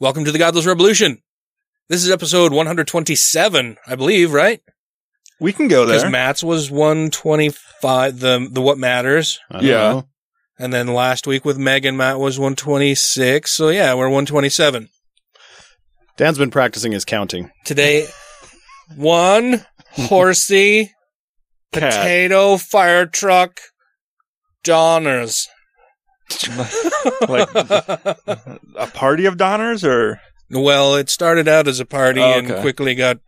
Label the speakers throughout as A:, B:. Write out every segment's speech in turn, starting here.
A: Welcome to the Godless Revolution. This is episode 127, I believe, right?
B: We can go there. Because.
A: Matt's was 125, the the What Matters.
C: I don't
B: Yeah.
C: know.
A: And then last week with Megan, Matt was 126. So yeah, we're 127.
C: Dan's been practicing his counting.
A: Today, one horsey potato fire truck Donners.
B: Like a party of Donners, or
A: Well, it started out as a party
B: Oh,
A: and quickly got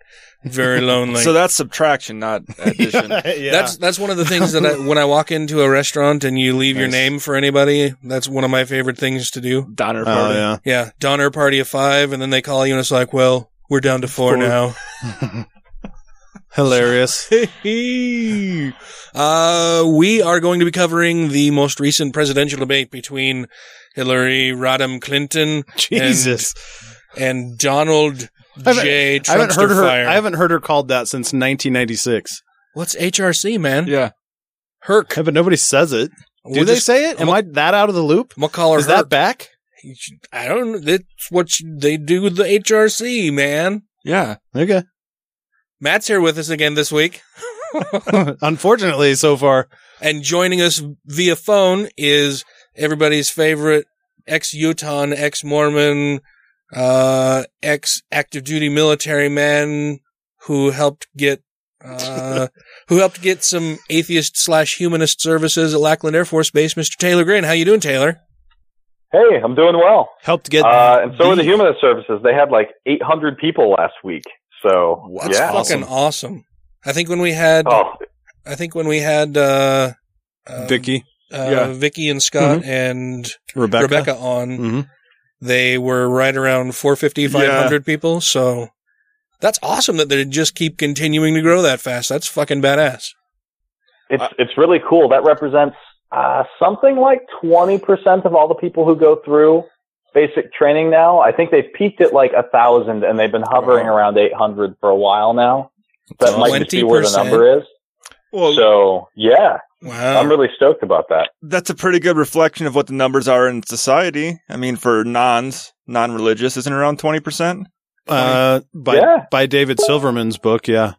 A: very lonely.
B: so that's subtraction, not addition.
C: yeah.
A: That's that's one of the things that I, when I walk into a restaurant and you leave your name for anybody, that's one of my favorite things to do.
B: Donner
C: oh
B: party.
C: yeah.
A: Yeah, Donner party of five, and then they call you and it's like, well, we're down to four,
B: Four.
A: now.
C: Hilarious.
A: uh, we are going to be covering the most recent presidential debate between Hillary Rodham Clinton
C: Jesus.
A: and Donald
C: I haven't-
A: J.
C: I haven't heard her.
A: Trumpster-Fire.
C: I haven't heard her called that since 1996.
A: What's HRC, man?
B: Yeah.
A: Herc.
C: Yeah, but nobody says it. Do
A: We'll
C: they
A: just-
C: say it? Am I that out of the loop?
A: Gonna call her
C: Is that
A: Herc.
C: back?
A: I don't know. That's what you- they do with the HRC, man.
B: Yeah.
C: Okay.
A: Matt's here with us again this week.
C: Unfortunately, so far.
A: And joining us via phone is everybody's favorite ex Utah, ex Mormon, uh, ex active duty military man who helped get, uh, who helped get some atheist slash humanist services at Lackland Air Force Base, Mr. Taylor Grin. How you doing, Taylor?
D: Hey, I'm doing well.
C: Helped get.
D: Uh, and so are the humanist services. They had like 800 people last week. So
A: That's
D: yeah.
A: fucking awesome. I think when we had,
D: Oh,
A: I think when we had, uh, uh,
C: Vicky,
A: uh,
B: Yeah.
A: Vicky and Scott and
C: Rebecca.
A: Rebecca on,
C: hmm
A: they were right around 450, 500 people. So that's awesome that they just keep continuing to grow that fast. That's fucking badass.
D: it's it's really cool. That represents uh, something like 20% of all the people who go through basic training now. I think they've peaked at like a thousand, and they've been hovering around 800 for a while now. That might just be where the number is.
B: Well,
D: So yeah,
A: Wow.
D: I'm really stoked about that.
B: that's a pretty good reflection of what the numbers are in society. I mean, for nons, non-religious, isn't it around twenty percent?
C: Uh, by
D: Yeah.
C: by David Silverman's book. Yeah.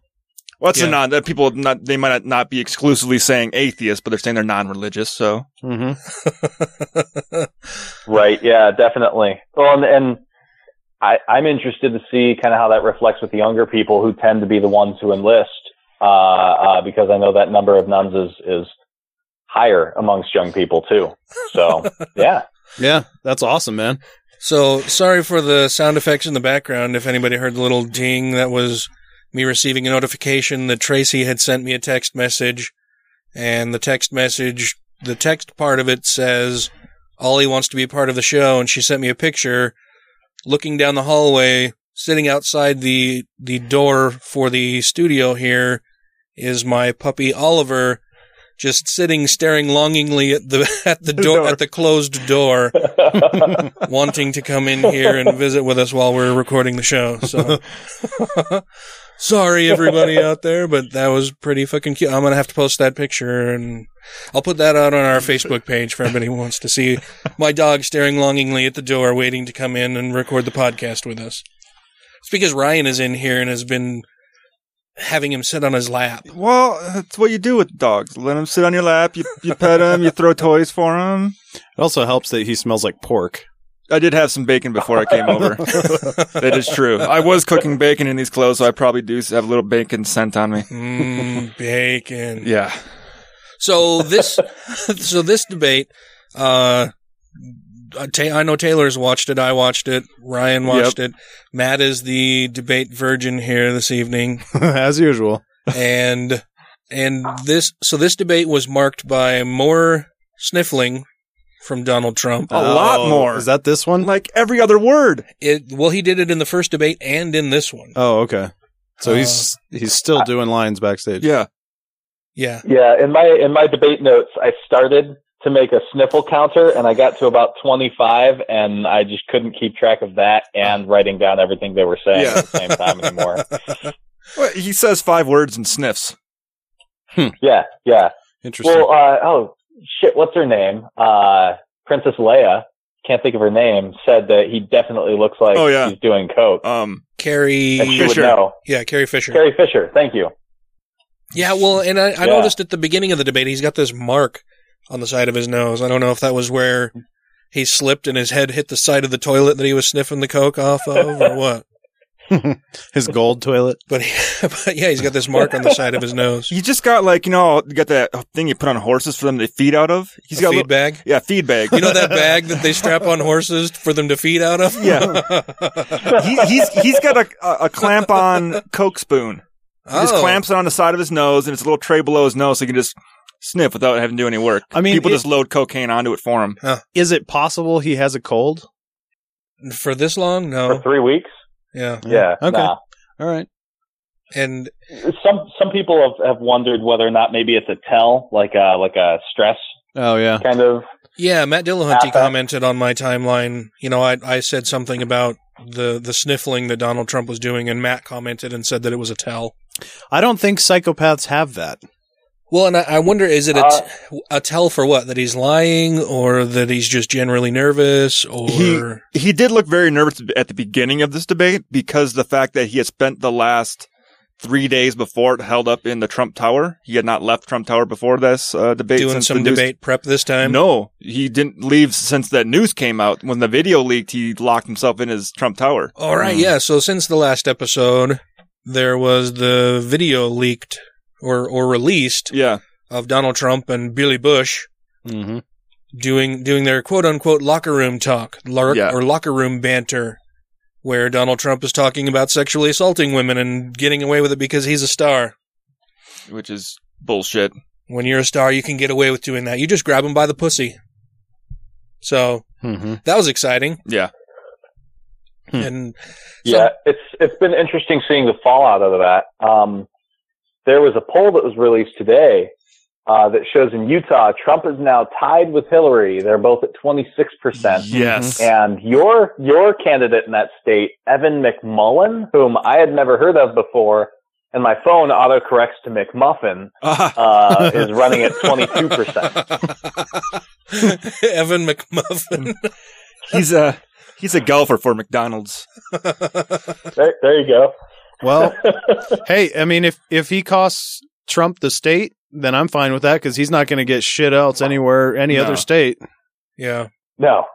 B: What's
A: Yeah.
B: a non? That people not they might not be exclusively saying atheist, but they're saying they're non-religious. So
C: hmm
D: Right. Yeah, definitely. Well, and, and I, I'm interested to see kind of how that reflects with the younger people who tend to be the ones who enlist, uh, uh, because I know that number of nuns is, is higher amongst young people too. So yeah.
C: Yeah. That's awesome, man.
A: so sorry for the sound effects in the background. If anybody heard the little ding, that was me receiving a notification that Tracy had sent me a text message and the text message, the text part of it says, Ollie wants to be part of the show. And she sent me a picture looking down the hallway, sitting outside the, the door for the studio here is my puppy Oliver, just sitting staring longingly at the, at the door,
D: door.
A: at the closed door, wanting to come in here and visit with us while we're recording the show. So sorry everybody out there, but that was pretty fucking cute. I'm going to have to post that picture and I'll put that out on our Facebook page for anybody who wants to see my dog staring longingly at the door waiting to come in and record the podcast with us. It's because Ryan is in here and has been having him sit on his lap.
B: well, that's what you do with dogs. Let him sit on your lap. You you pet him. You throw toys for him.
C: It also helps that he smells like pork.
B: I did have some bacon before I came over. that is true. I was cooking bacon in these clothes, so I probably do have a little bacon scent on me.
A: Mm, bacon.
B: Yeah.
A: So this, so this debate, uh, uh, Ta- I know Taylor's watched it. I watched it. Ryan watched it. Matt is the debate virgin here this evening,
C: As usual.
A: and and this so this debate was marked by more sniffling from Donald Trump.
B: A lot more.
C: Oh, Is that this one?
B: Like every other word.
A: It well, he did it in the first debate and in this one.
C: Oh, okay. So
A: Uh,
C: he's he's still doing lines backstage.
B: Yeah.
A: Yeah,
D: Yeah, in my in my debate notes, I started to make a sniffle counter, and I got to about twenty five, and I just couldn't keep track of that and writing down everything they were saying
B: Yeah.
D: at the same time anymore.
B: Well, he says five words and sniffs.
D: yeah, yeah.
C: Interesting.
D: Well, uh, oh shit, what's her name? Uh, Princess Leia. Can't think of her name. Said that he definitely looks like
B: Oh, yeah.
D: he's doing coke,
B: Um,
A: Carrie.
D: and she
B: Fisher.
D: would know.
A: Yeah, Carrie Fisher.
D: Carrie Fisher. Thank you.
A: Yeah, well, and I, I
D: Yeah.
A: noticed at the beginning of the debate, he's got this mark on the side of his nose. I don't know if that was where he slipped and his head hit the side of the toilet that he was sniffing the coke off of, or what.
C: His gold toilet.
A: But, but yeah, he's got this mark on the side of his nose.
B: he just got like, you know, you got that thing you put on horses for them to feed out of. He's
A: A
B: got a
A: feed
B: little-
A: bag.
B: Yeah, feed bag.
A: You know that bag that they strap on horses for them to feed out of?
B: Yeah. he, he's he's got a, a, a clamp on Coke spoon. He just
A: Oh.
B: clamps it on the side of his nose, and it's a little tray below his nose, so he can just sniff without having to do any work.
C: I mean,
B: people
C: it-
B: just load cocaine onto it for him.
C: Is it possible he has a cold?
A: For this long? No.
D: For
A: No.
D: three weeks.
A: Yeah.
D: Yeah.
C: Okay.
D: nah.
C: All right.
A: And
D: Some some people have, have wondered whether or not maybe it's a tell, like a like a stress
C: Oh yeah.
D: kind of.
A: yeah, Matt Dillahunty commented on my timeline. You know, I, I said something about the, the sniffling that Donald Trump was doing, and Matt commented and said that it was a tell.
C: I don't think psychopaths have that.
A: Well, and I, I wonder, is it a,
D: Uh,
A: t- a tell for what? That he's lying, or that he's just generally nervous, or
B: He he did look very nervous at the beginning of this debate because the fact that he had spent the last three days before it held up in the Trump Tower. He had not left Trump Tower before this uh, debate.
A: doing
B: since
A: some
B: the news-
A: debate prep this time?
B: No, he didn't leave since that news came out. When the video leaked, he locked himself in his Trump Tower.
A: All right, yeah. So since the last episode, there was the video leaked or or released
B: Yeah,
A: of Donald Trump and Billy Bush
C: Mm-hmm.
A: doing doing their quote unquote locker room talk lar-
B: Yeah.
A: or locker room banter, where Donald Trump is talking about sexually assaulting women and getting away with it because he's a star.
B: which is bullshit.
A: When you're a star, you can get away with doing that. You just grab him by the pussy. So
C: Mm-hmm.
A: that was exciting,
B: Yeah,
C: Hmm.
A: and
D: Yeah, it's it's been interesting seeing the fallout of that. Um, there was a poll that was released today uh, that shows in Utah Trump is now tied with Hillary. They're both at twenty six percent.
B: yes.
D: And your your candidate in that state, Evan McMullin, whom I had never heard of before, and my phone autocorrects to McMuffin,
B: Ah,
D: uh, is running at twenty two percent.
A: Evan McMuffin.
B: he's a he's a golfer for McDonald's.
D: There, there you go.
C: Well, hey, I mean, if if he costs Trump the state, then I'm fine with that because he's not going to get shit else anywhere, any
B: No.
C: other state.
A: yeah.
D: No,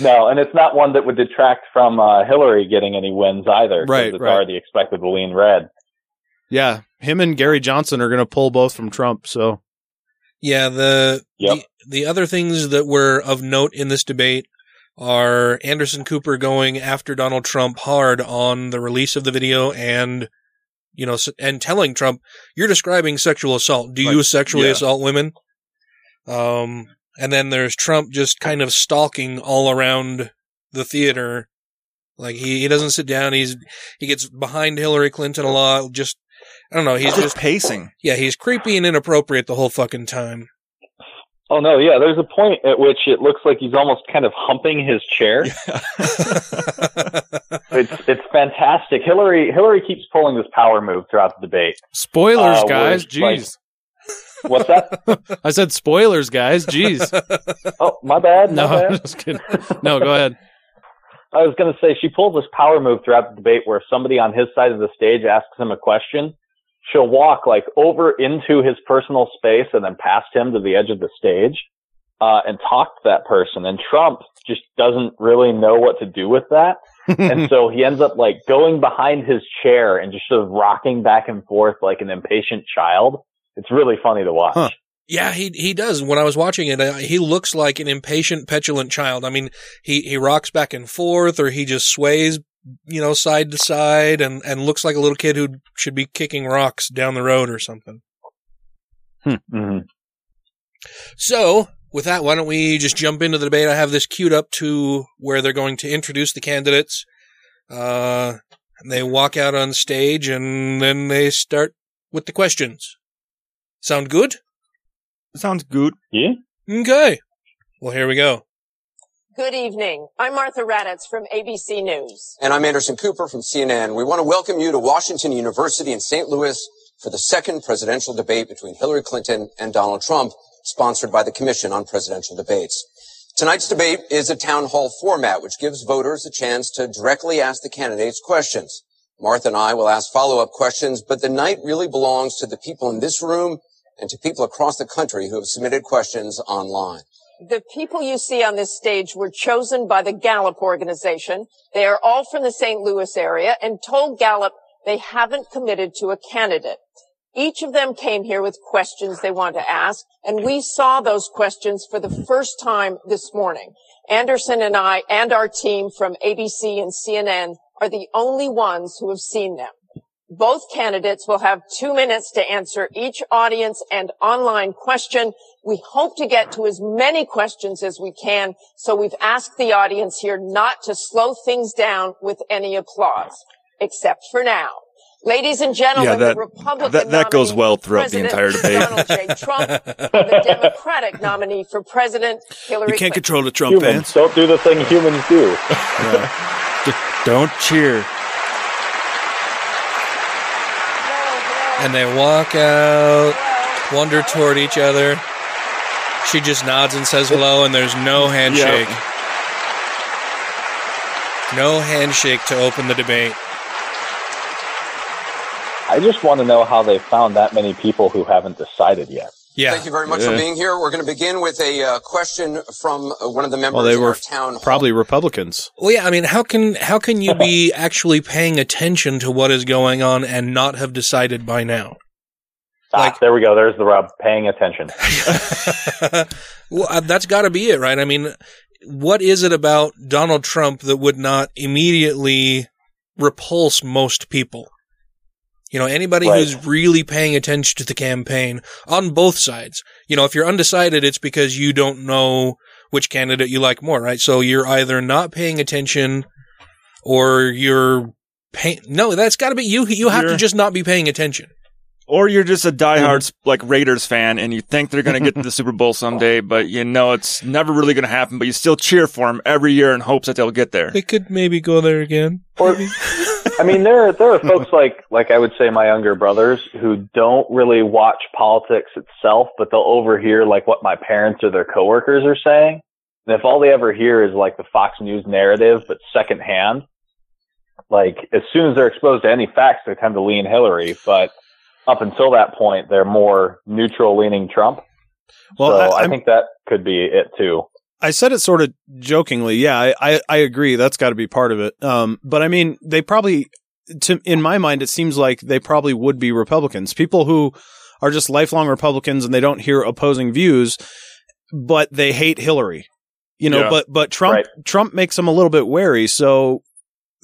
D: no, and it's not one that would detract from uh, Hillary getting any wins either.
C: Right,
D: it's
C: right.
D: already expected to lean red.
C: Yeah, him and Gary Johnson are going to pull both from Trump. So
A: Yeah, the,
D: Yep.
A: the the other things that were of note in this debate are Anderson Cooper going after Donald Trump hard on the release of the video and you know and telling Trump you're describing sexual assault. Do you
B: Like,
A: sexually
B: yeah.
A: assault women? Um and then there's Trump just kind of stalking all around the theater. Like he, he doesn't sit down. He's he gets behind Hillary Clinton a lot. Just I don't know. He's
B: He's
A: just
B: just pacing.
A: yeah. He's creepy and inappropriate the whole fucking time.
D: Oh no, yeah. There's a point at which it looks like he's almost kind of humping his chair. It's it's fantastic. Hillary Hillary keeps pulling this power move throughout the debate.
C: spoilers,
D: Uh,
C: guys.
D: was, like-
C: Jeez,
D: What's that?
C: I said spoilers, guys. Jeez.
D: oh, my bad. My
C: no,
D: bad.
C: I'm just kidding. No, go ahead.
D: I was going to say she pulls this power move throughout the debate where somebody on his side of the stage asks him a question. She'll walk like over into his personal space and then past him to the edge of the stage. uh, and talk to that person. And Trump just doesn't really know what to do with that. and so he ends up like going behind his chair and just sort of rocking back and forth like an impatient child. It's really funny to watch.
C: Huh.
A: Yeah, he he does. When I was watching it, uh, he looks like an impatient, petulant child. I mean, he he rocks back and forth, or he just sways, you know, side to side, and and looks like a little kid who should be kicking rocks down the road or something.
D: hmm
A: So, with that, why don't we just jump into the debate? I have this queued up to where they're going to introduce the candidates. Uh, they walk out on stage, and then they start with the questions. Sound good?
B: Sounds good.
D: Yeah.
A: Okay. Well, here we go.
E: Good evening. I'm Martha Raddatz from ABC News.
F: And I'm Anderson Cooper from CNN. We want to welcome you to Washington University in St. Louis for the second presidential debate between Hillary Clinton and Donald Trump, sponsored by the Commission on Presidential Debates. Tonight's debate is a town hall format, which gives voters a chance to directly ask the candidates questions. Martha and I will ask follow-up questions, but the night really belongs to the people in this room and to people across the country who have submitted questions online.
E: The people you see on this stage were chosen by the Gallup organization. They are all from the St. Louis area and told Gallup they haven't committed to a candidate. Each of them came here with questions they want to ask, and we saw those questions for the first time this morning. Anderson and I and our team from ABC and CNN are the only ones who have seen them. Both candidates will have two minutes to answer each audience and online question. We hope to get to as many questions as we can, so we've asked the audience here not to slow things down with any applause, except for now. Ladies and gentlemen,
B: Yeah, that-
E: the Republican
B: that- that goes well
E: for
B: throughout the entire debate.
E: Donald J. Trump, the Democratic nominee for President Hillary
C: You can't
E: Clinton.
C: control the Trump
D: Humans
C: fans.
D: don't do the thing humans do.
B: Don't cheer.
A: And they walk out, wander toward each other. She just nods and says hello, and there's no handshake. No handshake to open the debate.
D: I just want to know how they found that many people who haven't decided yet.
A: Yeah.
F: Thank you very much for being here. We're going to begin with a uh, question from uh, one of the members
C: Well, they
F: in
C: were
F: our town hall.
C: probably Republicans.
A: Well, yeah. I mean, how can how can you be actually paying attention to what is going on and not have decided by now?
D: Ah, there we go. There's the rub. Paying attention.
A: well, uh, that's got to be it, right? I mean, what is it about Donald Trump that would not immediately repulse most people? You know, anybody
D: Right.
A: who's really paying attention to the campaign on both sides. You know, if you're undecided, it's because you don't know which candidate you like more, right? So you're either not paying attention or you're paying. No, that's got to be you. You have to
B: You're-
A: just not be paying attention.
B: Or you're just a diehard mm. like Raiders fan and you think they're going to get to the Super Bowl someday, but you know it's never really going to happen, but you still cheer for them every year in hopes that they'll get there.
A: They could maybe go there again.
D: Or, I mean, there are, there are folks like, like I would say my younger brothers who don't really watch politics itself, but they'll overhear like what my parents or their coworkers are saying. And if all they ever hear is like the Fox News narrative, but secondhand, like as soon as they're exposed to any facts, they tend to lean Hillary. But up until that point, they're more neutral leaning Trump.
C: Well,
D: so
C: I-
D: I, think that could be it too.
C: I said it sort of jokingly. Yeah, I, I, I agree. That's got to be part of it. Um, but I mean, they probably, to, in my mind, it seems like they probably would be Republicans. People who are just lifelong Republicans and they don't hear opposing views, but they hate Hillary. You know,
B: Yeah.
C: but, but Trump,
D: Right.
C: Trump makes them a little bit wary. So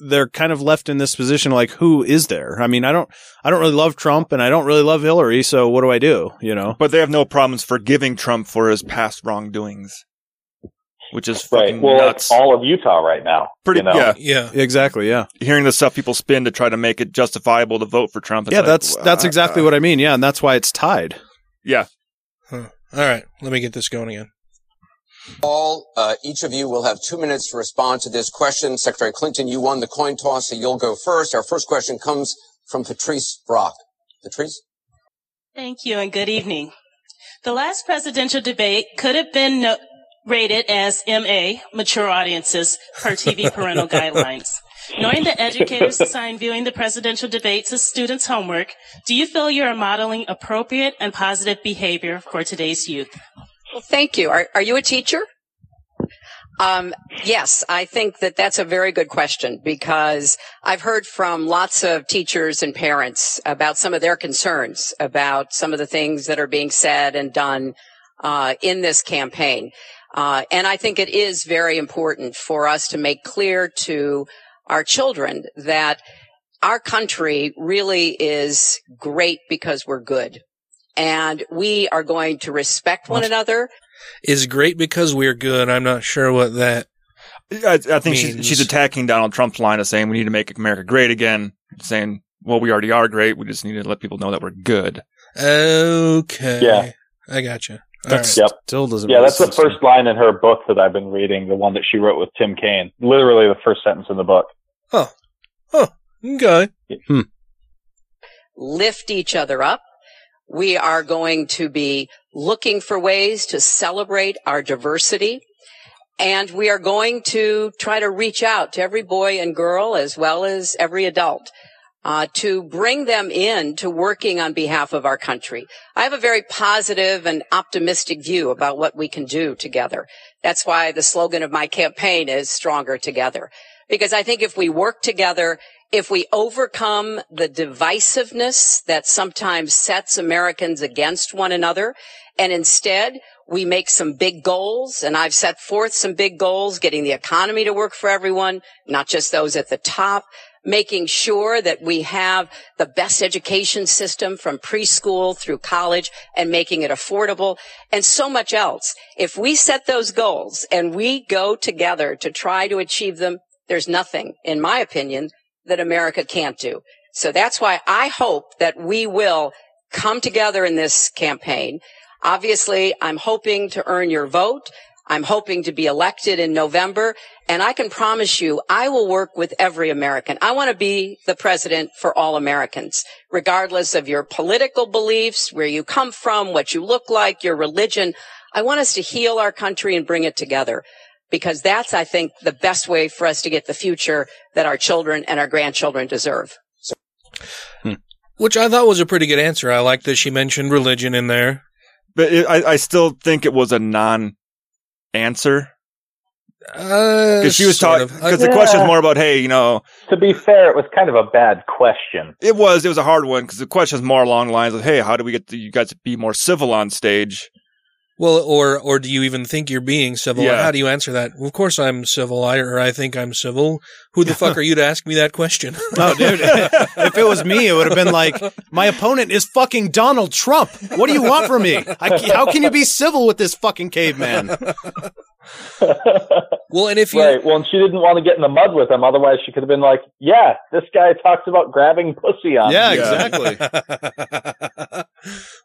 C: they're kind of left in this position like, who is there? I mean, I don't, I don't really love Trump and I don't really love Hillary. So what do I do? You know?
B: But they have no problems forgiving Trump for his past wrongdoings, which is fucking
D: Right. Well,
B: nuts.
D: it's all of Utah right now.
B: Pretty,
D: you know?
B: yeah.
A: Yeah.
C: Exactly. Yeah.
B: Hearing the stuff people spin to try to make it justifiable to vote for Trump.
C: yeah.
B: like,
C: that's, that's exactly what I mean. Yeah. And that's why it's tied.
B: Yeah.
A: Huh. All right. Let me get this going again.
F: All, uh, each of you will have two minutes to respond to this question. Secretary Clinton, you won the coin toss, so you'll go first. Our first question comes from Patrice Brock. Patrice?
G: Thank you and good evening. The last presidential debate could have been no- rated as MA, mature audiences, per TV parental guidelines. Knowing that educators assign viewing the presidential debates as students' homework, do you feel you are modeling appropriate and positive behavior for today's youth?
H: Well, thank you. Are, are you a teacher? Um, yes, I think that that's a very good question because I've heard from lots of teachers and parents about some of their concerns about some of the things that are being said and done uh, in this campaign. Uh, and I think it is very important for us to make clear to our children that our country really is great because we're good. And we are going to respect one another.
A: Is great because we're good. I'm not sure what that.
B: I, I think she's,
A: means-
B: she's attacking Donald Trump's line of saying we need to make America great again. Saying, well, we already are great. We just need to let people know that we're good.
A: Okay.
D: Yeah.
A: I gotcha. All
C: That's
A: right.
D: Yep.
C: still doesn't.
D: Yeah, that's the
C: sense me.
D: first line in her book that I've been reading, the one that she wrote with Tim Kaine. Literally the first sentence in the book. Oh. Oh.
A: Okay. Hmm.
H: Lift each other up. We are going to be looking for ways to celebrate our diversity. And we are going to try to reach out to every boy and girl as well as every adult. Uh, to bring them in to working on behalf of our country. I have a very positive and optimistic view about what we can do together. That's why the slogan of my campaign is stronger together. Because I think if we work together, if we overcome the divisiveness that sometimes sets Americans against one another, and instead we make some big goals, and I've set forth some big goals, getting the economy to work for everyone, not just those at the top, making sure that we have the best education system from preschool through college and making it affordable and so much else. If we set those goals and we go together to try to achieve them, there's nothing, in my opinion, that America can't do. So that's why I hope that we will come together in this campaign. Obviously, I'm hoping to earn your vote. I'm hoping to be elected in November. And I can promise you, I will work with every American. I want to be the president for all Americans, regardless of your political beliefs, where you come from, what you look like, your religion. I want us to heal our country and bring it together because that's, I think, the best way for us to get the future that our children and our grandchildren deserve.
A: Which I thought was a pretty good answer. I like that she mentioned religion in there.
B: But it, I, I still think it was a non-answer
A: Uh,
B: because she was talking. Because
A: I-
B: the question is more about, hey, you know,
D: To be fair, it was kind of a bad question.
B: it was it was a hard one because the question is more along the lines of, hey, how do we get the, you guys to be more civil on stage?
A: Well, or or do you even think you're being civil?
B: Yeah.
A: How do you answer that? Well, of course I'm civil. I or I think I'm civil. Who the fuck are you to ask me that question?
C: Oh, dude. if it was me, it would have been like, my opponent is fucking Donald Trump. What do you want from me? I, how can you be civil with this fucking caveman?
A: well, and if you
D: Right. Well, and she didn't want to get in the mud with him. Otherwise, she could have been like, "Yeah, this guy talks about grabbing pussy on."
C: Yeah,
D: me."
C: exactly.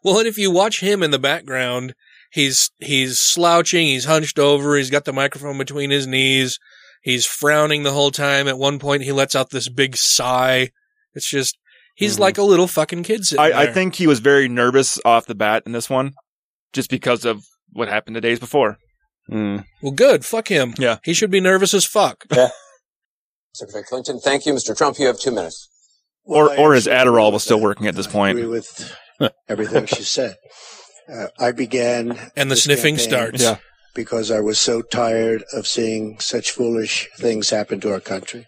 A: well, and if you watch him in the background, he's he's slouching, he's hunched over, he's got the microphone between his knees, he's frowning the whole time. At one point, he lets out this big sigh. It's just he's mm-hmm. like a little fucking kid sitting
B: I, I think he was very nervous off the bat in this one, just because of what happened the days before. Hmm.
A: Well, good. Fuck him.
B: Yeah,
A: he should be nervous as fuck.
F: Secretary Clinton, thank you. Mr. Trump, you have two minutes.
B: or or his Adderall was still uh, working at this point.
I: agree with everything she said. Uh, I began
A: And the sniffing starts. Yeah.
I: because I was so tired of seeing such foolish things happen to our country.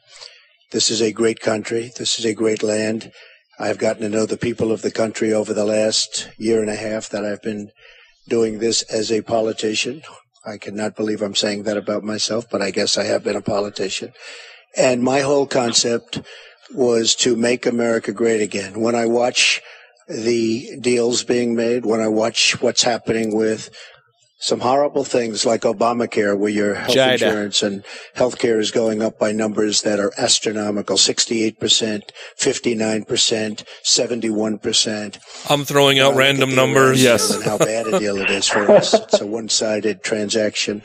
I: This is a great country. This is a great land. I've gotten to know the people of the country over the last year and a half that I've been doing this as a politician. I cannot believe I'm saying that about myself, but I guess I have been a politician. And my whole concept was to make America great again. When I watch the deals being made, when I watch what's happening with some horrible things like Obamacare, where your health
C: Jida.
I: insurance and health care is going up by numbers that are astronomical 68%, 59%, 71%.
A: I'm throwing out uh,
I: random
A: numbers.
I: Yes. And how bad a deal it is for us. It's a one-sided transaction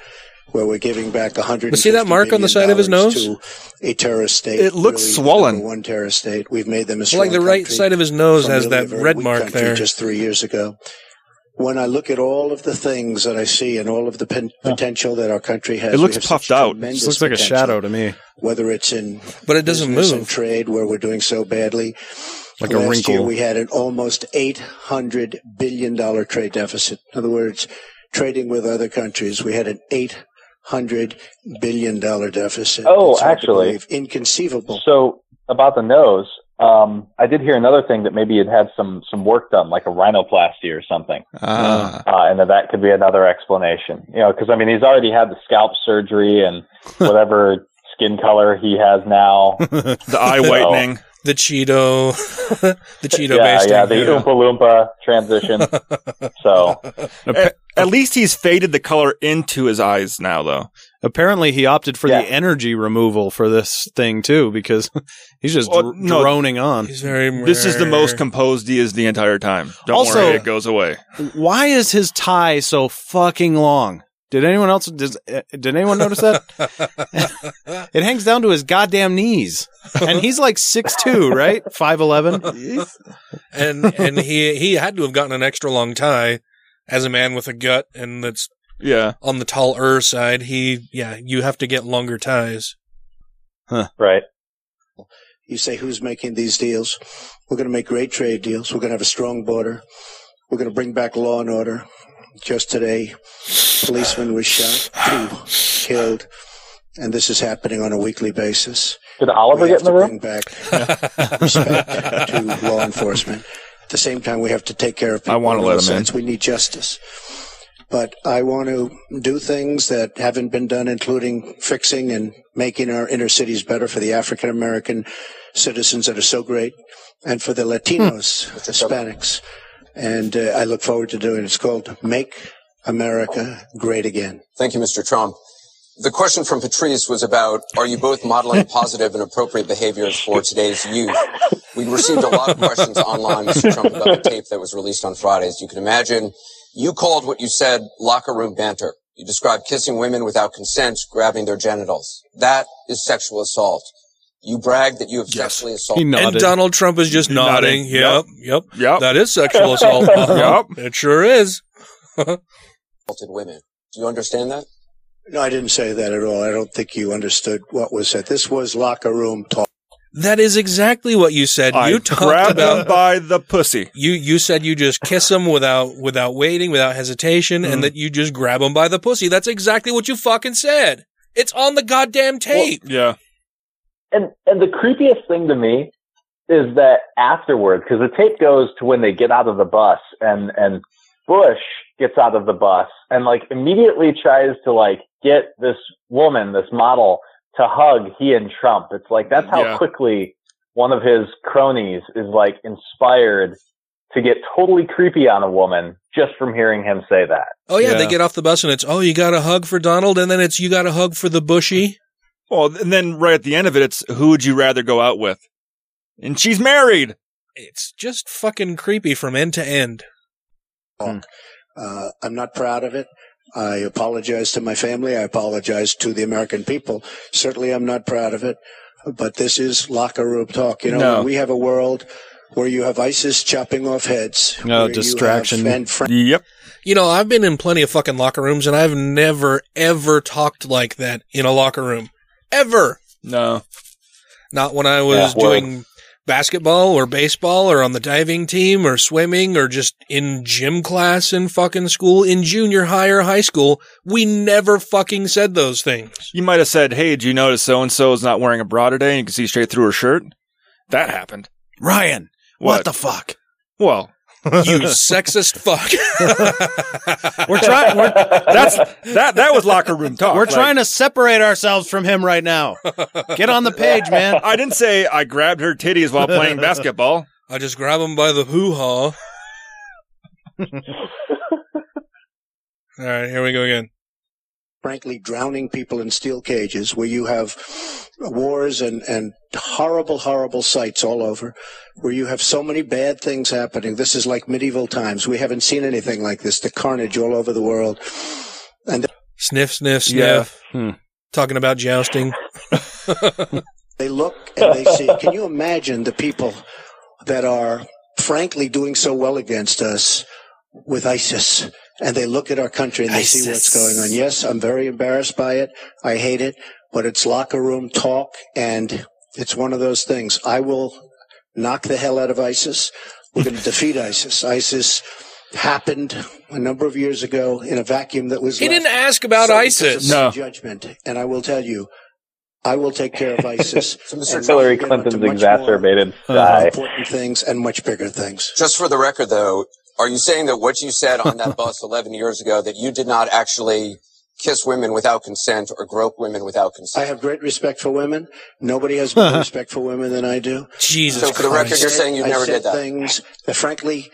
I: where we're giving back 100.
A: But see that mark on the side of his nose?
I: To a terrorist state.
A: It looks
I: really
A: swollen.
I: One terrorist state. We've made them a
A: Well, like the right side of his nose
I: from
A: has
I: really
A: that red mark there.
I: Just three years ago. When I look at all of the things that I see and all of the pen- potential that our country has,
B: It looks puffed out.
I: tremendous
C: This looks like a shadow to me.
I: whether it's in
A: But it doesn't move.
I: and trade where we're doing so badly.
C: Like a
I: Last year we had an almost eight hundred billion dollar trade deficit. In other words, trading with other countries. We had an eight hundred billion dollar deficit.
D: Oh,
I: It's
D: actually.
I: inconceivable.
D: So about the nose, um, I did hear another thing that maybe it had some some work done, like a rhinoplasty or something,
B: Ah.
D: uh, and that that could be another explanation. You know, because I mean, he's already had the scalp surgery and whatever skin color he has now.
B: the eye whitening.
A: The Cheeto, the Cheeto
D: yeah,
A: basting.
D: yeah, the Oompa Loompa transition. so
B: At, at least he's faded the color into his eyes now, though.
C: Apparently, he opted for
D: Yeah.
C: the energy removal for this thing too, because he's just
B: Well,
C: dr-
B: no.
C: droning on.
A: He's very.
B: This is the most composed he is the entire time. Don't
C: Also-
B: worry, it goes away.
C: Why is his tie so fucking long? Did anyone else? Does, uh, did anyone notice that? it hangs down to his goddamn knees, and he's like six two, right? Five eleven.
A: and and he he had to have gotten an extra long tie as a man with a gut and that's
B: Yeah.
A: on the tall er side. He yeah, you have to get longer ties. Huh.
D: Right.
I: You say who's making these deals? We're going to make great trade deals. We're going to have a strong border. We're going to bring back law and order. Just today, policeman was shot, two killed, and this is happening on a weekly basis.
D: Did Oliver
I: we
D: get in the room?
I: bring back respect to law enforcement. At the same time, we have to take care of people.
B: I wanna
I: on
B: let
I: all
B: him in.
I: We need justice. But I want to do things that haven't been done, including fixing and making our inner cities better for the African American citizens that are so great, and for the Latinos, Hispanics. And uh, I look forward to doing it. It's called Make America Great Again.
F: Thank you, Mr. Trump. The question from Patrice was about, are you both modeling positive and appropriate behaviors for today's youth? We received a lot of questions online, Mr. Trump, about the tape that was released on Friday. As you can imagine, you called what you said locker room banter. You described kissing women without consent, grabbing their genitals. That is sexual assault. You bragged that you have sexually assaulted.
A: And Donald Trump is just
B: He
A: nodding.
B: nodded.
A: Yep, yep,
B: Yep.
A: That is sexual assault.
B: Yep.
A: It sure is.
F: assaulted women. Do you understand that?
I: No, I didn't say that at all. I don't think you understood what was said. This was locker room talk.
A: That is exactly what you said.
B: I
A: you talked
B: grabbed him by the pussy.
A: you. You said you just kiss him without without waiting, without hesitation,
B: Mm-hmm.
A: and that you just grab him by the pussy. That's exactly what you fucking said. It's on the goddamn tape.
B: Yeah.
D: And and the creepiest thing to me is that afterward, because the tape goes to when they get out of the bus, and and Bush gets out of the bus and like immediately tries to like get this woman, this model, to hug he and Trump. It's like that's how
B: Yeah.
D: quickly one of his cronies is like inspired to get totally creepy on a woman just from hearing him say that.
A: oh yeah, they get off the bus and it's oh you got a hug for Donald, and then it's you got a hug for the bushy.
B: Well, and then right at the end of it, it's who would you rather go out with? And she's married.
A: It's just fucking creepy from end to end.
I: Uh, I'm not proud of it. I apologize to my family. I apologize to the American people. Certainly, I'm not proud of it. But this is locker room talk. You know,
B: No.
I: we have a world where you have ISIS chopping off heads.
C: No,
I: where you
C: distraction.
I: and fr-
B: Yep.
A: You know, I've been in plenty of fucking locker rooms, and I've never ever talked like that in a locker room, ever.
B: No.
A: Not when I was
D: Yeah, well-
A: doing basketball or baseball or on the diving team or swimming or just in gym class in fucking school in junior high or high school. We never fucking said those things.
B: You might have said, "Hey, do you notice so and so is not wearing a bra today?" And you can see straight through her shirt. That happened.
C: Ryan, what, the fuck?
B: Well,
A: You sexist fuck.
C: We're trying. We're,
B: that's that. That was locker room talk.
C: we're
B: Like,
C: trying to separate ourselves from him right now. Get on the page, man.
B: I didn't say I grabbed her titties while playing basketball.
A: I just grab him by the hoo ha. All right, here we go again.
I: Frankly drowning people in steel cages where you have wars and, and horrible, horrible sights all over where you have so many bad things happening. This is like medieval times. We haven't seen anything like this. The carnage all over the world. And
A: Sniff, sniff,
B: Yeah.
A: sniff.
C: Hmm.
A: Talking about jousting.
I: they look and they see. Can you imagine the people that are frankly doing so well against us with ISIS? And they look at our country and they see what's going on. Yes, I'm very embarrassed by it. I hate it, but it's locker room talk and it's one of those things. I will knock the hell out of ISIS. We're going to defeat ISIS. ISIS happened a number of years ago in a vacuum that was
A: He
I: left
A: didn't ask about
I: solely because
A: ISIS. No.
I: judgment. And I will tell you, I will take care of ISIS.
D: So Mr. Hillary Clinton's
I: much
D: exacerbated
I: more,
D: sigh.
I: important things and much bigger things.
F: Just for the record, though, are you saying that what you said on that bus 11 years ago, that you did not actually kiss women without consent or grope women without consent?
I: I have great respect for women. Nobody has more respect for women than I do.
A: Jesus
F: So for the record, you're saying you
I: I
F: never
I: said
F: did that?
I: Things that, frankly,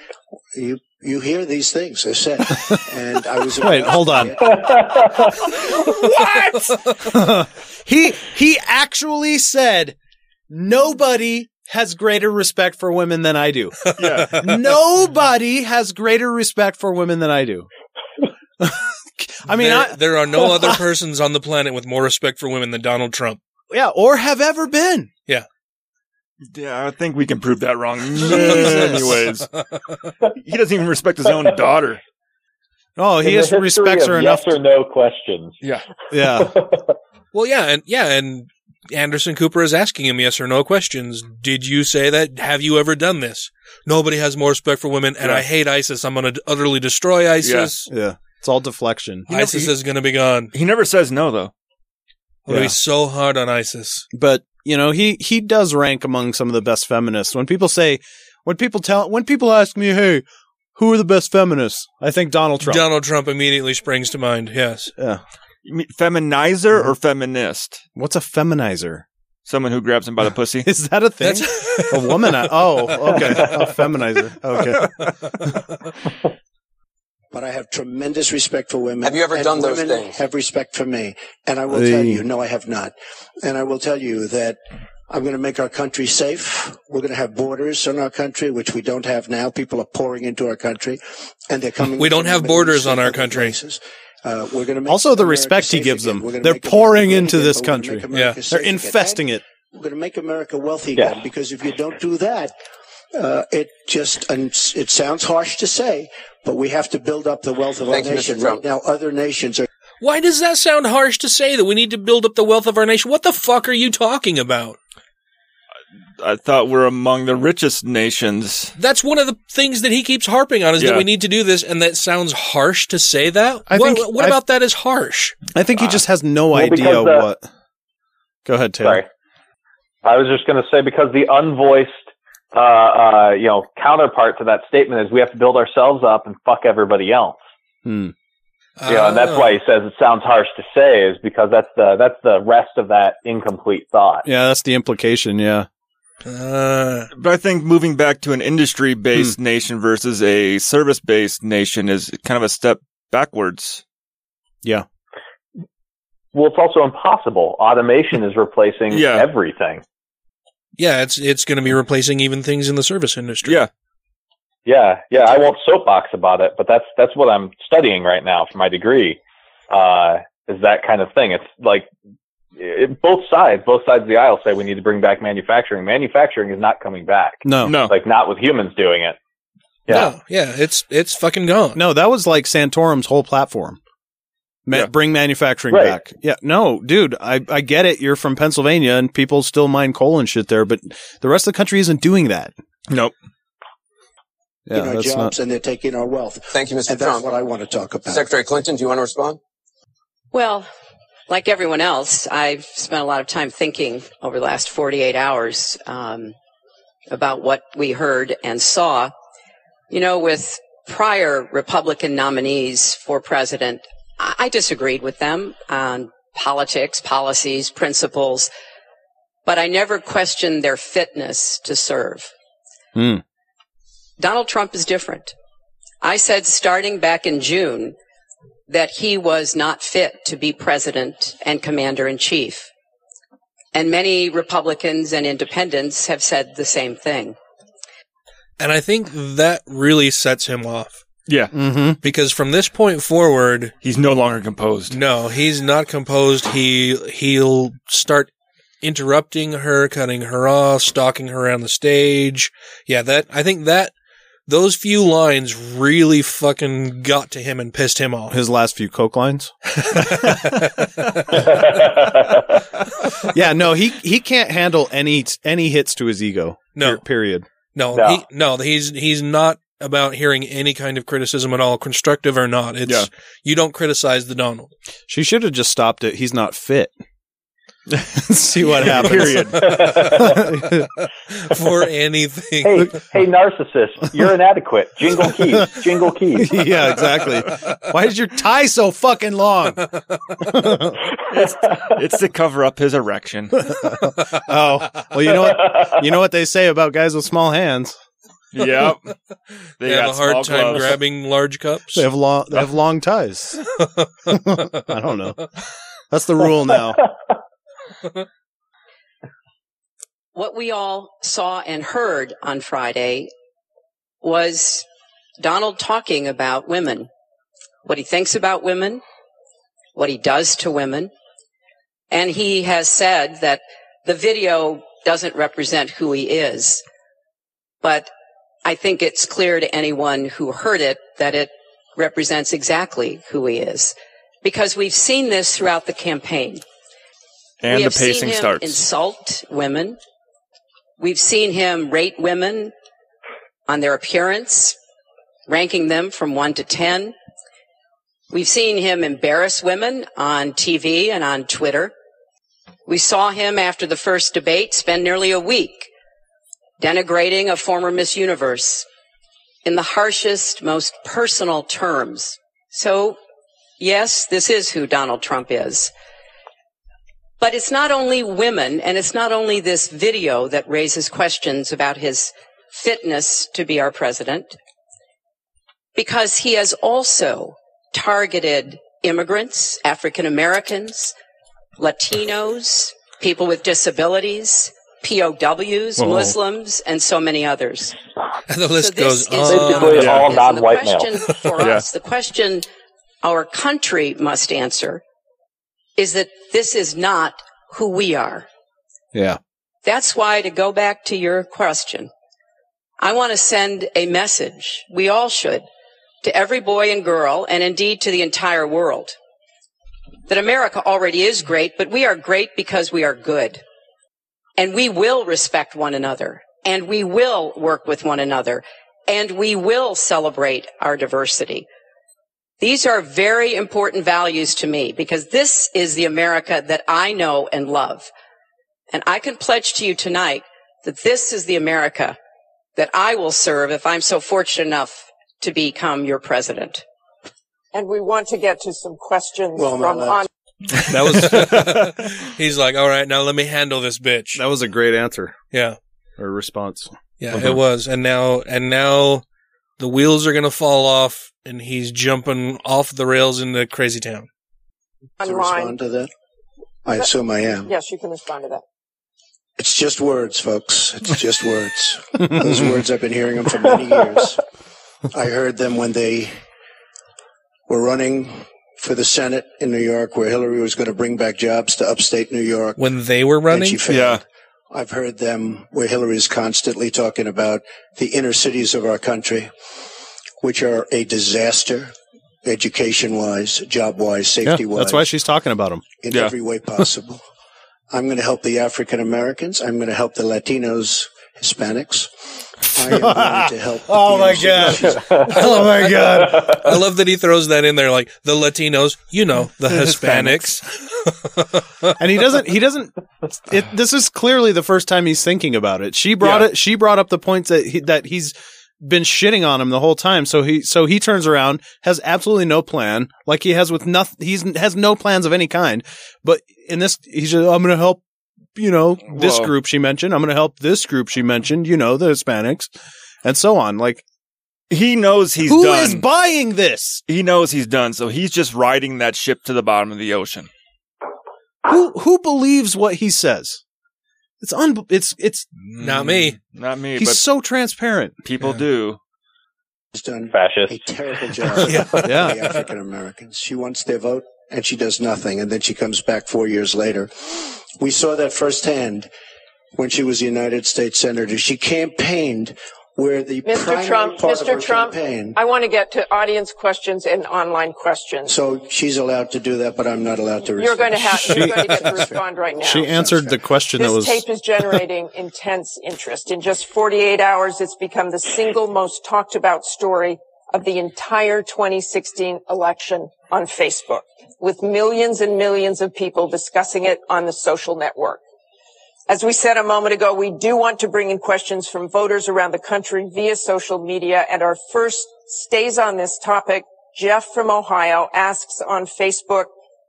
I: you you hear these things are said, and I was
C: Wait, hold on.
A: what?
C: he he actually said nobody has greater respect for women than I do.
B: Yeah.
C: nobody has greater respect for women than I do. I mean,
A: there,
C: I,
A: there are no other persons on the planet with more respect for women than Donald Trump.
C: yeah, or have ever been.
A: Yeah.
B: Yeah, I think we can prove that wrong. Anyways, he doesn't even respect his own daughter.
C: Oh, he
D: In the
C: has
D: history
C: respects her
D: yes
C: enough.
D: or no questions.
B: Yeah.
C: yeah.
A: Well, yeah, and yeah, and Anderson Cooper is asking him yes or no questions. Did you say that? Have you ever done this? Nobody has more respect for women, and
B: Yeah.
A: I hate ISIS. I'm going to utterly destroy ISIS.
C: Yeah. It's all deflection.
A: ISIS is going to be gone.
B: He never says no, though.
A: I'm
C: Yeah.
A: be so hard on ISIS.
C: But, you know, he he does rank among some of the best feminists. When people say when people tell when people ask me, "Hey, who are the best feminists?" I think Donald Trump.
A: Donald Trump immediately springs to mind. Yes.
C: yeah.
B: You mean feminizer or mm-hmm. feminist?
C: What's a feminizer?
B: Someone who grabs him by the pussy.
C: Is that a thing? A woman? Oh, okay. A feminizer. Okay.
I: But I have tremendous respect for women.
F: Have you ever
I: and
F: done those
I: women
F: things?
I: Have respect for me, and I will
C: Hey.
I: tell you, no, I have not. And I will tell you that I'm going to make our country safe. We're going to have borders in our country, which we don't have now. People are pouring into our country, and they're coming.
A: We don't have borders on our
I: other
A: country.
I: places. Uh, we're going to make
C: Also, the
I: America
C: respect he gives
I: again.
C: them. They're pouring into
I: again,
C: this
I: but we're gonna
C: country.
A: Yeah.
C: They're
I: again.
C: infesting it.
I: We're going to make America wealthy
D: Yeah.
I: again because if you don't do that, uh, it just and it sounds harsh to say, but we have to build up the wealth of
F: Thank
I: our nation. Right now, other nations are
A: Why does that sound harsh to say that we need to build up the wealth of our nation? What the fuck are you talking about?
B: I thought we're among the richest nations.
A: That's one of the things that he keeps harping on is
B: Yeah.
A: that we need to do this, and that sounds harsh to say that.
C: I
A: what
C: think-
A: what
C: I-
A: about that is harsh?
C: I think he just has no
D: Well,
C: idea
D: because the-
C: what. Go ahead, Taylor.
D: Sorry. I was just going to say because the unvoiced, uh, uh, you know, counterpart to that statement is we have to build ourselves up and fuck everybody else.
C: Hmm.
D: You know, and that's
A: Ah.
D: why he says it sounds harsh to say is because that's the that's the rest of that incomplete thought.
C: Yeah, that's the implication. Yeah.
A: Uh,
B: But I think moving back to an industry based nation versus a service based nation is kind of a step backwards.
C: Yeah.
D: Well, it's also impossible. Automation is replacing
B: Yeah.
D: everything.
A: yeah, it's it's going to be replacing even things in the service industry.
B: Yeah.
D: Yeah, yeah. I won't soapbox about it, but that's that's what I'm studying right now for my degree. Uh, is that kind of thing? It's like it, both sides, both sides of the aisle say we need to bring back manufacturing. Manufacturing is not coming back.
C: No.
B: No.
D: Like not with humans doing it. Yeah.
A: No, yeah, it's it's fucking gone.
C: No, that was like Santorum's whole platform. Ma-
B: Yeah.
C: Bring manufacturing
D: Right.
C: back. Yeah. No, dude, I, I get it. You're from Pennsylvania and people still mine coal and shit there, but the rest of the country isn't doing that.
B: Nope.
C: Yeah,
I: our
C: that's
I: jobs
C: not.
I: and they're taking our wealth.
F: Thank you, Mr.
I: And that's
F: Trump.
I: what I want to talk about.
F: Secretary Clinton, do you want to respond?
H: Well, like everyone else, I've spent a lot of time thinking over the last 48 hours um, about what we heard and saw. You know, with prior Republican nominees for president, I, disagreed with them on politics, policies, principles, but I never questioned their fitness to serve.
C: Hmm.
H: Donald Trump is different. I said starting back in June that he was not fit to be president and commander in chief. And many Republicans and independents have said the same thing.
A: And I think that really sets him off
B: Yeah.
C: Mm-hmm.
A: because from this point forward,
B: He's no longer composed.
A: no, he's not composed. He he'll start interrupting her, cutting her off, stalking her around the stage. Yeah, that I think that those few lines really fucking got to him and pissed him off.
C: His last few coke lines. Yeah, no, he he can't handle any any hits to his ego.
A: No.
C: Per- period.
A: No,
D: No.
A: He, no, he's he's not about hearing any kind of criticism at all, constructive or not. It's
C: Yeah.
A: you don't criticize the Donald.
C: She should have just stopped it. He's not fit. See what happens.
B: Period.
A: For anything.
D: Hey, hey, narcissist, you're inadequate. Jingle keys, jingle keys.
C: yeah, exactly. Why is your tie so fucking long?
B: it's, it's to cover up his erection.
C: oh, well, you know what? You know what they say about guys with small hands.
B: Yep.
A: They,
B: They
A: have
B: got
A: a hard time
B: gloves.
A: grabbing large cups.
C: They have long. They have long ties. I don't know. That's the rule now.
H: What we all saw and heard on Friday was Donald talking about women, what he thinks about women, what he does to women. And he has said that the video doesn't represent who he is. But I think it's clear to anyone who heard it that it represents exactly who he is. Because we've seen this throughout the campaign.
B: And
H: we
B: the
H: have seen him
B: starts.
H: insult women. We've seen him rate women on their appearance, ranking them from one to ten. We've seen him embarrass women on TV and on Twitter. We saw him after the first debate spend nearly a week denigrating a former Miss Universe in the harshest, most personal terms. So, yes, this is who Donald Trump is. But it's not only women and it's not only this video that raises questions about his fitness to be our president, because he has also targeted immigrants, African Americans, Latinos, people with disabilities, POWs,
A: Whoa.
H: Muslims, and so many others.
A: the list
H: So this
A: goes
H: is
A: on.
D: Basically
A: and
D: all non-white male.
H: question for
B: Yeah.
H: us, the question our country must answer is that this is not who we are.
C: Yeah.
H: That's why, to go back to your question, I want to send a message, we all should, to every boy and girl, and indeed to the entire world, that America already is great, but we are great because we are good. And we will respect one another, and we will work with one another, and we will celebrate our diversity. These are very important values to me because this is the America that I know and love. And I can pledge to you tonight that this is the America that I will serve if I'm so fortunate enough to become your president.
E: And we want to get to some questions
I: Well,
E: from
I: now
E: on.
A: That was. he's like, all right, now let me handle this bitch.
C: That was a great answer
A: Yeah,
C: or response.
A: yeah,
C: Uh-huh.
A: it was. And now, and now, the wheels are gonna fall off, and he's jumping off the rails into crazy town.
I: To respond to that? I assume I am.
E: Yes, you can respond to that.
I: It's just words, folks. It's just words. Those words, I've been hearing them for many years. I heard them when they were running for the Senate in New York, where Hillary was going to bring back jobs to upstate New York.
A: When they were
I: and
A: running,
I: she.
B: Yeah.
I: I've heard them where Hillary is constantly talking about the inner cities of our country, which are a disaster, education wise, job wise, safety wise
C: that's why she's talking about them
I: in
B: Yeah.
I: every way possible. I'm going to help the African Americans. I'm going to help the Latinos, Hispanics. I am going to help. the
C: Oh my
I: god!
C: Oh my god.
A: I love that he throws that in there, like the Latinos, you know, the Hispanics.
C: and he doesn't he doesn't it, this is clearly the first time he's thinking about it she brought
B: Yeah.
C: it she brought up the points that he, that he's been shitting on him the whole time. So he so he turns around has absolutely no plan. Like he has with nothing he's has no plans of any kind. But in this he's just i'm gonna help you know this
B: Whoa.
C: group she mentioned. I'm gonna help this group she mentioned you know the hispanics and so on. Like
B: He knows he's
C: who
B: done.
C: is buying this?
B: He knows he's done, so he's just riding that ship to the bottom of the ocean.
C: who who believes what he says it's un it's it's
A: Not me.
B: Mm, not me,
C: he's
B: but
C: so transparent
B: people
A: Yeah.
B: do.
I: Has done a
D: Fascist.
I: terrible job
C: Yeah. Yeah.
I: the African Americans. She wants their vote and she does nothing. And then she comes back four years later. We saw that firsthand when she was a United States Senator. She campaigned where the
E: Mr.
I: primary
E: Trump,
I: part of her
E: Mr. Trump,
I: campaign.
E: I want to get to audience questions and online questions.
I: So she's allowed to do that, but I'm not allowed to.
E: You're going to have,
I: respond.
E: you're going to get to respond right now.
C: She answered the question that
E: This
C: was.
E: tape is generating intense interest. In just 48 hours, it's become the single most talked about story of the entire 2016 election on Facebook, with millions and millions of people discussing it on the social network. As we said a moment ago, we do want to bring in questions from voters around the country via social media. And our first stays on this topic. Jeff from Ohio asks on Facebook,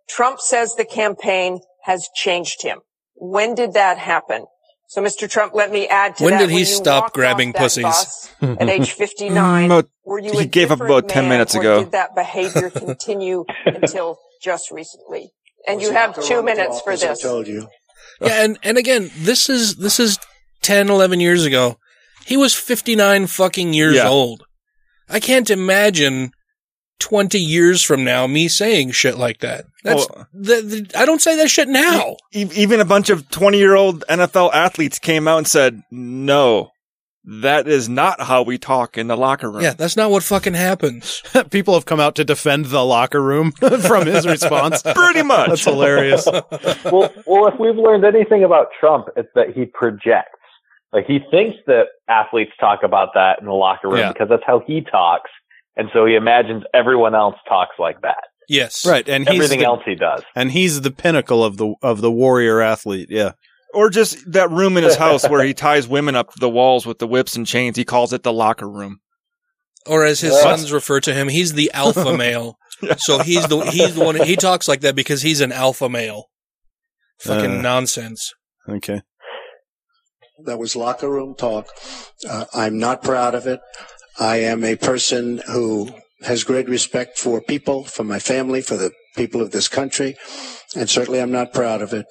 E: Trump says the campaign has changed him. When did that happen? So, Mr. Trump, let me add to that.
A: When
E: that.
A: did he stop grabbing pussies?
E: At age 59,
B: About-
E: were you
B: he
E: a
B: gave up about 10
E: man,
B: minutes
E: or
B: ago.
E: Did that behavior continue until just recently? And you have two minutes for
I: As I
E: this.
I: told you.
A: Yeah, and, and again, this is this is 10, 11 years ago. He was 59 fucking years
B: Yeah.
A: old. I can't imagine 20 years from now me saying shit like that. That's the, the, I don't say that shit now.
B: E- Even a bunch of 20 year old NFL athletes came out and said, no, that is not how we talk in the locker room.
A: Yeah, that's not what fucking happens.
C: People have come out to defend the locker room from his response.
B: Pretty much.
C: That's hilarious.
D: well, well, if we've learned anything about Trump, it's that he projects. Like he thinks that athletes talk about that in the locker room
C: Yeah.
D: because that's how he talks, and so he imagines everyone else talks like that.
A: Yes.
C: Right, and he's
D: Everything
C: the,
D: else he does.
C: and he's the pinnacle of the of the warrior athlete. Yeah.
B: Or just that room in his house where he ties women up to the walls with the whips and chains. He calls it the locker room.
A: Or as his
B: Yeah.
A: sons refer to him, he's the alpha male. So he's the he's the one he talks like that because he's an alpha male. Fucking
C: Uh.
A: nonsense.
C: Okay.
I: That was locker room talk. Uh, I'm not proud of it. I am a person who has great respect for people, for my family, for the people of this country, and certainly I'm not proud of it.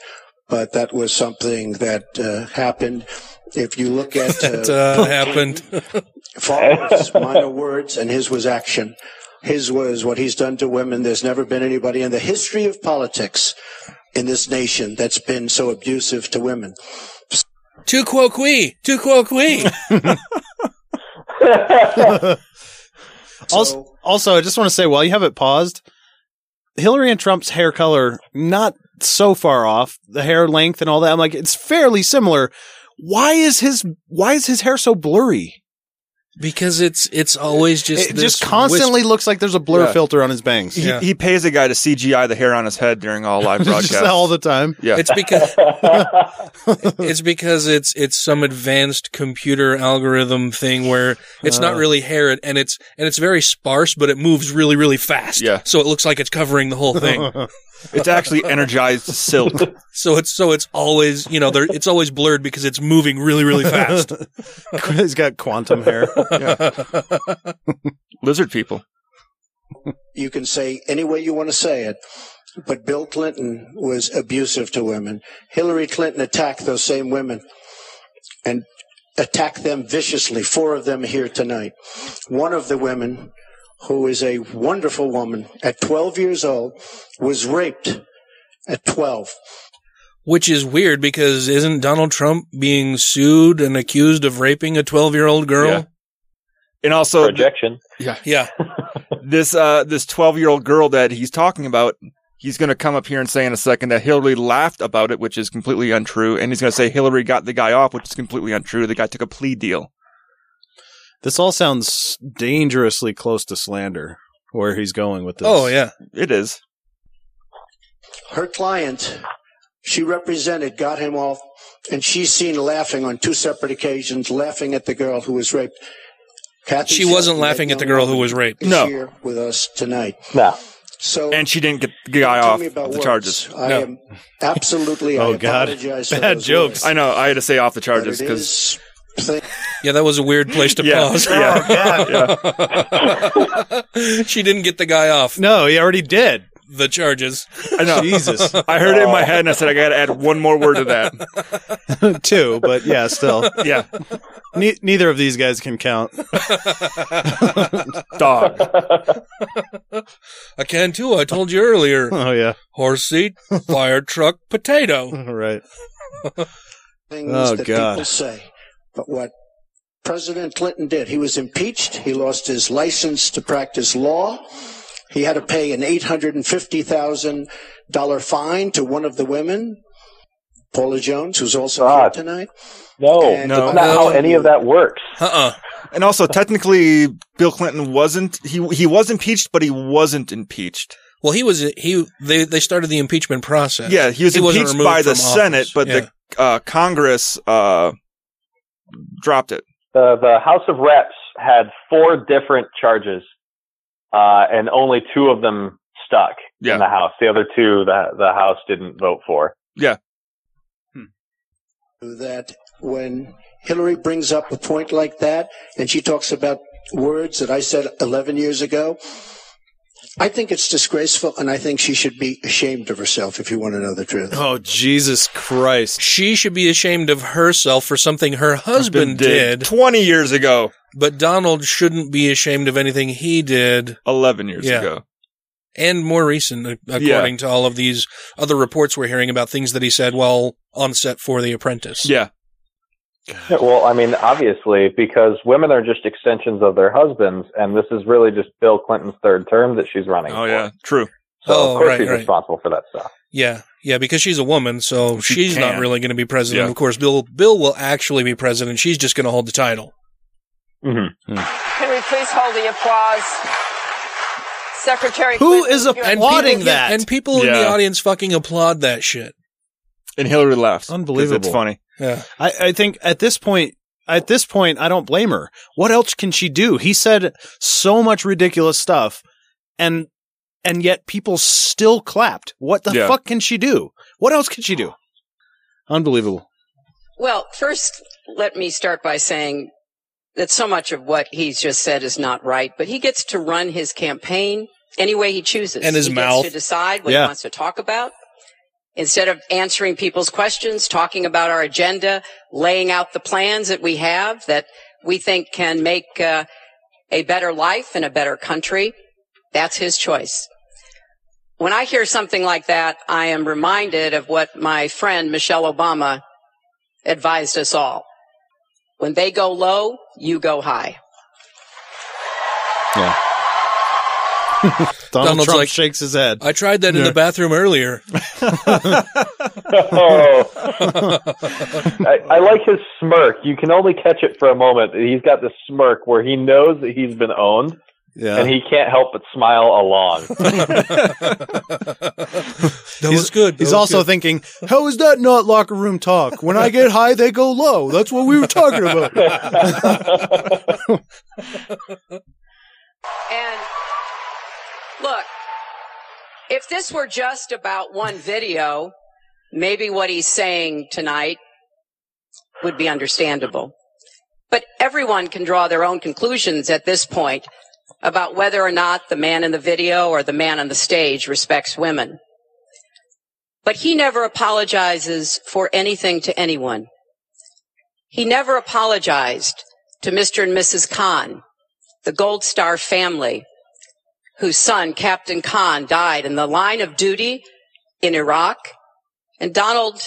I: But that was something that uh, happened. If you look at uh,
A: That uh, happened.
I: followers, minor words, and his was action. His was what he's done to women. There's never been anybody in the history of politics in this nation that's been so abusive to women.
A: Tu quoque, tu quoque.
C: also, also, I just want to say while you have it paused, Hillary and Trump's hair color not so far off. The hair length and all that. I'm like, it's fairly similar. Why is his Why is his hair so blurry?
A: Because it's it's always just
C: it
A: this
C: just constantly looks like there's a blur
B: Yeah.
C: filter on his bangs.
B: He, he pays a guy to CGI the hair on his head during all live broadcasts.
C: All the time.
B: Yeah.
A: It's because it's because it's it's some advanced computer algorithm thing where it's not
B: Uh.
A: really hair and it's and it's very sparse, but it moves really really fast.
B: Yeah.
A: So it looks like it's covering the whole thing.
B: It's actually energized silk.
A: so it's so it's always you know it's always blurred because it's moving really really fast.
C: He's got quantum hair.
B: Lizard people.
I: You can say any way you want to say it, but Bill Clinton was abusive to women. Hillary Clinton attacked those same women and attacked them viciously. Four of them here tonight. One of the women, who is a wonderful woman at 12 years old, was raped at 12.
A: Which is weird because isn't Donald Trump being sued and accused of raping a 12 year old girl?
B: Yeah. And also,
D: Projection.
B: yeah,
A: Yeah.
B: this uh this 12 year old girl that he's talking about he's going to come up here and say in a second that hillary laughed about it which is completely untrue and he's going to say hillary got the guy off which is completely untrue the guy took a plea deal
C: This all sounds dangerously close to slander. Where he's going with this?
A: Oh yeah.
B: it is
I: Her client, she represented, got him off, and she's seen laughing on two separate occasions, laughing at the girl who was raped. Kathy
A: She wasn't laughing at the girl who was raped.
B: No.
I: here with us tonight.
D: No.
I: So
B: and she didn't get the guy off
I: about
B: the
I: words.
B: charges
I: I
A: No.
I: am absolutely.
C: Oh,
I: I
C: God. Bad jokes.
I: words.
B: i know i had to say off the charges because
I: is thing-
A: Yeah, that was a weird place to
B: Yeah.
A: pause.
B: yeah oh, yeah.
A: she didn't get the guy off
C: No, he already did.
A: the charges.
B: i know
C: Jesus.
B: i heard it in my head and i said i gotta add one more word to that
C: Two, but yeah, still.
B: yeah
C: Ne- neither of these guys can count.
B: dog
A: I can too. I told you earlier.
C: Oh yeah,
A: Horse seat, fire truck, potato.
C: right.
I: things
C: Oh,
I: that
C: God.
I: people say, but what President Clinton did. He was impeached. He lost his license to practice law. He had to pay an $850,000 fine to one of the women, Paula Jones, who's also
D: God.
I: here tonight.
D: No,
I: And
D: that's
I: the
D: not how any of that works.
A: Uh-uh.
B: And also, technically, Bill Clinton wasn't he he was impeached, but he wasn't impeached.
A: Well, he was he they they started the impeachment process.
B: Yeah, he was
A: wasn't
B: impeached by the
A: from
B: Senate, but
A: Yeah.
B: the uh, Congress uh, dropped it.
D: The the House of Reps had four different charges, uh, and only two of them stuck
B: Yeah.
D: in the House. The other two, the the House didn't vote for.
B: Yeah.
I: that when Hillary brings up a point like that and she talks about words that I said 11 years ago, I think it's disgraceful and I think she should be ashamed of herself if you want to know the truth.
C: Oh, Jesus Christ.
A: She should be ashamed of herself for something her husband did.
B: 20 years ago.
A: But Donald shouldn't be ashamed of anything he did
B: 11 years
A: Yeah.
B: ago.
A: and more recent, a- according to all of these other reports we're hearing about things that he said while on set for The Apprentice.
B: Yeah.
D: Yeah, Well, I mean, obviously, because women are just extensions of their husbands, and this is really just Bill Clinton's third term that she's running.
B: Oh yeah, true.
D: So
A: Oh,
D: of course
A: right,
D: he's
A: right.
D: responsible for that stuff.
A: Yeah, yeah, because she's a woman, so
B: She
A: she's not really going to be president.
B: Yeah.
A: Of course, Bill Bill will actually be president. She's just going to hold the title.
D: Mm-hmm.
E: Can we please hold the applause? Secretary
C: Who
E: Clinton,
C: is applauding
A: people,
C: that?
A: And people in the audience fucking applaud that shit.
B: And Hillary laughs.
C: Unbelievable.
B: It's funny.
A: Yeah.
C: I, I think at this point, at this point, I don't blame her. What else can she do? He said so much ridiculous stuff, and and yet people still clapped. What the
B: Yeah.
C: fuck can she do? What else can she do? Unbelievable.
H: Well, first, let me start by saying that so much of what he's just said is not right, but he gets to run his campaign any way he chooses.
A: And his
H: he
A: mouth.
H: gets to decide what
C: Yeah.
H: he wants to talk about. Instead of answering people's questions, talking about our agenda, laying out the plans that we have that we think can make uh, a better life and a better country, that's his choice. When I hear something like that, I am reminded of what my friend Michelle Obama advised us all. When they go low, you go high.
C: Yeah. Donald,
A: Donald's
C: Trump
A: like-
C: shakes his head.
A: I tried that in the bathroom earlier.
D: oh. I, I like his smirk. You can only catch it for a moment. He's got this smirk where he knows that he's been owned,
C: Yeah.
D: and he can't help but smile along.
A: That
C: he's
A: was good. That
C: He's
A: was
C: also
A: good.
C: thinking, how is that not locker room talk? When I get high, they go low. That's what we were talking about.
H: And look, if this were just about one video, maybe what he's saying tonight would be understandable. But everyone can draw their own conclusions at this point about whether or not the man in the video or the man on the stage respects women. But he never apologizes for anything to anyone. He never apologized to Mr. and Mrs. Khan, the Gold Star family, whose son, Captain Khan, died in the line of duty in Iraq. And Donald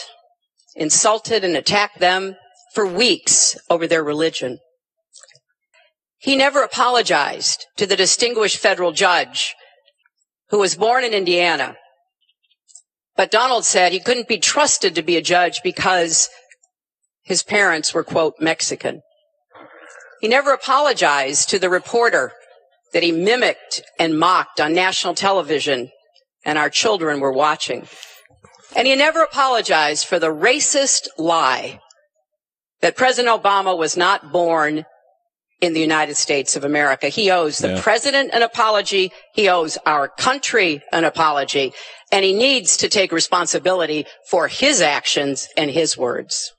H: insulted and attacked them for weeks over their religion. He never apologized to the distinguished federal judge who was born in Indiana. But Donald said he couldn't be trusted to be a judge because his parents were, quote, Mexican. He never apologized to the reporter that he mimicked and mocked on national television and our children were watching. And he never apologized for the racist lie that President Obama was not born in the United States of America. He owes the
C: Yeah.
H: president an apology. He owes our country an apology. And he needs to take responsibility for his actions and his words.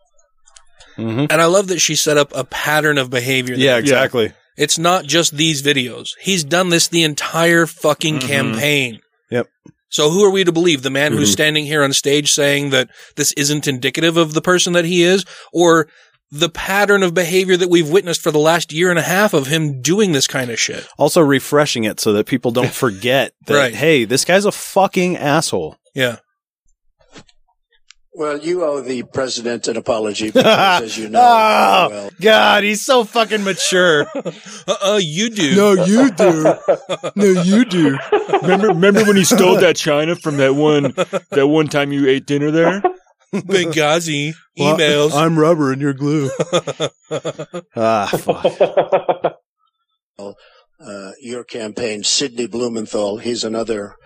H: Mm-hmm.
A: And I love that she set up a pattern of behavior. that-
C: yeah, exactly.
A: It's not just these videos. He's done this the entire fucking mm-hmm. campaign.
C: Yep.
A: So who are we to believe? The man who's mm-hmm. standing here on stage saying that this isn't indicative of the person that he is or the pattern of behavior that we've witnessed for the last year and a half of him doing this kind of shit.
C: Also refreshing it so that people don't forget that,
A: Right.
C: hey, this guy's a fucking asshole.
A: Yeah.
I: Well, you owe the president an apology because, as you know,
C: oh,
I: well,
C: God, he's so fucking mature.
A: uh, oh, you do.
C: No, you do. No, you do.
B: Remember, remember when he stole that china from that one that one time you ate dinner there?
A: Benghazi emails.
C: I'm rubber and you're glue. ah, fuck.
I: uh, your campaign, Sidney Blumenthal, he's another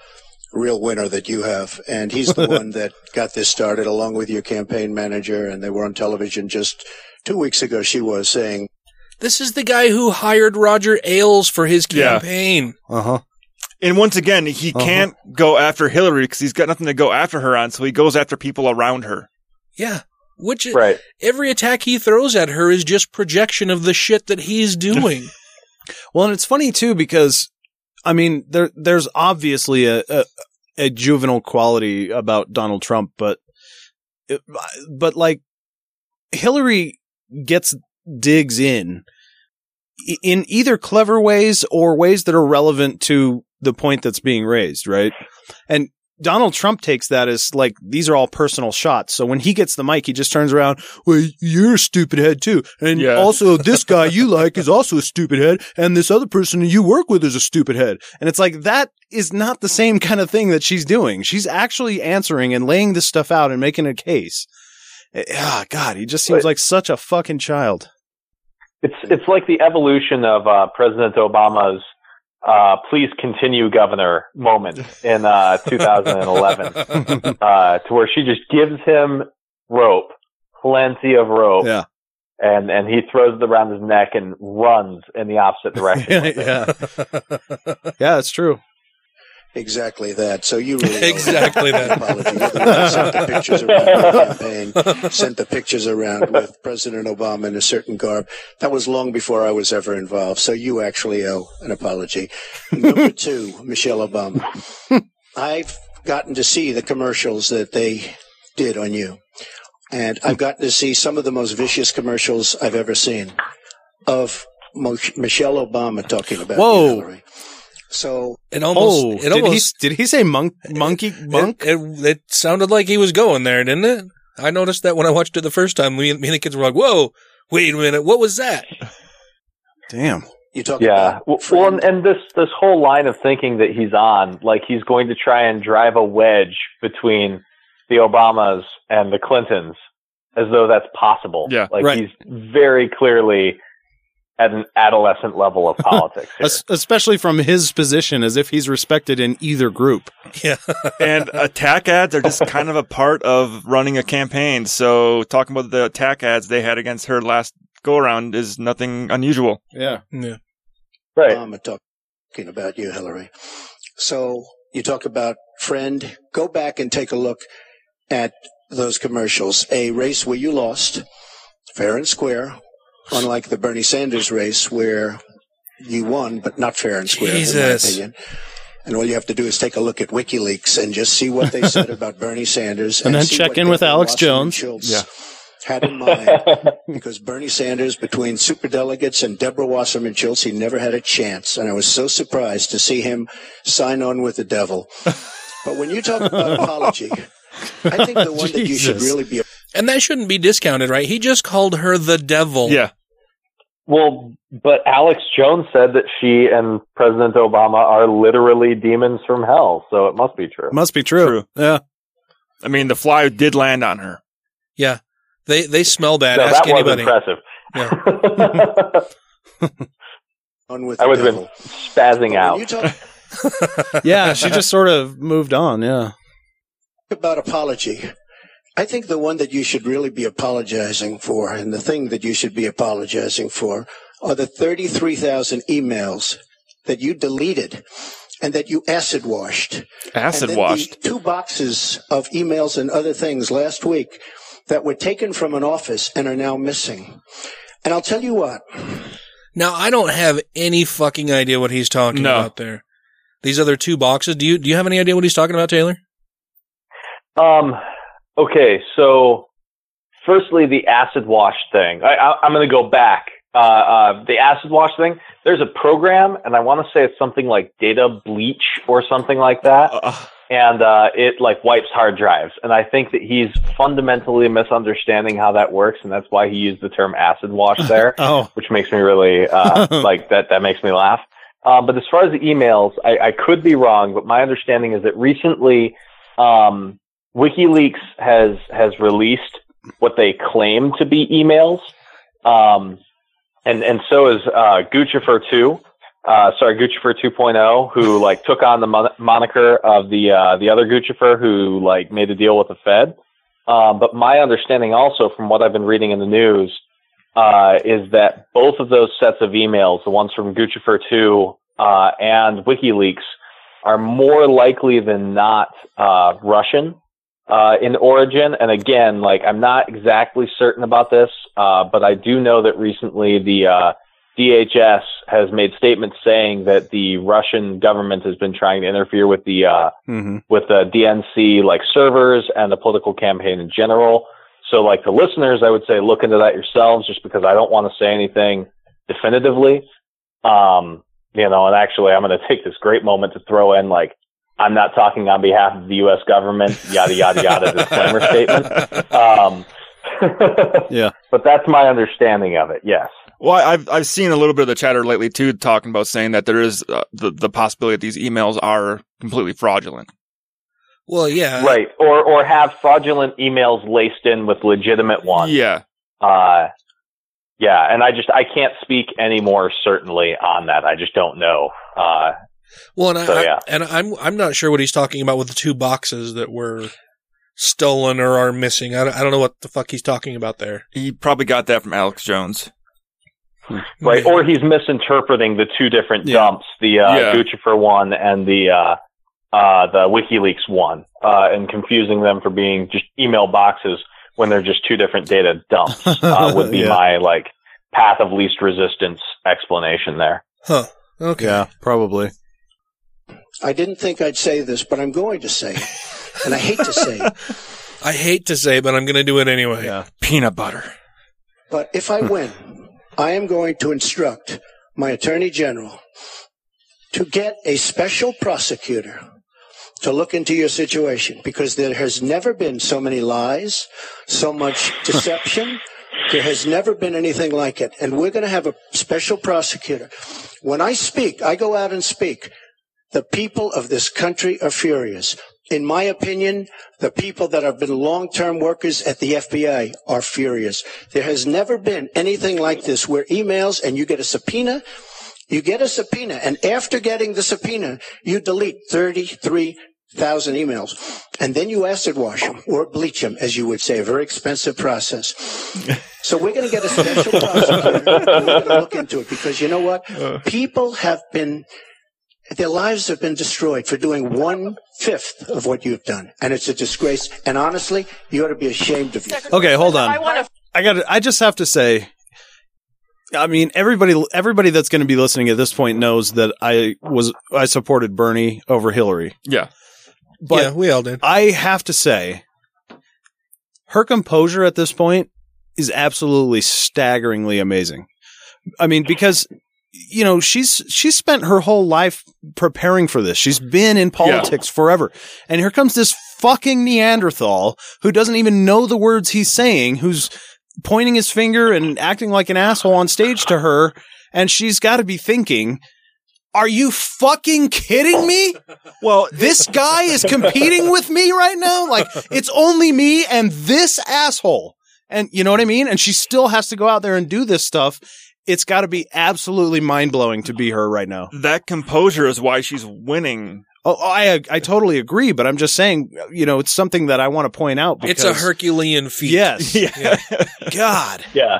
I: real winner that you have. And he's the one that got this started along with your campaign manager. And they were on television just two weeks ago. She was saying,
A: This is the guy who hired Roger Ailes for his
B: Yeah.
A: campaign.
C: Uh huh.
B: And once again, he
C: Uh-huh.
B: can't go after Hillary because he's got nothing to go after her on, so he goes after people around her.
A: Yeah. Which
D: Right.
A: every attack he throws at her is just projection of the shit that he's doing.
C: Well, and it's funny too because, I mean, there there's obviously a, a a juvenile quality about Donald Trump, but but like Hillary gets digs in in either clever ways or ways that are relevant to the point that's being raised, right? And Donald Trump takes that as like these are all personal shots. So when he gets the mic, he just turns around, "Well, you're a stupid head too." And
B: Yeah.
C: also this guy you like is also a stupid head, and this other person you work with is a stupid head. And it's like that is not the same kind of thing that she's doing. She's actually answering and laying this stuff out and making a case. Eh, Ah, God, he just seems
D: But-
C: like such a fucking child.
D: It's it's like the evolution of uh, President Obama's uh, "Please continue, Governor" moment in uh, 2011, uh, to where she just gives him rope, plenty of rope,
C: Yeah.
D: and and he throws it around his neck and runs in the opposite direction.
C: yeah. yeah, it's true.
I: Exactly that. So you really
A: Exactly that.
I: apology. You're the one that sent the pictures around the campaign, sent the pictures around with President Obama in a certain garb. That was long before I was ever involved. So you actually owe an apology. Number two, Michelle Obama. I've gotten to see the commercials that they did on you. And I've gotten to see some of the most vicious commercials I've ever seen of Mo- Michelle Obama talking about
C: Whoa.
I: Hillary. So
A: It almost,
C: oh,
A: it
C: did
A: almost,
C: he did he say monk monkey monk?
A: It, it, it sounded like he was going there, didn't it? I noticed that when I watched it the first time. Me, and- me and the kids were like, "Whoa, wait a minute, what was that?"
C: Damn.
I: you talk
D: Yeah.
I: about
D: Well, well, and, and this this whole line of thinking that he's on, like he's going to try and drive a wedge between the Obamas and the Clintons, as though that's possible.
B: Yeah,
D: like
C: right.
D: he's very clearly at an adolescent level of politics. Here.
C: Especially from his position as if he's respected in either group.
A: Yeah,
B: And attack ads are just kind of a part of running a campaign. So talking about the attack ads they had against her last go around is nothing unusual.
C: Yeah.
A: yeah.
D: right.
I: Obama talking about you, Hillary. So you talk about friend. Go back and take a look at those commercials. A race where you lost, fair and square, unlike the Bernie Sanders race where you won, but not fair and square, in my opinion. And all you have to do is take a look at WikiLeaks and just see what they said about Bernie Sanders,
C: And then check in with Alex
I: Wasserman
C: Jones.
I: Schultz
B: Yeah.
I: had in mind because Bernie Sanders, between superdelegates and Deborah Wasserman Schultz, he never had a chance. And I was so surprised to see him sign on with the devil. But when you talk about apology, I think the one that you should really be
A: And that shouldn't be discounted, right? He just called her the devil.
B: Yeah.
D: Well, but Alex Jones said that she and President Obama are literally demons from hell, so it must be true.
C: Must be true.
B: True.
C: Yeah.
B: I mean, the fly did land on her.
A: yeah. They they smell bad.
D: No,
A: Ask
D: that was
A: anybody.
D: impressive.
I: on with
D: I
I: the
D: would have been spazzing
I: But
D: out.
I: talk
C: Yeah, she just sort of moved on. Yeah.
I: about apology, I think the one that you should really be apologizing for, and the thing that you should be apologizing for, are the 33,000 emails that you deleted and that you acid washed.
B: Acid washed.
I: Two boxes of emails and other things last week that were taken from an office and are now missing. And I'll tell you what,
A: Now I don't have any fucking idea what he's talking
B: No.
A: about there. These other two boxes. Do you do you have any idea what he's talking about, Taylor?
D: Um. Okay. So, firstly, the acid wash thing. I, I, I'm going to go back. Uh, uh, the acid wash thing. There's a program, and I want to say it's something like Data Bleach or something like that.
B: Uh,
D: and uh, it like wipes hard drives. And I think that he's fundamentally misunderstanding how that works, and that's why he used the term acid wash there,
C: Oh.
D: which makes me really uh, like that. That makes me laugh. Um, but as far as the emails, I, I could be wrong, but my understanding is that recently um, WikiLeaks has has released what they claim to be emails, um, and and so is uh, Guccifer two. Uh, sorry, Guccifer 2.0, who like took on the mon- moniker of the uh, the other Guccifer who like made a deal with the Fed. Um, but my understanding also from what I've been reading in the news uh, is that both of those sets of emails, the ones from Guccifer 2 uh, and WikiLeaks, are more likely than not uh, Russian uh, in origin. And again, like I'm not exactly certain about this, uh, but I do know that recently the uh, DHS has made statements saying that the Russian government has been trying to interfere with the uh,
C: Mm-hmm.
D: with the DNC like servers and the political campaign in general. So like the listeners, I would say look into that yourselves just because I don't want to say anything definitively. Um, you know, and actually I'm going to take this great moment to throw in like, I'm not talking on behalf of the U.S. government, yada, yada, yada, disclaimer statement. Um,
C: yeah.
D: but that's my understanding of it. Yes.
B: Well, I've I've seen a little bit of the chatter lately too, talking about saying that there is uh, the the possibility that these emails are completely fraudulent.
A: Well, yeah.
D: Right. Or, or have fraudulent emails laced in with legitimate ones.
B: Yeah.
D: Uh, yeah, and I just I can't speak any more certainly on that. I just don't know. Uh,
A: Well, and, I,
D: So,
A: I-
D: yeah.
A: and I'm I'm not sure what he's talking about with the two boxes that were stolen or are missing. I don't, I don't know what the fuck he's talking about there.
B: He probably got that from Alex Jones.
D: right, or he's misinterpreting the two different
B: Yeah.
D: dumps, the uh,
B: Yeah.
D: Guccifer one and the uh, uh, the WikiLeaks one, uh, and confusing them for being just email boxes when they're just two different data dumps. Uh, would be
C: Yeah.
D: my like path of least resistance explanation there.
A: Huh. Okay.
C: Yeah, probably.
I: I didn't think I'd say this, but I'm going to say it. And I hate to say it.
A: I hate to say, but I'm going to do it anyway.
C: Yeah.
B: Peanut butter.
I: But if I hmm. win, I am going to instruct my attorney general to get a special prosecutor to look into your situation because there has never been so many lies, so much deception. There has never been anything like it. And we're going to have a special prosecutor. When I speak, I go out and speak. The people of this country are furious. In my opinion, the people that have been long-term workers at the FBI are furious. There has never been anything like this where emails and you get a subpoena, you get a subpoena, and after getting the subpoena, you delete 33,000 emails. And then you acid wash them or bleach them, as you would say, a very expensive process. So we're going to get a special prosecutor we're going to look into it because you know what? Uh. People have been their lives have been destroyed for doing one fifth of what you've done, and it's a disgrace. And honestly, you ought to be ashamed of yourself.
C: Okay, hold on.
E: I want to
C: I got. I just have to say. I mean, everybody, everybody that's going to be listening at this point knows that I was I supported Bernie over Hillary.
B: Yeah.
C: But
A: yeah, we all did.
C: I have to say, her composure at this point is absolutely staggeringly amazing. I mean, because you know she's she's spent her whole life preparing for this. She's mm-hmm. been in politics forever, and here comes this fucking Neanderthal who doesn't even know the words he's saying, who's pointing his finger and acting like an asshole on stage to her, and she's got to be thinking. Are you fucking kidding me?
B: Well,
C: this guy is competing with me right now. Like it's only me and this asshole. And you know what I mean? And she still has to go out there and do this stuff. It's got to be absolutely mind blowing to be her right now.
B: That composure is why she's winning.
C: Oh, oh, I I totally agree, but I'm just saying, you know, it's something that I want to point out. Because,
A: It's a Herculean feat.
C: Yes.
A: Yeah.
C: God.
D: Yeah.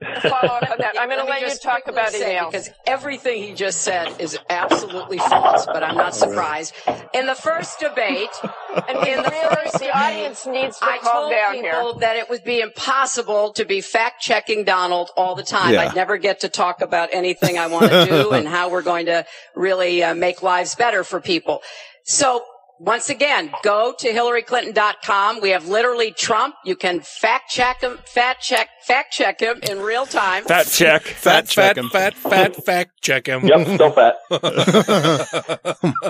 E: Follow up on that. I'm going to
H: me
E: let you
H: just
E: talk about
H: say,
E: emails.
H: because everything he just said is absolutely false, but I'm not surprised. In the first debate,
E: And
H: in the first
E: the audience needs to
H: I
E: calm
H: told
E: down
H: people
E: here.
H: that it would be impossible to be fact checking Donald all the time.
C: Yeah.
H: I'd never get to talk about anything I want to do and how we're going to really uh, make lives better for people. So once again, go to hillaryclinton.com. We have literally Trump. You can fact check him, fact check, fact check him in real time.
B: Fat check.
A: Fat,
C: check
A: fat,
C: him.
A: fat, fat, fact check him.
D: Yep, still fat.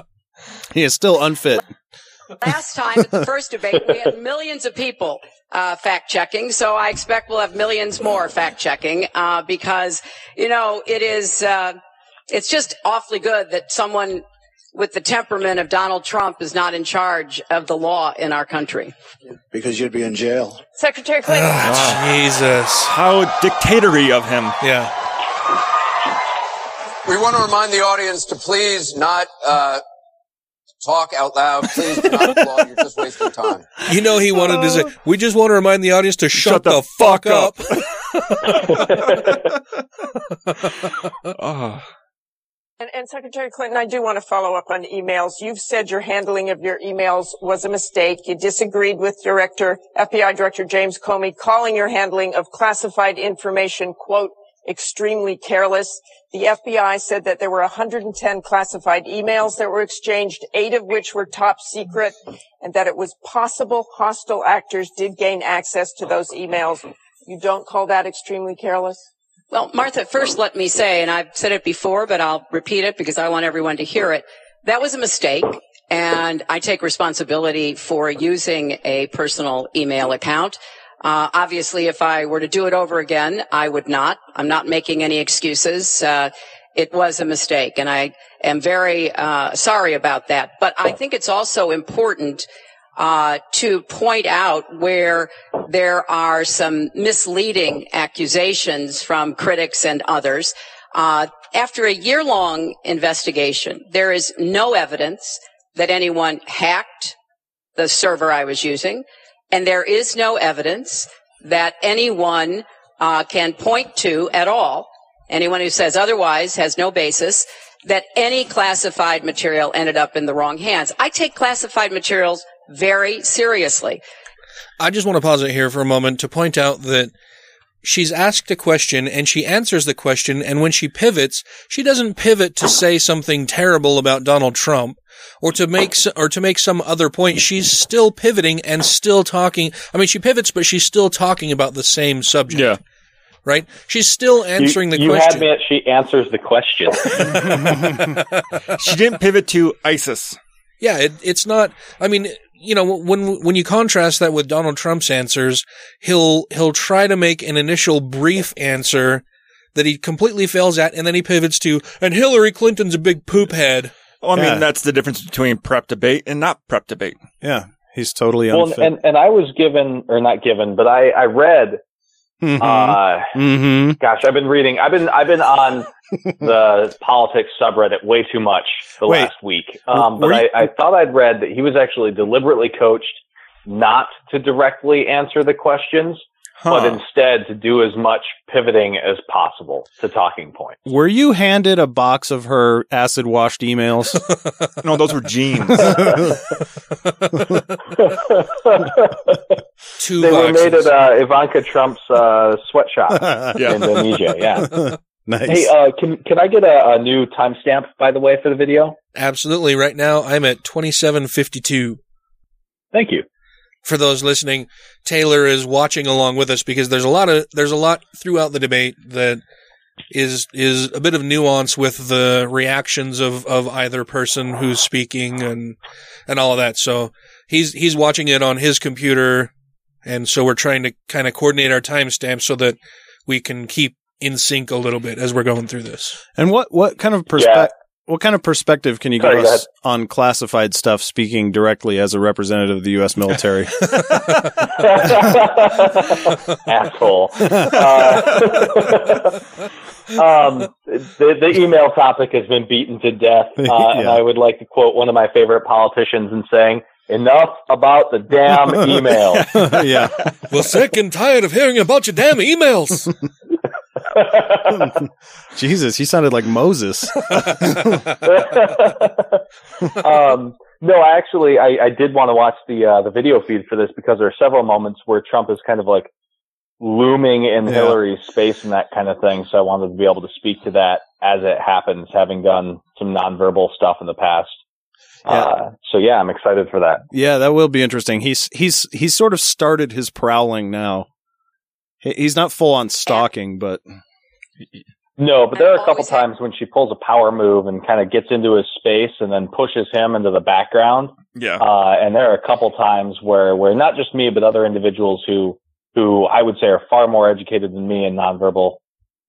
C: He is still unfit.
H: Last time at the first debate, we had millions of people uh, fact checking, so I expect we'll have millions more fact checking uh, because you know it is. Uh, it's just awfully good that someone with the temperament of Donald Trump is not in charge of the law in our country.
I: Because you'd be in jail.
E: Secretary Clinton. Ah, ah.
A: Jesus.
B: How dictatory of him.
A: Yeah.
F: We want to remind the audience to please not uh, talk out loud. Please do not applaud. You're just wasting time.
A: You know, he wanted to say, we just want to remind the audience to shut, the, fuck, up.
B: Oh.
E: And, and Secretary Clinton, I do want to follow up on emails. You've said your handling of your emails was a mistake. You disagreed with Director, FBI Director James Comey, calling your handling of classified information, quote, extremely careless. The FBI said that there were 110 classified emails that were exchanged, eight of which were top secret, and that it was possible hostile actors did gain access to those emails. You don't call that extremely careless?
H: Well, Martha, first let me say, and I've said it before, but I'll repeat it because I want everyone to hear it. That was a mistake, and I take responsibility for using a personal email account. Uh, obviously, if I were to do it over again, I would not. I'm not making any excuses. Uh, it was a mistake, and I am very uh, sorry about that. But I think it's also important uh, to point out where there are some misleading accusations from critics and others. Uh, after a year-long investigation, there is no evidence that anyone hacked the server I was using, and there is no evidence that anyone uh, can point to at all. Anyone who says otherwise has no basis that any classified material ended up in the wrong hands. I take classified materials very seriously.
A: I just want to pause it here for a moment to point out that she's asked a question and she answers the question. And when she pivots, she doesn't pivot to say something terrible about Donald Trump or to make, or to make some other point. She's still pivoting and still talking. I mean, she pivots, but she's still talking about the same subject.
B: Yeah.
A: Right? She's still answering
D: you,
A: the
D: you
A: question.
D: had me at she answers the question.
B: she didn't pivot to ISIS.
A: Yeah, it, it's not. I mean, you know, when when you contrast that with Donald Trump's answers, he'll he'll try to make an initial brief answer that he completely fails at, and then he pivots to, and Hillary Clinton's a big poop head.
B: Well, I mean, that's the difference between prep debate and not prep debate.
C: Yeah, he's totally
D: well, and, and I was given, or not given, but I, I read,
C: Mhm.
D: uh,
C: mm-hmm.
D: gosh, I've been reading, I've been, I've been on the politics subreddit way too much the
C: Wait,
D: last week. Um, but
C: were
D: I, I thought I'd read that he was actually deliberately coached not to directly answer the questions, but instead to do as much pivoting as possible to talking points.
C: Were you handed a box of her acid washed emails?
B: No, those were jeans.
A: Two
D: they were made at uh, Ivanka Trump's uh, sweatshop
B: Yeah.
D: in Indonesia. Yeah.
C: nice.
D: Hey, uh, can can I get a, a new timestamp by the way for the video?
A: Absolutely. Right now, I'm at twenty seven fifty two.
D: Thank you.
A: For those listening, Taylor is watching along with us because there's a lot of there's a lot throughout the debate that is is a bit of nuance with the reactions of of either person who's speaking and and all of that. So he's he's watching it on his computer, and so we're trying to kind of coordinate our timestamps so that we can keep in sync a little bit as we're going through this.
C: And what what kind of perspective? What kind of perspective can you give
D: go
C: us on classified stuff? Speaking directly as a representative of the U.S. military.
D: Asshole. Uh, um, the, the email topic has been beaten to death, uh, and I would like to quote one of my favorite politicians in saying, "Enough about the damn email."
C: yeah.
A: We're sick and tired of hearing about your damn emails.
C: Jesus, he sounded like Moses.
D: um, no, I actually, I, I did want to watch the uh, the video feed for this because there are several moments where Trump is kind of like looming in
C: Yeah.
D: Hillary's space and that kind of thing. So I wanted to be able to speak to that as it happens, having done some nonverbal stuff in the past. Uh, so yeah, I'm excited for that.
C: Yeah, that will be interesting. He's he's he's sort of started his prowling now. He's not full on stalking, but
D: No, but there are a couple times when she pulls a power move and kind of gets into his space and then pushes him into the background.
B: Yeah.
D: Uh, and there are a couple times where, where not just me, but other individuals who, who I would say are far more educated than me in nonverbal,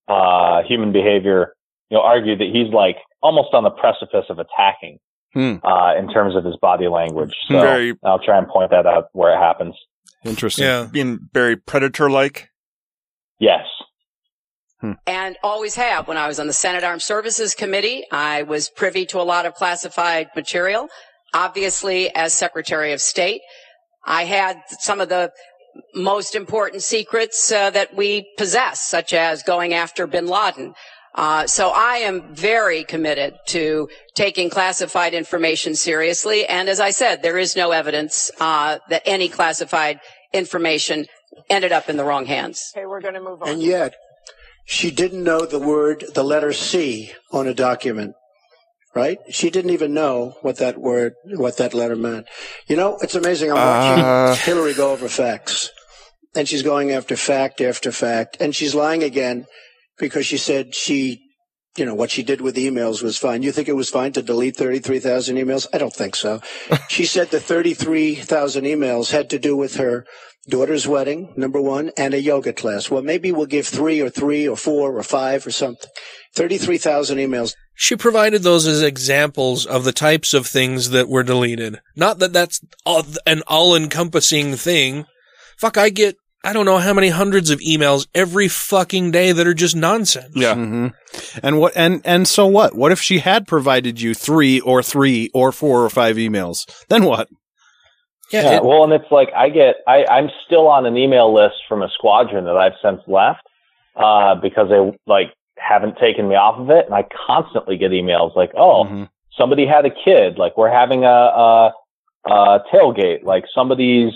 D: uh, human behavior, you know, argue that he's like almost on the precipice of attacking,
C: Hmm.
D: uh, in terms of his body language. So
B: Very-
D: I'll try and point that out where it happens.
C: Interesting.
A: Yeah.
B: Being very predator like.
D: Yes.
H: And always have. When I was on the Senate Armed Services Committee, I was privy to a lot of classified material. Obviously, as Secretary of State, I had some of the most important secrets uh, that we possess, such as going after bin Laden. Uh, so I am very committed to taking classified information seriously. And as I said, there is no evidence uh, that any classified information ended up in the wrong hands.
E: Okay, we're going to move on.
I: And yet, she didn't know the word, the letter C on a document, right? She didn't even know what that word, what that letter meant. You know, it's amazing. I'm watching
B: Uh.
I: Hillary go over facts, and she's going after fact after fact, and she's lying again because she said she, you know, what she did with emails was fine. You think it was fine to delete 33,000 emails? I don't think so. she said the 33,000 emails had to do with her daughter's wedding, number one, and a yoga class. Well, maybe we'll give three or three or four or five or something. 33,000 emails.
A: She provided those as examples of the types of things that were deleted. Not that that's all, an all-encompassing thing. Fuck, I get, I don't know how many hundreds of emails every fucking day that are just nonsense.
B: Yeah.
C: hmm And what? And and so what? What if she had provided you three or three or four or five emails? Then what?
D: Yeah,
A: it-
D: well, and it's like I get, I, I'm still on an email list from a squadron that I've since left, uh, because they like haven't taken me off of it. And I constantly get emails like, oh,
C: Mm-hmm.
D: somebody had a kid, like we're having a, a, a tailgate, like somebody's,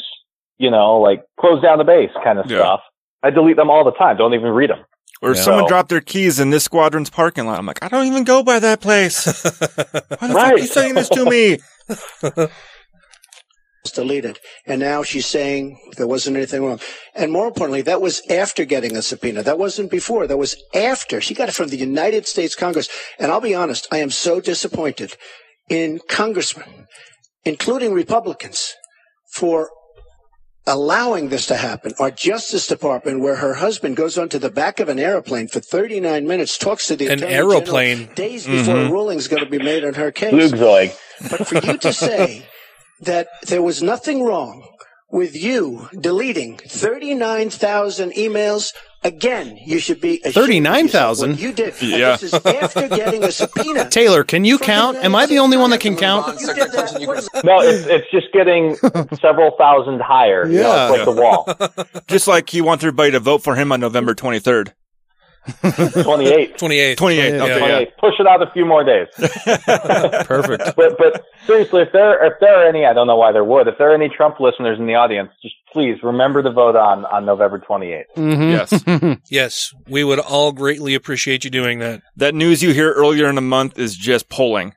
D: you know, like close down the base kind of
B: Yeah.
D: stuff. I delete them all the time. Don't even read them.
B: Or
D: Yeah.
B: someone
D: So-
B: dropped their keys in this squadron's parking lot. I'm like, I don't even go by that place. Why the fuck are you saying this to me?
I: deleted. And now she's saying there wasn't anything wrong. And more importantly, that was after getting a subpoena. That wasn't before. That was after. She got it from the United States Congress. And I'll be honest, I am so disappointed in congressmen, including Republicans, for allowing this to happen. Our Justice Department, where her husband goes onto the back of an airplane for 39 minutes, talks to the
A: An
I: Attorney General
A: aeroplane.
I: days before
B: Mhm.
I: a ruling is going to be made on her case.
D: Flugzeug.
I: But for you to say that there was nothing wrong with you deleting 39,000 emails, again, you should be ashamed
C: 39,000?
I: You did.
B: Yeah.
I: This is after getting a subpoena.
C: Taylor, can you count? Am I the only one that can count?
F: Ron, Secretary Clinton, you can
D: No, it's, it's just getting several thousand higher. You know,
C: Yeah.
D: it's like the wall.
B: Just like he wants everybody to vote for him on November 23rd.
D: 28.
A: 28.
B: 28. Okay, yeah.
D: 28. Push it out a few more days.
C: Perfect.
D: but but seriously, if there if there are any, I don't know why there would. If there are any Trump listeners in the audience, just please remember to vote on on November 28th.
C: Mm-hmm.
B: Yes.
A: Yes, we would all greatly appreciate you doing that.
B: That news you hear earlier in the month is just polling.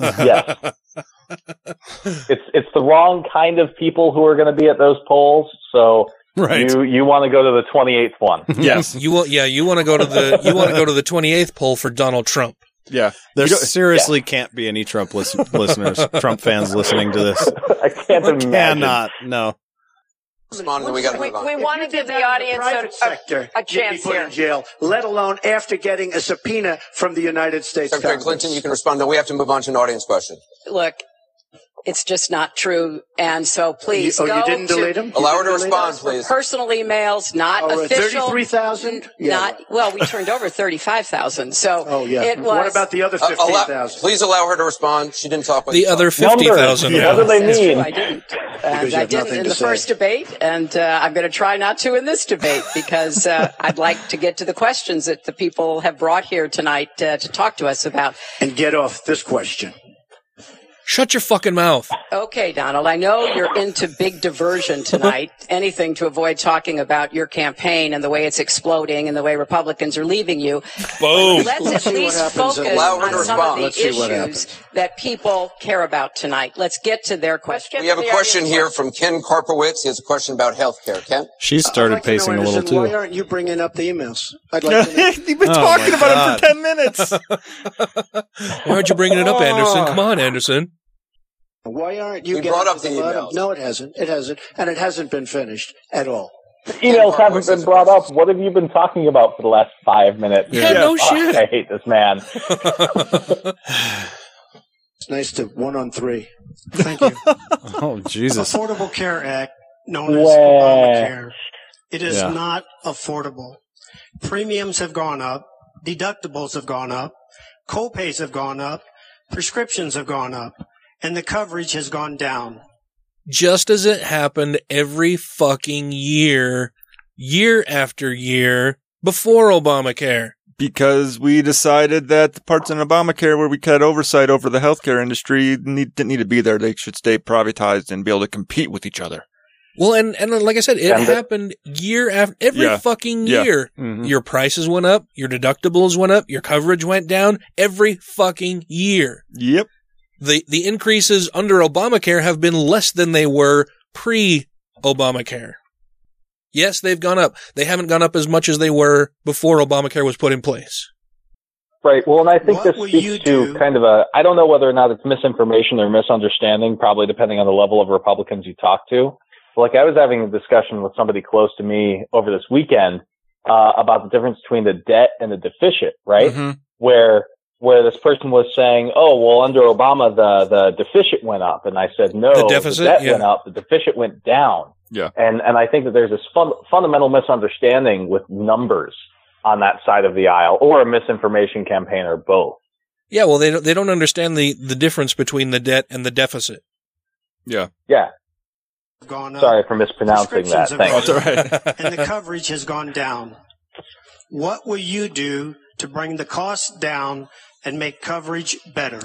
D: Yes, it's it's the wrong kind of people who are going to be at those polls. So
C: Right.
D: you you want to go to the 28th one.
B: Yes.
A: You want, yeah, you want to go to the, you want to go to the 28th poll for Donald Trump.
B: Yeah.
C: There
B: You don't-
C: seriously can't be any Trump lis- listeners, Trump fans listening to this.
D: I can't imagine.
C: Cannot. No.
F: respond, we
E: We, we want to give the audience
I: private
E: a,
I: sector,
E: a, a chance
I: put
E: here.
I: in jail, let alone after getting a subpoena from the United States
F: Secretary
I: Congress.
F: Clinton, you can respond. No, we have to move on to an audience question.
H: Look, it's just not true. And so please
I: You- oh,
H: go
I: you didn't
H: to
I: delete them?
F: Allow her to respond, please.
H: personal emails, not
I: Oh,
H: official.
I: 33,000? Yeah.
H: Not well. We turned over thirty-five thousand. So
I: Oh, yeah.
H: it was.
I: what about the other
F: Uh,
I: 15,000?
F: please allow her to respond. She didn't talk when
A: The other
F: talked.
A: fifty thousand.
D: Numbers. What do they mean?
H: I didn't, and
I: you
H: I
I: have
H: didn't in the
I: say.
H: first debate, and uh, I'm going to try not to in this debate because uh, I'd like to get to the questions that the people have brought here tonight uh, to talk to us about.
I: And get off this question.
A: Shut your fucking mouth.
H: Okay, Donald, I know you're into big diversion tonight. Anything to avoid talking about your campaign and the way it's exploding and the way Republicans are leaving you.
A: Boom.
H: Let's
I: Let's
H: at least focus on
I: to
H: some of the
I: Let's
H: issues that people care about tonight. Let's get to their questions.
F: We have a question here from Ken Karpowitz. He has a question about health care. Ken?
C: She started
I: I'd like to know,
C: pacing a little
I: Anderson, Why aren't you bringing up the emails? I'd like to know.
B: You've been
C: Oh,
B: talking about
C: God.
B: it for 10 minutes.
A: Why aren't you bringing it up, Anderson? Come on, Anderson.
I: Why aren't you
F: We
I: getting
F: brought up
I: to
F: the emails.
I: No, it hasn't. It hasn't. And it hasn't been finished at all.
D: Emails haven't been brought up. What have you been talking about for the last five minutes?
A: Yeah, no
D: Fuck,
A: shit.
D: I hate this man.
I: It's nice to one on three. Thank you.
C: Oh Jesus!
J: Affordable Care Act, known as Obamacare, it is
C: Yeah.
J: not affordable. Premiums have gone up, deductibles have gone up, co-pays have gone up, prescriptions have gone up, and the coverage has gone down.
A: Just as it happened every fucking year, year after year, before Obamacare.
B: because we decided that the parts in Obamacare where we cut oversight over the healthcare industry need, didn't need to be there. They should stay privatized and be able to compete with each other.
A: Well, and, and like I said, it
D: And the-
A: happened year after every
B: Yeah.
A: fucking
B: Yeah.
A: year.
C: Mhm.
A: Your prices went up, your deductibles went up, your coverage went down every fucking year.
B: Yep.
A: The the increases under Obamacare have been less than they were pre Obamacare. Yes, they've gone up. They haven't gone up as much as they were before Obamacare was put in place.
D: Right. Well, and I think
J: What
D: this
J: will you
D: speaks to
J: do?
D: kind of a, I don't know whether or not it's misinformation or misunderstanding, probably depending on the level of Republicans you talk to. But like I was having a discussion with somebody close to me over this weekend, uh, about the difference between the debt and the deficit, right?
B: Mhm.
D: Where, where this person was saying, oh, well, under Obama, the, the deficit went up. And I said, no,
A: The deficit?
D: debt
A: Yeah.
D: went up, the deficit went down.
B: Yeah.
D: And, and I think that there's this fun, fundamental misunderstanding with numbers on that side of the aisle or a misinformation campaign or both.
A: Yeah, well, they don't, they don't understand the, the difference between the debt and the deficit.
B: Yeah.
D: Yeah.
J: Gone up.
D: Sorry for mispronouncing that. Thanks.
B: Oh, it's all right.
J: and the coverage has gone down. What will you do to bring the cost down and make coverage better?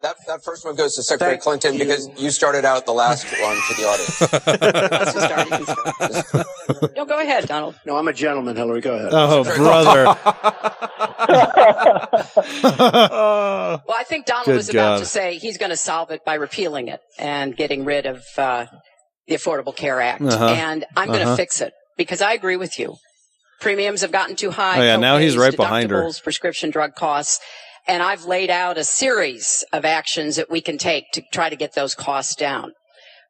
F: That, that first one goes to Secretary
I: Thank
F: Clinton
I: you.
F: because you started out the last one to the audience.
H: Let's just start. You can start. No, go ahead, Donald.
I: No, I'm a gentleman, Hillary. Go ahead.
C: Oh, brother!
H: Well, I think Donald
C: Good
H: was about
C: God.
H: to say he's going to solve it by repealing it and getting rid of uh, the Affordable Care Act.
C: Uh-huh.
H: And I'm going to
C: Uh-huh.
H: fix it because I agree with you. Premiums have gotten too high.
C: Oh, yeah, now he's right behind her.
H: Prescription drug costs. And I've laid out a series of actions that we can take to try to get those costs down.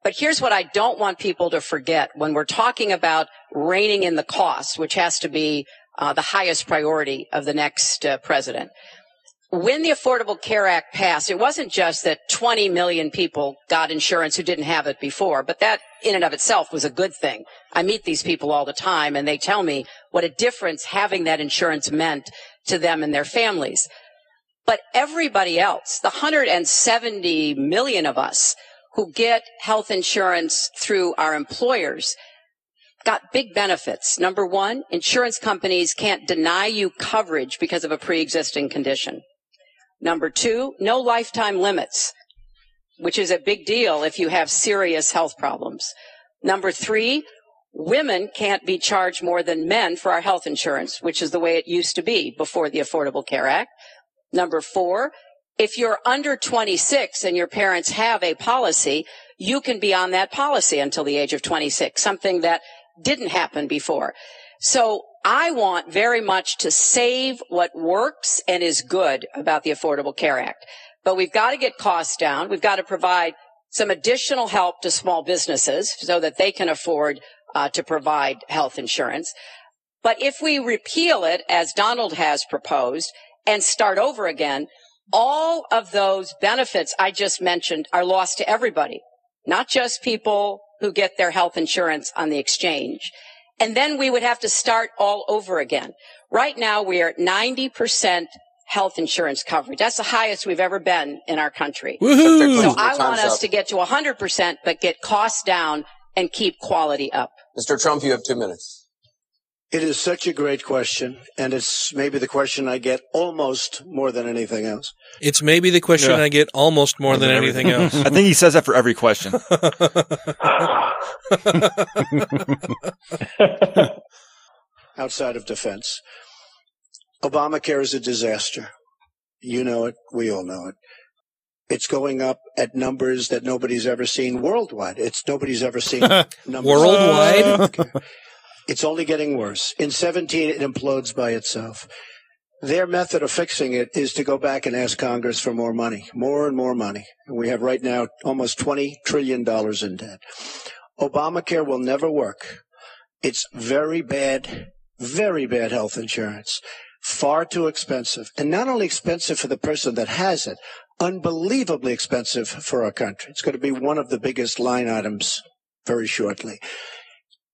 H: But here's what I don't want people to forget when we're talking about reining in the costs, which has to be uh, the highest priority of the next uh, president. When the Affordable Care Act passed, it wasn't just that 20 million people got insurance who didn't have it before, but that in and of itself was a good thing. I meet these people all the time and they tell me what a difference having that insurance meant to them and their families. But everybody else, the 170 million of us who get health insurance through our employers, got big benefits. Number one, insurance companies can't deny you coverage because of a pre-existing condition. Number two, no lifetime limits, which is a big deal if you have serious health problems. Number three, women can't be charged more than men for our health insurance, which is the way it used to be before the Affordable Care Act. Number four, if you're under 26 and your parents have a policy, you can be on that policy until the age of 26, something that didn't happen before. So I want very much to save what works and is good about the Affordable Care Act. But we've got to get costs down. We've got to provide some additional help to small businesses so that they can afford uh, to provide health insurance. But if we repeal it, as Donald has proposed, and start over again, all of those benefits I just mentioned are lost to everybody, not just people who get their health insurance on the exchange. And then we would have to start all over again. Right now we are at 90% health insurance coverage. That's the highest we've ever been in our country.
A: Woohoo!
H: So I want us
F: up.
H: to get to 100%, but get costs down and keep quality up.
F: Mr. Trump, you have two minutes.
I: It is such a great question, and it's maybe the question I get almost more than anything else.
A: It's maybe the question
B: Yeah.
A: I get almost more than anything else.
B: I think he says that for every question.
I: outside of defense. Obamacare is a disaster. You know it. We all know it. It's going up at numbers that nobody's ever seen worldwide. It's nobody's ever seen numbers
A: Worldwide?
I: It's only getting worse. In 17, it implodes by itself. Their method of fixing it is to go back and ask Congress for more money, more and more money. We have right now almost $20 trillion in debt. Obamacare will never work. It's very bad, very bad health insurance. Far too expensive. And not only expensive for the person that has it, unbelievably expensive for our country. It's going to be one of the biggest line items very shortly.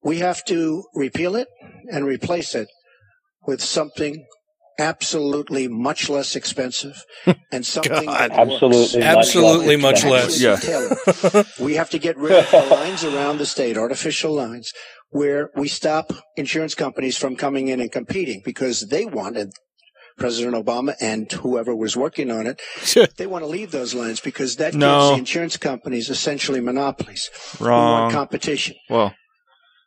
I: We have to repeal it and replace it with something absolutely much less expensive and something that works.
D: Absolutely much
A: Absolutely
D: less
A: much less.
I: Actually tailored. we have to get rid of the lines around the state, artificial lines, where we stop insurance companies from coming in and competing because they wanted President Obama and whoever was working on it, they want to leave those lines because that
B: No.
I: gives the insurance companies essentially monopolies. We
B: Wrong.
I: want competition.
B: Well,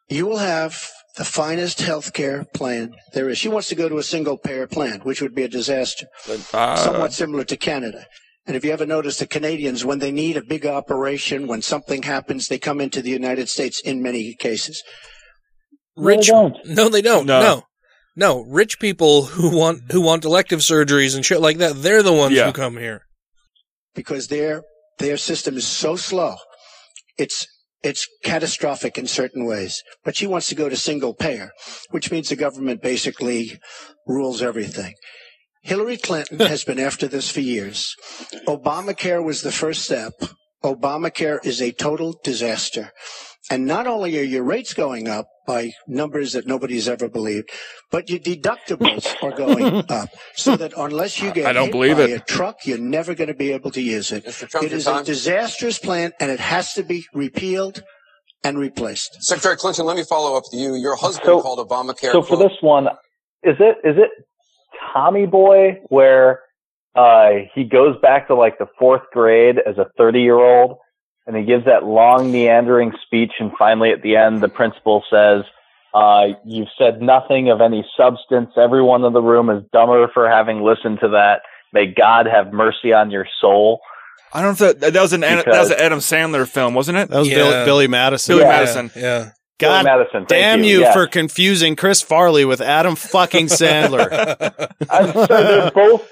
I: You will have the finest health care plan there is. She wants to go to a single payer plan, which would be a disaster.
B: uh,
I: Somewhat similar to Canada. And if you ever notice the Canadians, when they need a big operation, when something happens, they come into the United States in many cases.
A: Rich?
D: don't.
A: No, they don't.
B: No.
A: No. no, Rich people who want who want elective surgeries and shit like that, they're the ones
B: Yeah.
A: who come here.
I: because their their system is so slow. It's it's catastrophic in certain ways. But she wants to go to single payer, which means the government basically rules everything. Hillary Clinton has been after this for years. Obamacare was the first step. Obamacare is a total disaster. And not only are your rates going up by numbers that nobody's ever believed, but your deductibles are going up. So that unless you get
B: I don't
I: hit
B: believe
I: by
B: it.
I: a truck, you're never going to be able to use it.
F: Mr. Trump,
I: It
F: your
I: is a
F: time.
I: disastrous plan, and it has to be repealed and replaced.
F: Secretary Clinton, let me follow up with you. Your husband
D: So-
F: called Obamacare.
D: So for
F: quote,
D: this one, is it is it Tommy Boy where uh, he goes back to like the fourth grade as a 30 year old and he gives that long meandering speech and finally at the end the principal says, uh, you've said nothing of any substance. Everyone in the room is dumber for having listened to that. May God have mercy on your soul.
B: I don't know if that, that was an Ad- that was an Adam Sandler film, wasn't it?
C: That was
A: Yeah.
C: Billy, Billy Madison.
B: Billy
D: Yeah.
B: Madison.
A: Yeah.
C: God
D: Billy Madison,
C: damn
D: you.
C: you,
D: Yes.
C: for confusing Chris Farley with Adam fucking Sandler.
D: I'm sorry, they're both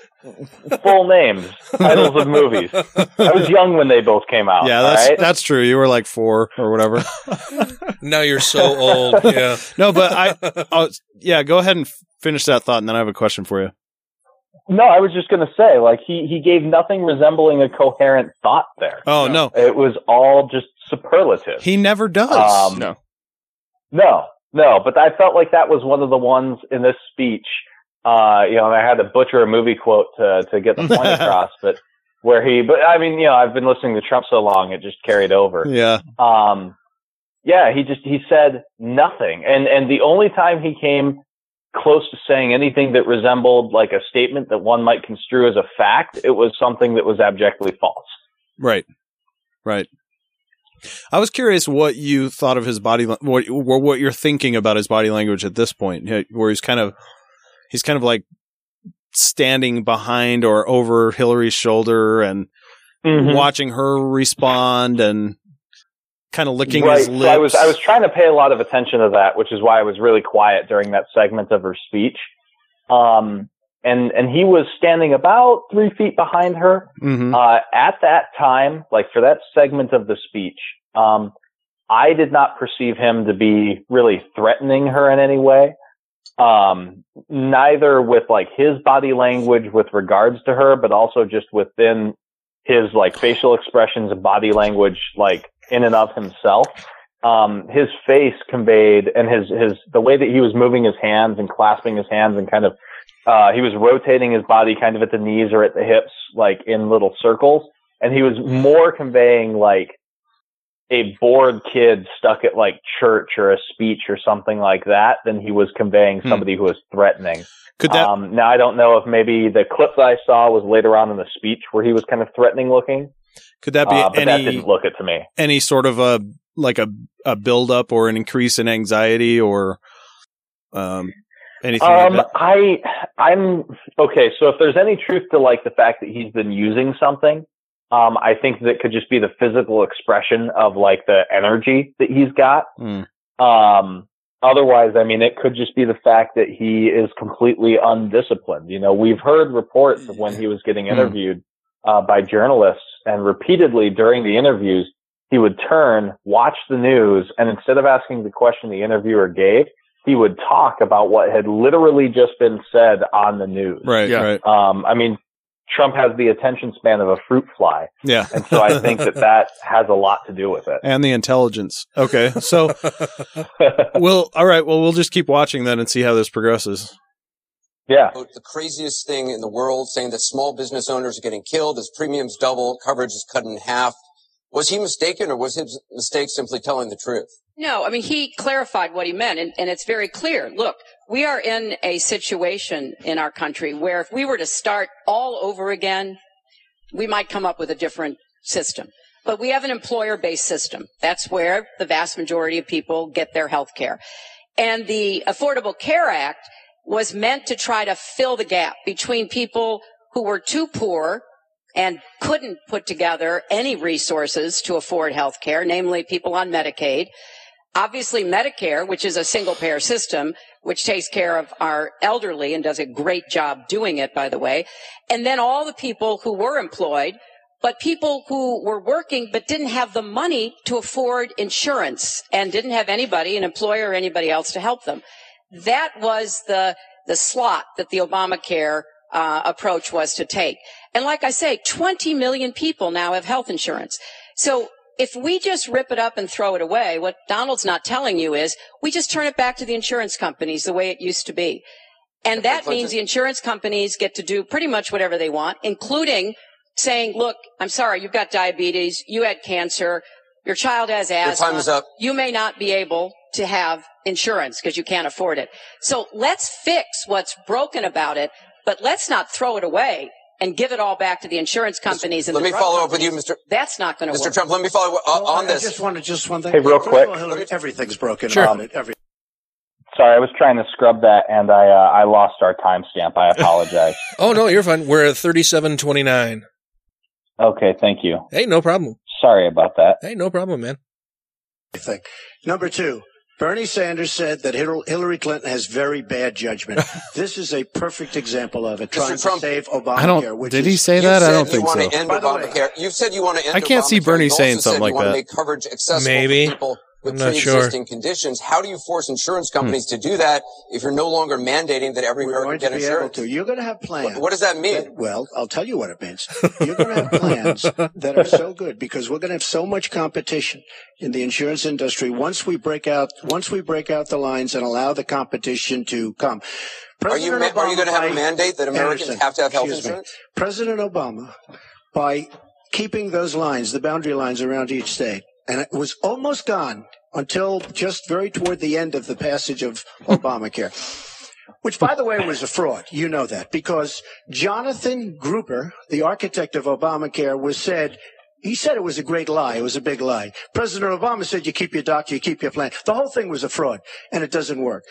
D: full names, titles of movies. I was young when they both came out.
C: yeah, that's
D: right?
C: that's true. You were like four or whatever.
A: Now you're so old. Yeah.
C: no, but I, oh, yeah, go ahead and finish that thought, and then I have a question for you.
D: No, I was just going to say, like he he gave nothing resembling a coherent thought there.
C: Oh no,
D: It was all just superlative.
C: he never does.
D: Um,
B: No.
D: No, no, but I felt like that was one of the ones in this speech. Uh, you know, and I had to butcher a movie quote to to get the point across, but where he, but I mean, you know, I've been listening to Trump so long, it just carried over.
C: yeah,
D: Um, yeah, he just he said nothing, and and the only time he came close to saying anything that resembled like a statement that one might construe as a fact, it was something that was abjectly false.
C: right, right. I was curious what you thought of his body, what what you're thinking about his body language at this point, where he's kind of he's kind of like standing behind or over Hillary's shoulder and
D: Mhm.
C: watching her respond and kind of licking
D: right.
C: his
D: So
C: lips.
D: I was I was trying to pay a lot of attention to that, which is why I was really quiet during that segment of her speech. Um, and and he was standing about three feet behind her.
C: Mhm.
D: Uh, at that time, like for that segment of the speech, um, I did not perceive him to be really threatening her in any way. Um, neither with like his body language with regards to her, but also just within his like facial expressions and body language, like in and of himself. Um, his face conveyed and his, his, the way that he was moving his hands and clasping his hands and kind of, uh, he was rotating his body kind of at the knees or at the hips, like in little circles. And he was more conveying like a bored kid stuck at like church or a speech or something like that, then he was conveying
C: Hmm.
D: somebody who was threatening.
C: Could that-
D: Um, now I don't know if maybe the clip that I saw was later on in the speech where he was kind of threatening looking.
C: Could that be
D: Uh, but that
C: any
D: didn't look it to me.
C: any sort of a like a a build up or an increase in anxiety or um anything like
D: Um,
C: that?
D: I, I'm okay. So if there's any truth to like the fact that he's been using something, um, I think that could just be the physical expression of like the energy that he's got.
C: Hmm.
D: Um, otherwise, I mean, it could just be the fact that he is completely undisciplined. You know, we've heard reports of when he was getting
C: Hmm.
D: interviewed, uh, by journalists and repeatedly during the interviews, he would turn, watch the news, and instead of asking the question the interviewer gave, he would talk about what had literally just been said on the news.
C: Right,
B: Yeah.
C: right.
D: Um, I mean, Trump has the attention span of a fruit fly.
C: Yeah.
D: And so I think that that has a lot to do with it.
C: and the intelligence. Okay. So well, all right, well we'll just keep watching then and see how this progresses.
D: Yeah.
F: The craziest thing in the world, saying that small business owners are getting killed as premiums double, coverage is cut in half. Was he mistaken or was his mistake simply telling the truth?
H: No, I mean, he clarified what he meant, and, and it's very clear. Look, we are in a situation in our country where if we were to start all over again, we might come up with a different system. But we have an employer-based system. That's where the vast majority of people get their health care. And the Affordable Care Act was meant to try to fill the gap between people who were too poor and couldn't put together any resources to afford health care, namely people on Medicaid. Obviously Medicare, which is a single payer system, which takes care of our elderly and does a great job doing it, by the way. And then all the people who were employed, but people who were working but didn't have the money to afford insurance and didn't have anybody, an employer or anybody else to help them. That was the, the slot that the Obamacare uh, approach was to take. And like I say, 20 million people now have health insurance. So if we just rip it up and throw it away, what Donald's not telling you is we just turn it back to the insurance companies the way it used to be. And that means the insurance companies get to do pretty much whatever they want, including saying, look, I'm sorry, you've got diabetes, you had cancer, your child has asthma.
F: time is up.
H: You may not be able to have insurance because you can't afford it. So let's fix what's broken about it, but let's not throw it away and give it all back to the insurance companies. and
F: Let
H: the
F: me
H: drug
F: follow up with you. Mr.
H: That's not going to work. Mr.
F: Trump, let me follow uh, on
I: I
F: this.
I: I just wanted just one thing.
D: Hey, real
I: First
D: quick.
I: Hillary, everything's broken
D: Sure.
I: about it. Every-
D: Sorry, I was trying to scrub that and I, uh, I lost our timestamp. I apologize.
A: Oh no, you're fine. We're at thirty-seven twenty-nine.
D: okay. Thank you.
A: Hey, no problem.
D: Sorry about that.
A: Hey, no problem, man.
I: thing. Number two, Bernie Sanders said that Hillary Clinton has very bad judgment. this is a perfect example of it, trying
F: Trump-
I: to save Obamacare.
C: I don't-
I: which
C: did
I: is-
C: he say that? I don't
F: you
C: think
F: want
C: so.
F: to end
I: By the way-
F: Obamacare. You've said you want to end
C: I can't see Bernie
F: You
C: saying something like that.
F: make coverage accessible
A: Maybe.
F: for people with
A: I'm sure.
F: pre-existing conditions. How do you force insurance hmm. companies to do that if you're no longer mandating that every
I: We're
F: American
I: going
F: get
I: to
F: insurance?
I: to. You're going to have plans.
F: What, what does that mean?
I: that- well, I'll tell you what it means. You're going to have plans that are so good because we're going to have so much competition in the insurance industry once we break out once we break out the lines and allow the competition to come.
F: Are you
I: President
F: ma- are you going to have a mandate that Americans
I: Anderson,
F: have to have health
I: excuse me.
F: insurance?
I: President Obama, by keeping those lines, the boundary lines around each state, and it was almost gone until just very toward the end of the passage of Obamacare. Which, by the way, was a fraud. You know that because Jonathan Gruber, the architect of Obamacare, was said he said it was a great lie. It was a big lie. President Obama said you keep your doctor, you keep your plan. The whole thing was a fraud, and it doesn't work.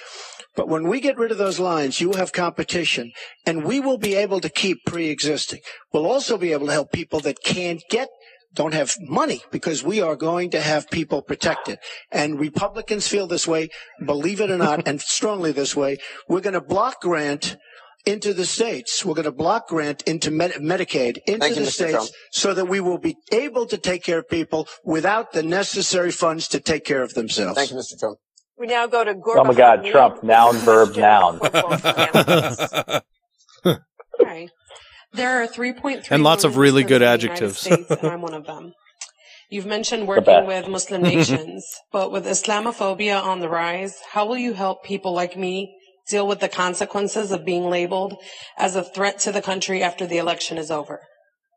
I: But when we get rid of those lines, you will have competition, and we will be able to keep pre-existing. We'll also be able to help people that can't get don't have money because we are going to have people protected. And Republicans feel this way, believe it or not, and strongly this way. We're going to block grant into the states. We're going to block grant into Med- Medicaid into
F: Thank
I: the
F: Mr.
I: states
F: Trump.
I: so that we will be able to take care of people without the necessary funds to take care of themselves.
F: Thank you, Mr. Trump.
E: We now go to
D: Oh my God, Trump, noun, verb, noun.
K: Okay. There are 3.3
C: And lots of really good
K: Muslims in the United
C: adjectives.
K: States, and I'm one of them. You've mentioned working with Muslim nations, but with Islamophobia on the rise, how will you help people like me deal with the consequences of being labeled as a threat to the country after the election is over?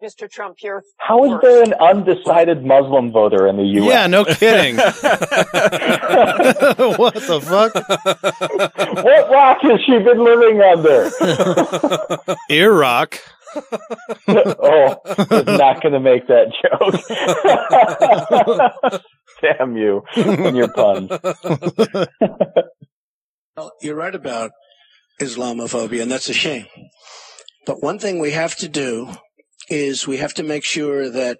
E: Mr. Trump, you're
D: How is there an undecided Muslim voter in the U.S.?
C: Yeah, no kidding. what the fuck?
D: what rock has she been living under?
C: Iraq.
D: oh, I was not going to make that joke. Damn you and your puns.
I: Well, you're right about Islamophobia, and that's a shame. But one thing we have to do is we have to make sure that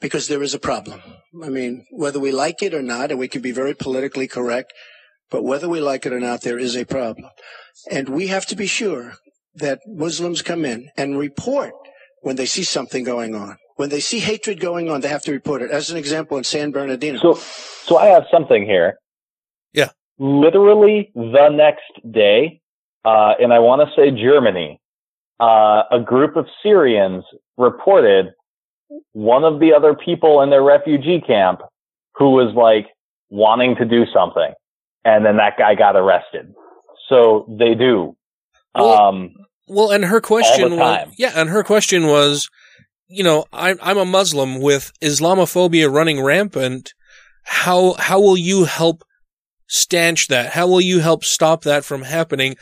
I: because there is a problem. I mean, whether we like it or not, and we can be very politically correct, but whether we like it or not, there is a problem. And we have to be sure that Muslims come in and report when they see something going on. When they see hatred going on, they have to report it. As an example, in San Bernardino.
D: So, so I have something here.
A: Yeah.
D: Literally the next day, uh, and I want to say Germany, uh, a group of Syrians reported one of the other people in their refugee camp who was like wanting to do something. And then that guy got arrested. So they do.
A: Well,
D: um,
A: Well, and her question was,
D: time.
A: yeah, and her question was, you know, I'm I'm a Muslim with Islamophobia running rampant. How how will you help stanch that? How will you help stop that from happening?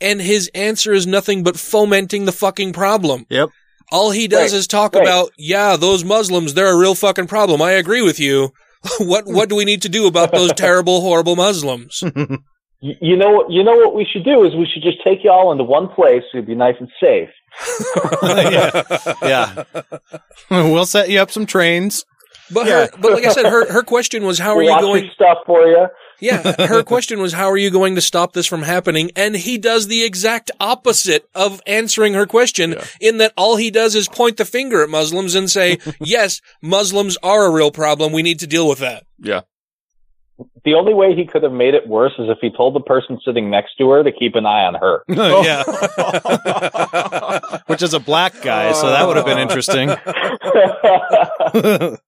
A: And his answer is nothing but fomenting the fucking problem.
C: Yep.
A: All he does
D: Right,
A: is talk
D: right.
A: about, yeah, those Muslims, they're a real fucking problem. I agree with you. what what do we need to do about those terrible, horrible Muslims?
D: y- you know what? You know what we should do is we should just take you all into one place. It'd be nice and safe.
C: yeah. yeah. we'll set you up some trains.
A: But her, but like I said, her her question was, how are
D: We'll
A: you going?
D: your stuff for you.
A: Yeah, her question was, how are you going to stop this from happening? And he does the exact opposite of answering her question in that all he does is point the finger at Muslims and say, yes, Muslims are a real problem. We need to deal with that.
B: Yeah.
D: The only way he could have made it worse is if he told the person sitting next to her to keep an eye on her.
C: yeah. Which is a black guy, so that would have been interesting.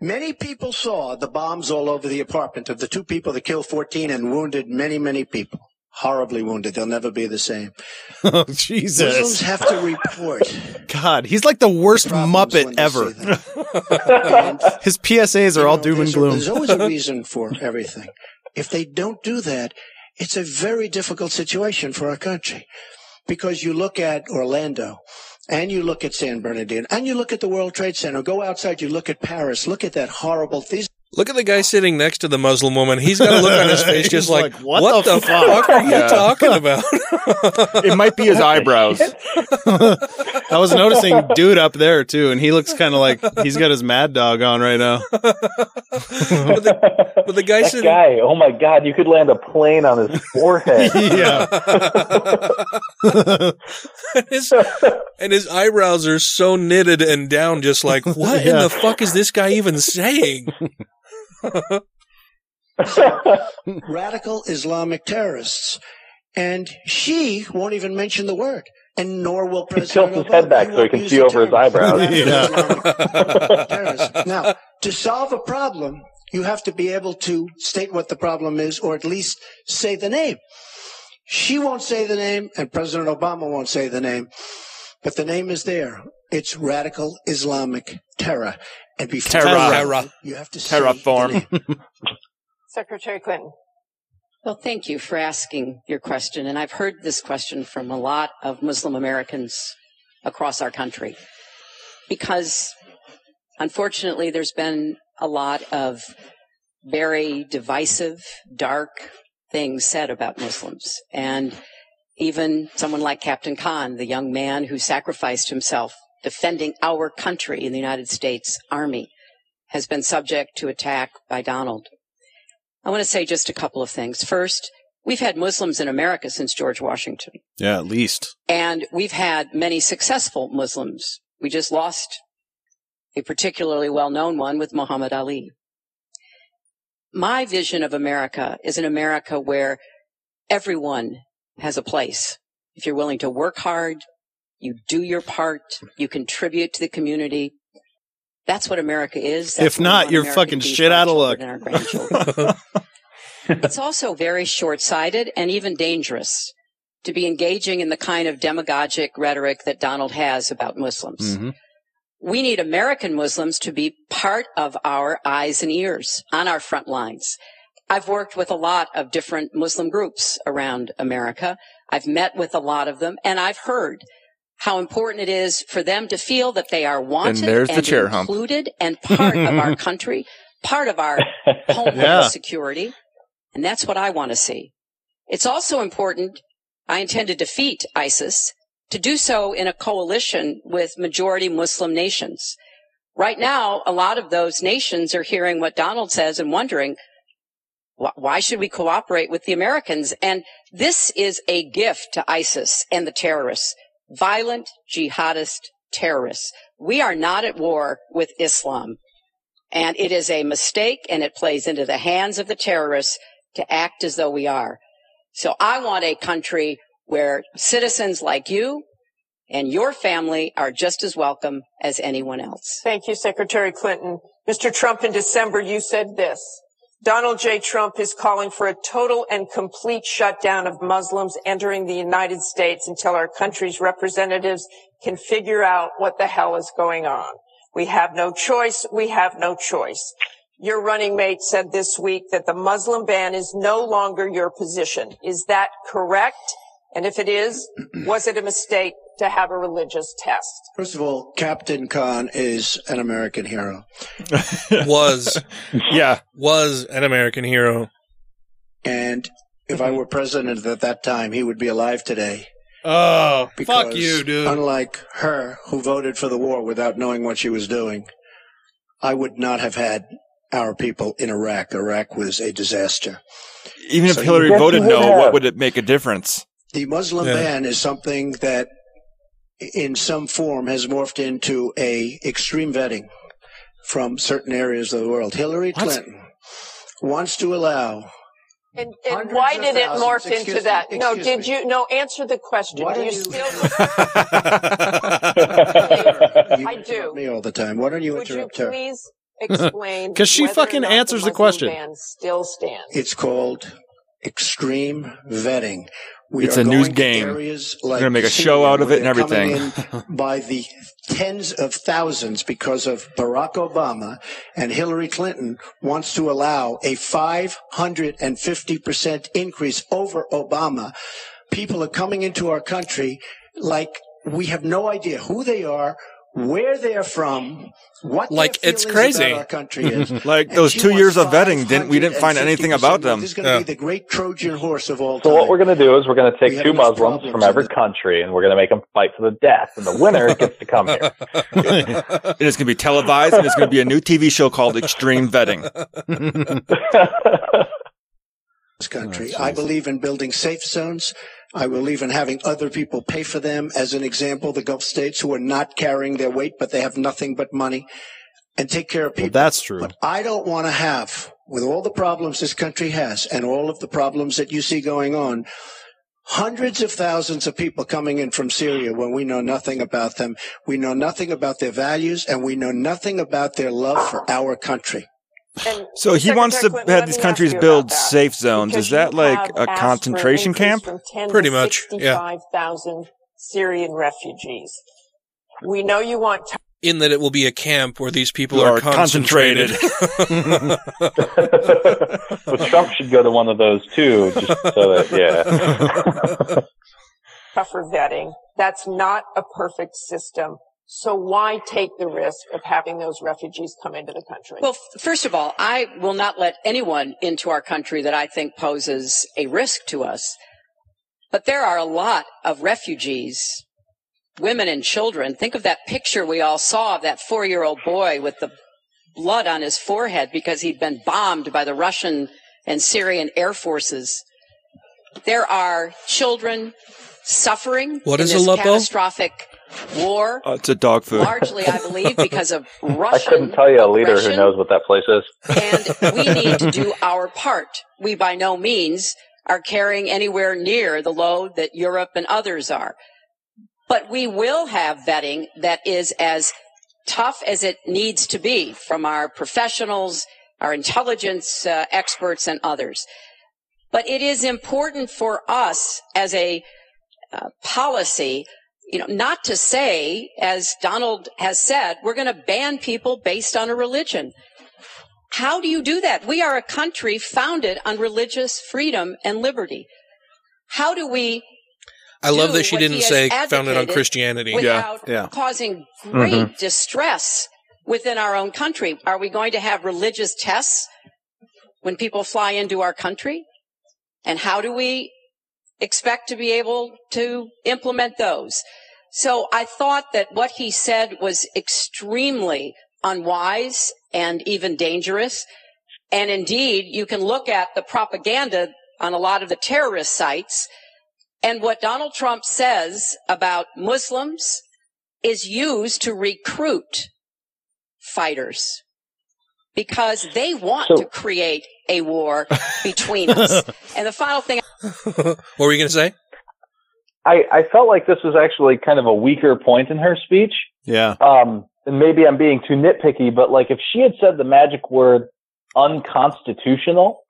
I: Many people saw the bombs all over the apartment of the two people that killed 14 and wounded many, many people. Horribly wounded. They'll never be the same.
C: oh,
I: Muslims
C: Jesus.
I: have to report.
C: God, he's like the worst Muppet ever. His PSAs are all
I: know,
C: doom and
I: there's a-
C: gloom.
I: There's always a reason for everything. If they don't do that, it's a very difficult situation for our country. Because you look at Orlando, and you look at San Bernardino, and you look at the World Trade Center, go outside, you look at Paris, look at that horrible, these
A: Look at the guy sitting next to the Muslim woman. He's got a look on his face just like,
C: like, what
A: what,
C: the
A: the,
C: fuck?"
A: fuck? are you
B: Yeah.
A: talking about?
B: It might be his eyebrows.
C: I was noticing dude up there too, and he looks kind of like he's got his mad dog on right now.
A: but, the, but the guy
D: That
A: sitting,
D: guy, oh my god, you could land a plane on his forehead.
C: yeah.
A: and his, and his eyebrows are so knitted and down, just like, what in the fuck is this guy even saying?
I: radical Islamic terrorists. And she won't even mention the word. And nor will President
D: He
I: President
D: tilts his
I: Obama.
D: head back so he can see
I: the
D: over his eyebrows.
I: radical Islamic terrorists. Now, to solve a problem, you have to be able to state what the problem is, or at least say the name. She won't say the name, and President Obama won't say the name, but the name is there. It's radical Islamic terror. And before
B: Terror.
A: Terror.
I: you have to say the
B: Terraform.
E: Secretary Clinton.
H: Well, thank you for asking your question. And I've heard this question from a lot of Muslim Americans across our country because unfortunately there's been a lot of very divisive, dark things said about Muslims. And even someone like Captain Khan, the young man who sacrificed himself defending our country in the United States Army, has been subject to attack by Donald. I want to say just a couple of things. First, we've had Muslims in America since George Washington,
C: Yeah, at least.
H: and we've had many successful Muslims. We just lost a particularly well known one with Muhammad Ali. My vision of America is an America where everyone has a place. If you're willing to work hard, you do your part, you contribute to the community. That's what America is. That's
C: If not, you're
H: America
C: fucking shit out of luck.
H: children and our grandchildren. it's also very short sighted and even dangerous to be engaging in the kind of demagogic rhetoric that Donald has about Muslims.
C: Mm-hmm.
H: We need American Muslims to be part of our eyes and ears on our front lines. I've worked with a lot of different Muslim groups around America. I've met with a lot of them and I've heard how important it is for them to feel that they are wanted
B: there's the
H: and
B: chair hump.
H: included and part of our country, part of our homeland
B: Yeah.
H: security. And that's what I want to see. It's also important, I intend to defeat ISIS, to do so in a coalition with majority Muslim nations. Right now, a lot of those nations are hearing what Donald says and wondering, why should we cooperate with the Americans? And this is a gift to ISIS and the terrorists, violent jihadist terrorists. We are not at war with Islam. And it is a mistake and it plays into the hands of the terrorists to act as though we are. So I want a country where citizens like you and your family are just as welcome as anyone else.
E: Thank you, Secretary Clinton. Mr. Trump, in December, you said this. Donald J. Trump is calling for a total and complete shutdown of Muslims entering the United States until our country's representatives can figure out what the hell is going on. We have no choice. We have no choice. Your running mate said this week that the Muslim ban is no longer your position. Is that correct? And if it is, was it a mistake to have a religious test?
I: First of all, Captain Khan is an American hero.
A: was
B: yeah
A: was an American hero.
I: And if I were president at that time, he would be alive today.
A: Oh,
I: Because
A: fuck you, dude.
I: Unlike her, who voted for the war without knowing what she was doing, I would not have had our people in Iraq. Iraq was a disaster.
B: Even if Hillary voted no,
I: have.
B: what would it make a difference?
I: The Muslim
B: Yeah.
I: ban is something that in some form has morphed into a extreme vetting from certain areas of the world. Hillary Clinton wants to allow
E: And, and why did it morph
I: Excuse
E: into
I: me,
E: that? No, did
I: me.
E: you? No, answer the question.
I: Why
E: do you
I: you-
E: still?
I: You
E: I do.
I: me all the time. Why don't you
E: Would you
I: interrupt her?
E: please explain?
C: 'Cause she
E: whether or
C: fucking
E: not
C: answers the
E: Muslim
C: question.
E: Ban still stands.
I: It's called extreme vetting. We
B: It's a news game.
I: areas
B: We're gonna make a show out of it and everything.
I: by the tens of thousands because of Barack Obama and Hillary Clinton wants to allow a 550% increase over Obama. People are coming into our country like we have no idea who they are, where they're from, what
A: Like, it's crazy.
I: about our country is.
B: like
I: And
B: those two years of vetting, didn't we didn't find anything about them?
I: This is going to be the great Trojan horse of all time.
D: So what we're going to do is we're going to take two Muslims from
I: in
D: every country and we're going to make them fight to the death, and the winner gets to come here.
B: and it's going to be televised, and it's going to be a new TV show called Extreme Vetting.
I: this country. Oh, I believe in building safe zones. I believe in having other people pay for them. As an example, the Gulf states who are not carrying their weight, but they have nothing but money and take care of people.
C: That's true.
I: But I don't want to have, with all the problems this country has and all of the problems that you see going on, hundreds of thousands of people coming in from Syria when we know nothing about them. We know nothing about their values and we know nothing about their love for our country.
B: So he wants to
E: Clinton,
B: have these countries build
E: that,
B: safe zones.
E: because
B: Is that like a
E: asked for an
B: concentration camp?
A: Pretty much, yeah.
E: 65,000 Syrian refugees. We know you want
A: In that it will be a camp where these people are,
B: are
A: concentrated.
D: But Trump should go to one of those too, just so that yeah.
E: tougher vetting. That's not a perfect system. So why take the risk of having those refugees come into the country?
H: Well, first of all, I will not let anyone into our country that I think poses a risk to us. But there are a lot of refugees, women and children. Think of that picture we all saw of that four year old boy with the blood on his forehead because he'd been bombed by the Russian and Syrian air forces. There are children suffering
A: What
H: in
A: is
H: this
A: Aleppo?
H: catastrophic war.
B: Oh, it's a dog food.
H: Largely, I believe, because of
D: Russia.
H: I
D: couldn't tell you a leader who knows what that place is.
H: and we need to do our part. We by no means are carrying anywhere near the load that Europe and others are. But we will have vetting that is as tough as it needs to be from our professionals, our intelligence uh, experts and others. But it is important for us as a uh, policy, you know, not to say, as Donald has said, we're going to ban people based on a religion. How do you do that? We are a country founded on religious freedom and liberty. How do we
A: I love
H: do
A: that she didn't say founded on Christianity.
H: without
A: Yeah.
H: causing great
A: Mhm.
H: distress within our own country. Are we going to have religious tests when people fly into our country? And how do we expect to be able to implement those? So I thought that what he said was extremely unwise and even dangerous. And indeed, you can look at the propaganda on a lot of the terrorist sites and what Donald Trump says about Muslims is used to recruit fighters because they want to create a war between us. and the final thing
A: what were you going to say?
D: I, I felt like this was actually kind of a weaker point in her speech.
C: Yeah.
D: Um, and maybe I'm being too nitpicky, but like if she had said the magic word unconstitutional,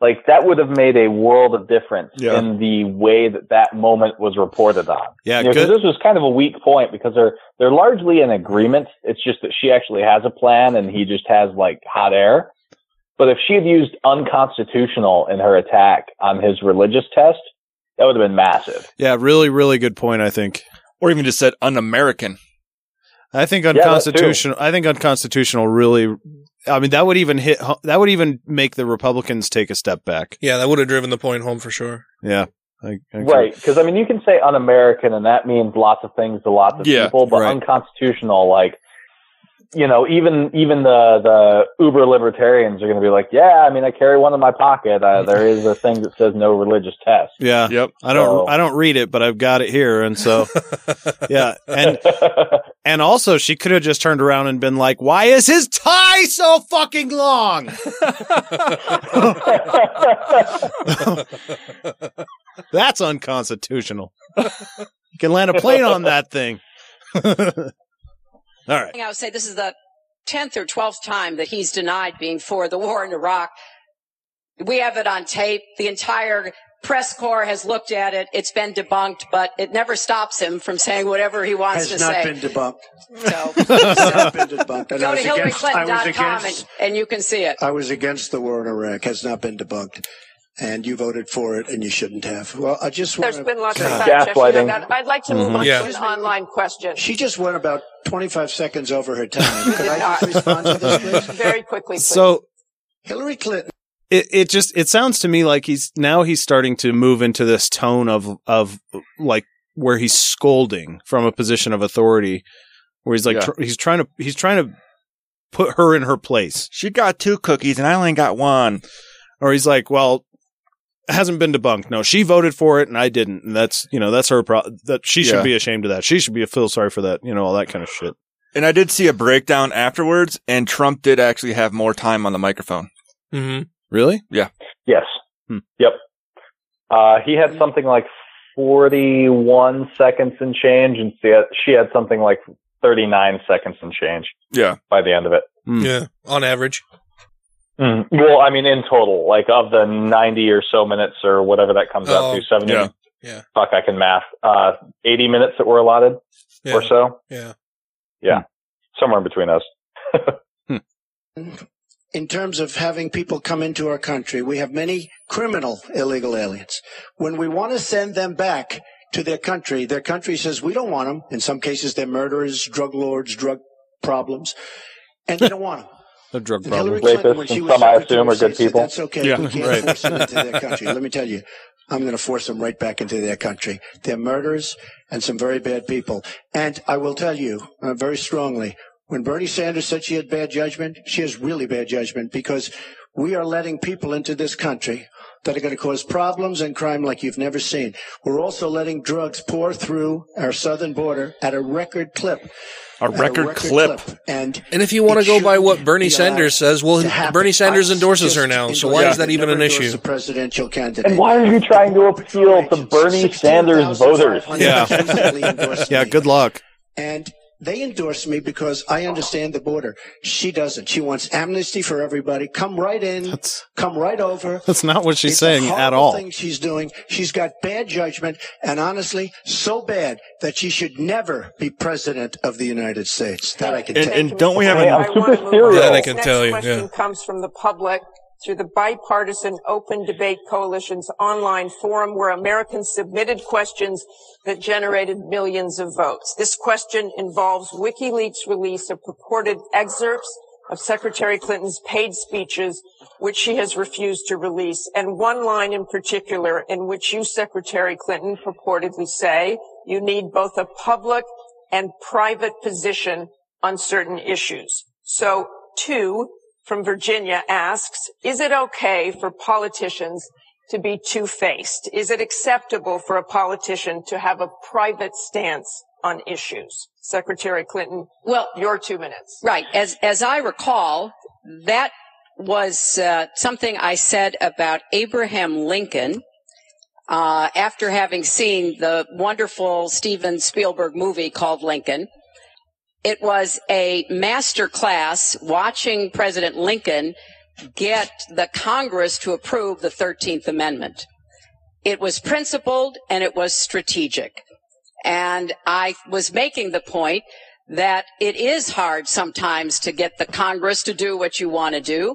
D: like that would have made a world of difference
C: Yeah.
D: in the way that that moment was reported on.
C: Yeah,
D: You know, 'cause
C: good-
D: this was kind of a weak point because they're they're largely in agreement. It's just that she actually has a plan and he just has like hot air. But if she had used unconstitutional in her attack on his religious test, that would have been massive.
C: Yeah, really, really good point. I think,
B: or even just said un-American.
C: I think
D: that too.
C: unconstitutional. I think unconstitutional really. I mean, that would even hit. That would even make the Republicans take a step back.
A: Yeah, that would have driven the point home for sure.
C: Yeah, I, I
D: Right, because I mean, you can say un-American, and that means lots of things to lots of
C: Yeah,
D: people, but
C: right.
D: unconstitutional, like you know, even even the the uber libertarians are going to be like, yeah, I mean, I carry one in my pocket. Uh, there is a thing that says no religious test.
C: Yeah.
B: Yep.
C: I don't.
D: So-
C: I don't read it, but I've got it here, and so yeah, and and also she could have just turned around and been like, "Why is his tie so fucking long?" That's unconstitutional. You can land a plane on that thing. All right.
H: I would say this is the 10th or 12th time that he's denied being for the war in Iraq. We have it on tape. The entire press corps has looked at it. It's been debunked, but it never stops him from saying whatever he wants to
I: Has
H: to
I: not
H: say.
I: been debunked.
H: So,
I: Has not been debunked. And
H: go to
I: against-
H: HillaryClinton.com
I: against-
H: and, and you can see it.
I: I was against the war in Iraq. Has not been debunked. And you voted for it, and you shouldn't have. Well, I just want
E: There's been lots of
I: to-
E: fact checking on that. I'd like to move mm-hmm. on
I: Yeah.
E: to an online question.
I: She just went about 25 seconds over her time. Could I just respond to this, please?
E: Very quickly, please.
C: So
I: Hillary Clinton.
C: it it just it sounds to me like he's now he's starting to move into this tone of of like where he's scolding from a position of authority where he's like
B: Yeah.
C: tr- he's trying to he's trying to put her in her place
B: She got two cookies and I only got one.
C: or he's like well it hasn't been debunked no she voted for it and I didn't and that's you know that's her pro- that she should
B: Yeah.
C: be ashamed of that she should be feel sorry for that you know all that kind of shit
B: And I did see a breakdown afterwards, and Trump did actually have more time on the microphone.
A: Mm-hmm.
C: really
B: Yeah.
D: Yes.
C: Hmm.
D: Yep. Uh, he had something like 41 seconds and change, and she had, she had something like 39 seconds and change
B: Yeah.
D: by the end of it.
A: Yeah, on average.
D: Mm. Well, I mean, in total, like of the 90 or so minutes or whatever that comes
A: Oh,
D: out to, 70.
A: yeah, yeah.
D: Fuck, I can math. Uh, 80 minutes that were allotted
A: Yeah.
D: or so.
A: Yeah.
D: Yeah. Somewhere in between those.
I: in terms of having people come into our country, we have many criminal illegal aliens. When we want to send them back to their country, their country says we don't want them. In some cases, they're murderers, drug lords, drug problems, and they don't want them.
C: The drug
I: And Hillary
C: problem
I: Clinton, when
D: Rapists
I: she
D: and
I: was
D: some, I assume, are good
I: State, said,
D: people.
I: That's okay.
C: Yeah,
I: we can't
C: right.
I: force them into their country. Let me tell you, I'm going to force them right back into their country. They're murderers and some very bad people. And I will tell you uh, very strongly, when Bernie Sanders said she had bad judgment, she has really bad judgment because we are letting people into this country that are going to cause problems and crime like you've never seen. We're also letting drugs pour through our southern border at a record clip.
B: A
I: At
B: record clip.
I: And
A: And if you want to go by what Bernie Sanders says, well. Bernie Sanders endorses her now. So
I: endorse
A: why is that even an issue?
I: a presidential candidate.
D: And why are you trying to appeal to Bernie Sanders voters?
C: yeah yeah good luck
I: And They endorse me because I understand the border. She doesn't. She wants amnesty for everybody. Come right in. come right over.
C: That's not what she's
I: It's a
C: saying at
I: horrible
C: all.
I: Thing she's doing. She's got bad judgment, and honestly, so bad that she should never be president of the United States. That I can
B: And-
I: tell.
B: and don't we have
E: Okay,
B: an-
E: I
B: I'm
E: wanna
B: super
E: move
B: serious. That I
E: This
B: can
E: next
B: tell you,
E: question
B: yeah.
E: comes from the public through the bipartisan Open Debate Coalition's online forum where Americans submitted questions that generated millions of votes. This question involves WikiLeaks' release of purported excerpts of Secretary Clinton's paid speeches, which she has refused to release, and one line in particular in which you, Secretary Clinton, purportedly say you need both a public and private position on certain issues. So, two from Virginia asks, is it okay for politicians to be two-faced? Is it acceptable for a politician to have a private stance on issues? Secretary Clinton,
H: well,
E: your two minutes.
H: Right. As as I recall, that was uh, something I said about Abraham Lincoln uh, after having seen the wonderful Steven Spielberg movie called Lincoln. It was a master class watching President Lincoln get the Congress to approve the 13th Amendment. It was principled and it was strategic. And I was making the point that it is hard sometimes to get the Congress to do what you want to do.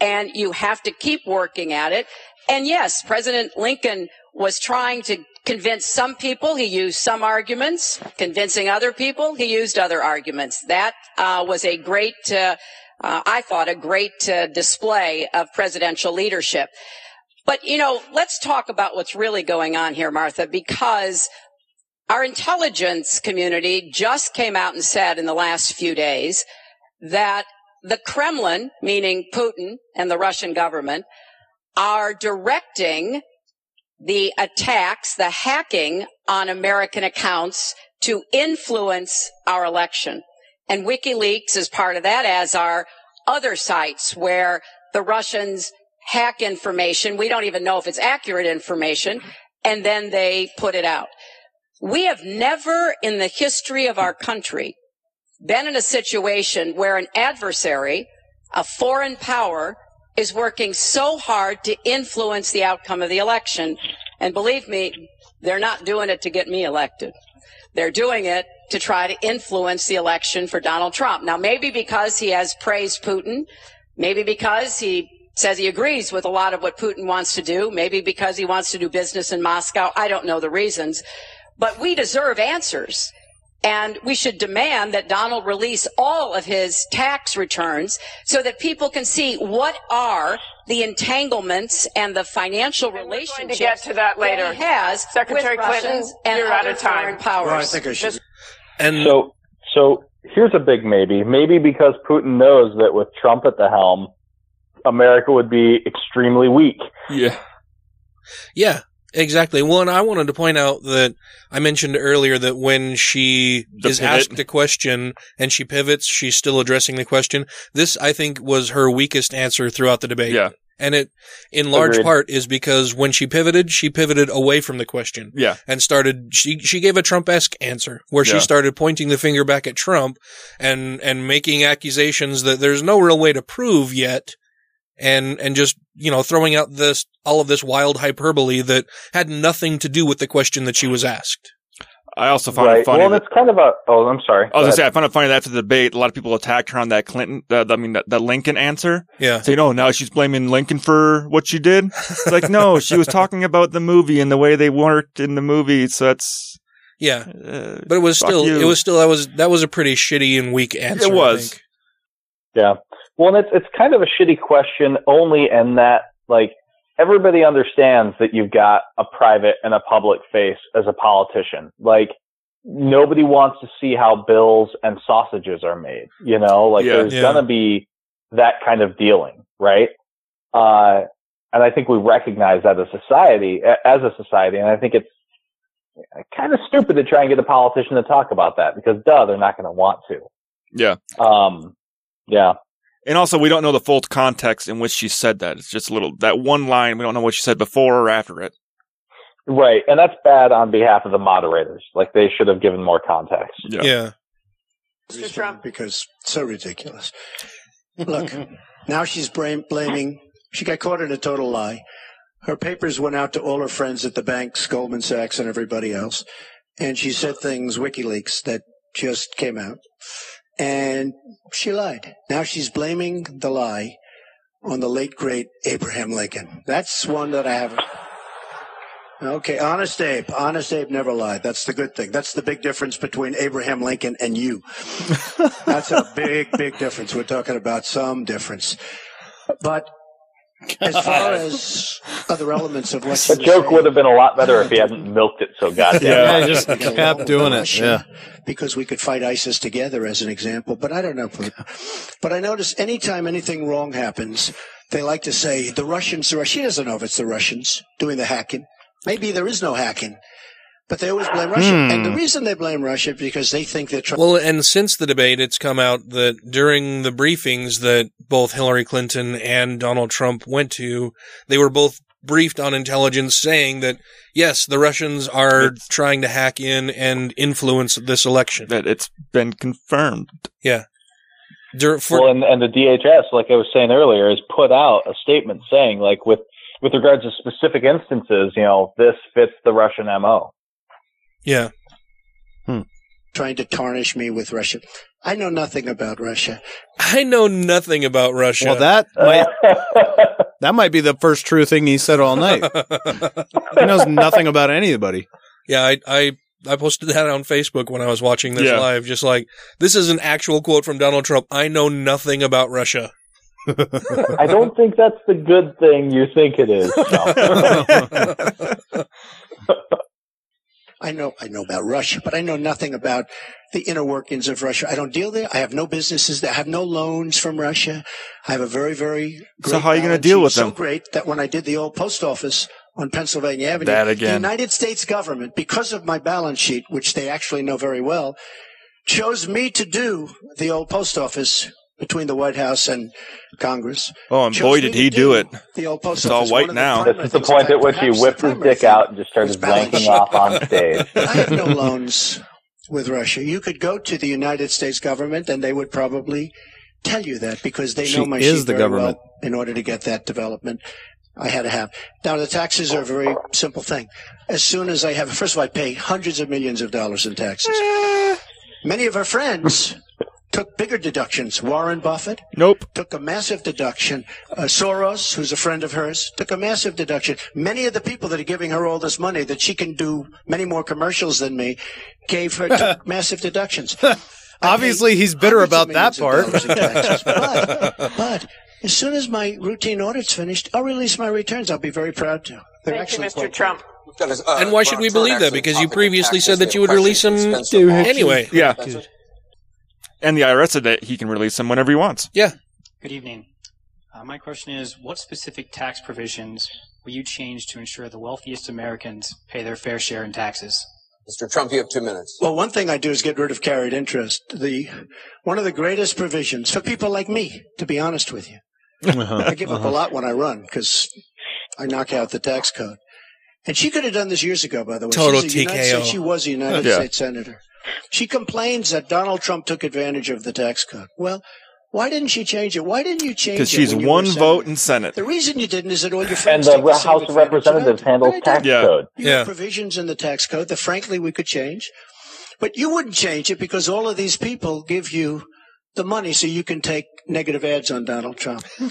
H: And you have to keep working at it. And yes, President Lincoln was trying to convince some people. He used some arguments. Convincing other people, he used other arguments. That uh, was a great, uh, uh, I thought, a great uh, display of presidential leadership. But, you know, let's talk about what's really going on here, Martha, because our intelligence community just came out and said in the last few days that the Kremlin, meaning Putin and the Russian government, are directing the attacks, the hacking on American accounts to influence our election. And WikiLeaks is part of that, as are other sites where the Russians hack information. We don't even know if it's accurate information. And then they put it out. We have never in the history of our country been in a situation where an adversary, a foreign power, is working so hard to influence the outcome of the election. And believe me, they're not doing it to get me elected. They're doing it to try to influence the election for Donald Trump. Now, maybe because he has praised Putin, maybe because he says he agrees with a lot of what Putin wants to do, maybe because he wants to do business in Moscow. I don't know the reasons, but we deserve answers. And we should demand that Donald release all of his tax returns so that people can see what are the entanglements and the financial relationships
E: to get to that later.
H: he has
E: Secretary
H: with
E: Clinton,
H: Russians and
E: you're out
H: other
E: of time.
H: foreign powers.
E: Well, I think I should-
A: And
D: so, so here's a big maybe. Maybe because Putin knows that with Trump at the helm, America would be extremely weak.
B: Yeah.
A: Yeah, exactly. Well, and I wanted to point out that I mentioned earlier that when she
B: The
A: is
B: pivot.
A: asked a question and she pivots, she's still addressing the question. This, I think, was her weakest answer throughout the debate.
B: Yeah.
A: And it, in large
B: Agreed.
A: part, is because when she pivoted, she pivoted away from the question.
B: Yeah.
A: And started, she, she gave a Trump-esque answer where she started pointing the finger back at Trump and, and making accusations that there's no real way to prove yet. And, and just, you know, throwing out this, all of this wild hyperbole that had nothing to do with the question that she was asked.
B: I also found
D: right.
B: it funny.
D: Well,
B: that-
D: it's kind of a. Oh, I'm sorry.
B: I was
D: Go
B: gonna say. I found it funny that after the debate, a lot of people attacked her on that Clinton, uh, I mean, that, that Lincoln answer.
A: Yeah.
B: Saying, oh, now she's blaming Lincoln for what she did. It's like, no, she was talking about the movie and the way they worked in the movie. So that's,
A: Yeah.
B: uh,
A: But it was still,
B: you.
A: it was still, that was, that was a pretty shitty and weak answer.
B: It
A: I
B: was.
A: think.
D: Yeah. Well, and it's it's kind of a shitty question only in that like everybody understands that you've got a private and a public face as a politician. Like nobody wants to see how bills and sausages are made. You know, like
B: Yeah.
D: there's
A: Yeah.
D: gonna be that kind of dealing, right? Uh, and I think we recognize that as society, a- as a society, and I think it's kind of stupid to try and get a politician to talk about that because duh, they're not going to want to.
B: yeah.
D: Um, yeah.
B: And also, we don't know the full context in which she said that. It's just a little, that one line, we don't know what she said before or after it.
D: Right. And that's bad on behalf of the moderators. Like they should have given more context.
B: Yeah.
A: Yeah.
E: Mr. Trump.
I: because it's so ridiculous. Look, now she's blame, blaming. She got caught in a total lie. Her papers went out to all her friends at the banks, Goldman Sachs, and everybody else, and she said things WikiLeaks that just came out, and she lied. Now she's blaming the lie on the late great Abraham Lincoln. That's one that I haven't. Okay, honest Abe. Honest Abe never lied. That's the good thing. That's the big difference between Abraham Lincoln and you. That's a big, big difference. We're talking about some difference. But as far as other elements of what
D: The joke would have been a lot better if he hadn't milked it so goddamn
C: Yeah,
D: much.
C: just kept doing it. Yeah.
I: because we could fight ISIS together as an example. But I don't know. But I notice anytime anything wrong happens, they like to say the Russians. The Rus- she doesn't know if it's the Russians doing the hacking. Maybe there is no hacking, but they always blame Russia.
A: Hmm.
I: And the reason they blame Russia is because they think they're trying.
A: Well, and since the debate, it's come out that during the briefings that both Hillary Clinton and Donald Trump went to, they were both briefed on intelligence saying that, yes, the Russians are trying to hack in and influence this election.
B: That it's been confirmed.
A: Yeah. Dur- for,
D: well, and, and the DHS, like I was saying earlier, has put out a statement saying, like, with with regards to specific instances, you know, this fits the Russian MO.
A: Yeah. Hmm.
I: trying to tarnish me with Russia. I know nothing about Russia.
A: I know nothing about Russia.
C: Well, that might that might be the first true thing he said all night. he knows nothing about anybody.
A: Yeah, I, I I posted that on Facebook when I was watching this
C: Yeah.
A: live. Just like this is an actual quote from Donald Trump. I know nothing about Russia.
D: I don't think that's the good thing you think it is.
I: I know I know about Russia, but I know nothing about the inner workings of Russia. I don't deal there. I have no businesses there. I have no loans from Russia. I have a very, very great
B: So how are you gonna deal
I: with
B: with
I: So great that when I did the old post office on Pennsylvania Avenue,
B: That again. the.
I: United States government, because of my balance sheet, which they actually know very well, chose me to do the old post office between the White House and Congress.
B: Oh, and
I: Chose
B: boy, did he do it.
I: The old post
B: It's all white
I: One of the
B: now.
I: primary
D: This is the point at which he
I: perhaps
D: whipped his dick out and just started blanking off on stage.
I: I have no loans with Russia. You could go to the United States government and they would probably tell you that because they
C: She
I: know my
C: is
I: sheet
C: the
I: very
C: government.
I: well in order to get that development. I had to have. Now the taxes are a very simple thing. As soon as I have, first of all, I pay hundreds of millions of dollars in taxes. Eh. Many of our friends took bigger deductions. Warren Buffett,
B: Nope.
I: took a massive deduction. Uh, Soros, who's a friend of hers, took a massive deduction. Many of the people that are giving her all this money that she can do many more commercials than me gave her took massive deductions.
C: Obviously, he's bitter about that part.
I: but, but as soon as my routine audit's finished, I'll release my returns. I'll be very proud to. They're
E: Thank you, Mr.
I: quite
E: Trump.
A: and why should we believe that? Because you previously said that you would release them anyway.
B: Yeah. And the IRS said that he can release them whenever he wants.
A: Yeah.
L: Good evening. Uh, my question is what specific tax provisions will you change to ensure the wealthiest Americans pay their fair share in taxes?
F: Mr. Trump, you have two minutes.
I: Well, one thing I do is get rid of carried interest. The one of the greatest provisions for people like me, to be honest with you. I give up a lot when I run because I knock out the tax code. And she could have done this years ago, by the way.
A: Total
I: She's a United
A: TKO.
I: States- she was a United
B: Yeah.
I: States senator. She complains that Donald Trump took advantage of the tax cut. Well, why didn't she change it? Why didn't you change it?
B: Because she's
I: when you were
B: one vote in Senate.
I: The reason you didn't is that all your
D: And
I: friends
D: the
I: take the same
D: House of Representatives
I: of it.
D: handles tax.
B: Yeah.
D: code.
I: You
A: Yeah.
I: have provisions in the tax code that frankly we could change. But you wouldn't change it because all of these people give you the money so you can take negative ads on Donald Trump.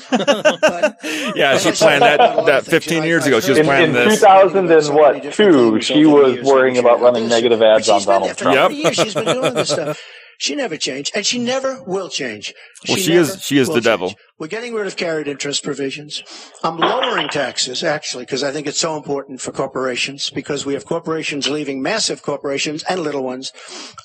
B: Yeah, she planned that, that 15 years ago. She was
D: In, in
B: planning this.
D: 2000 and what, two, she was worrying about running negative ads on Donald Trump.
I: 40 years, she's been doing this stuff. She never changed, and she never will change.
B: Well, she is- she is the devil.
I: change. We're getting rid of carried interest provisions. I'm lowering taxes, actually, because I think it's so important for corporations, because we have corporations leaving massive corporations and little ones.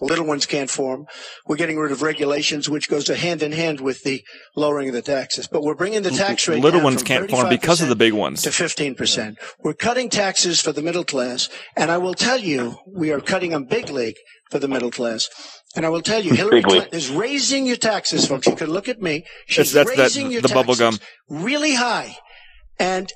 I: Little ones can't form. We're getting rid of regulations, which goes hand in hand with the lowering of the taxes. But we're bringing the tax rate
B: Little ones can't form because of the big ones.
I: to 15%. We're cutting taxes for the middle class, and I will tell you, we are cutting them big league for the middle class. And I will tell you, Hillary
B: Big.
I: Clinton is raising your taxes, folks. You can look at me. She's
B: That's- that's that-
I: your
B: the bubble gum.
I: really high. And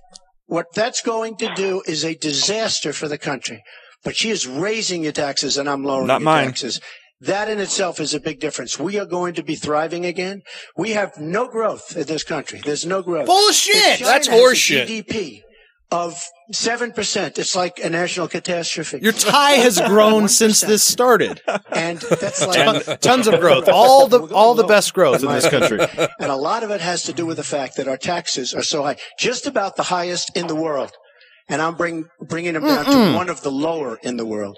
I: what that's going to do is a disaster for the country. But she is raising your taxes, and I'm lowering
B: Not
I: your
B: mine.
I: taxes. That in itself is a big difference. We are going to be thriving again. We have no growth in this country. There's no growth.
A: Bullshit!
I: China
A: That's horseshit.
I: GDP of 7%. It's like a national catastrophe.
C: Your tie has grown since this started.
I: And that's
C: Ton-
I: like
C: tons of growth. All the all the best growth in this country.
I: and a lot of it has to do with the fact that our taxes are so high, just about the highest in the world. And I'm bring, bringing them down
A: Mm-mm.
I: to one of the lower in the world.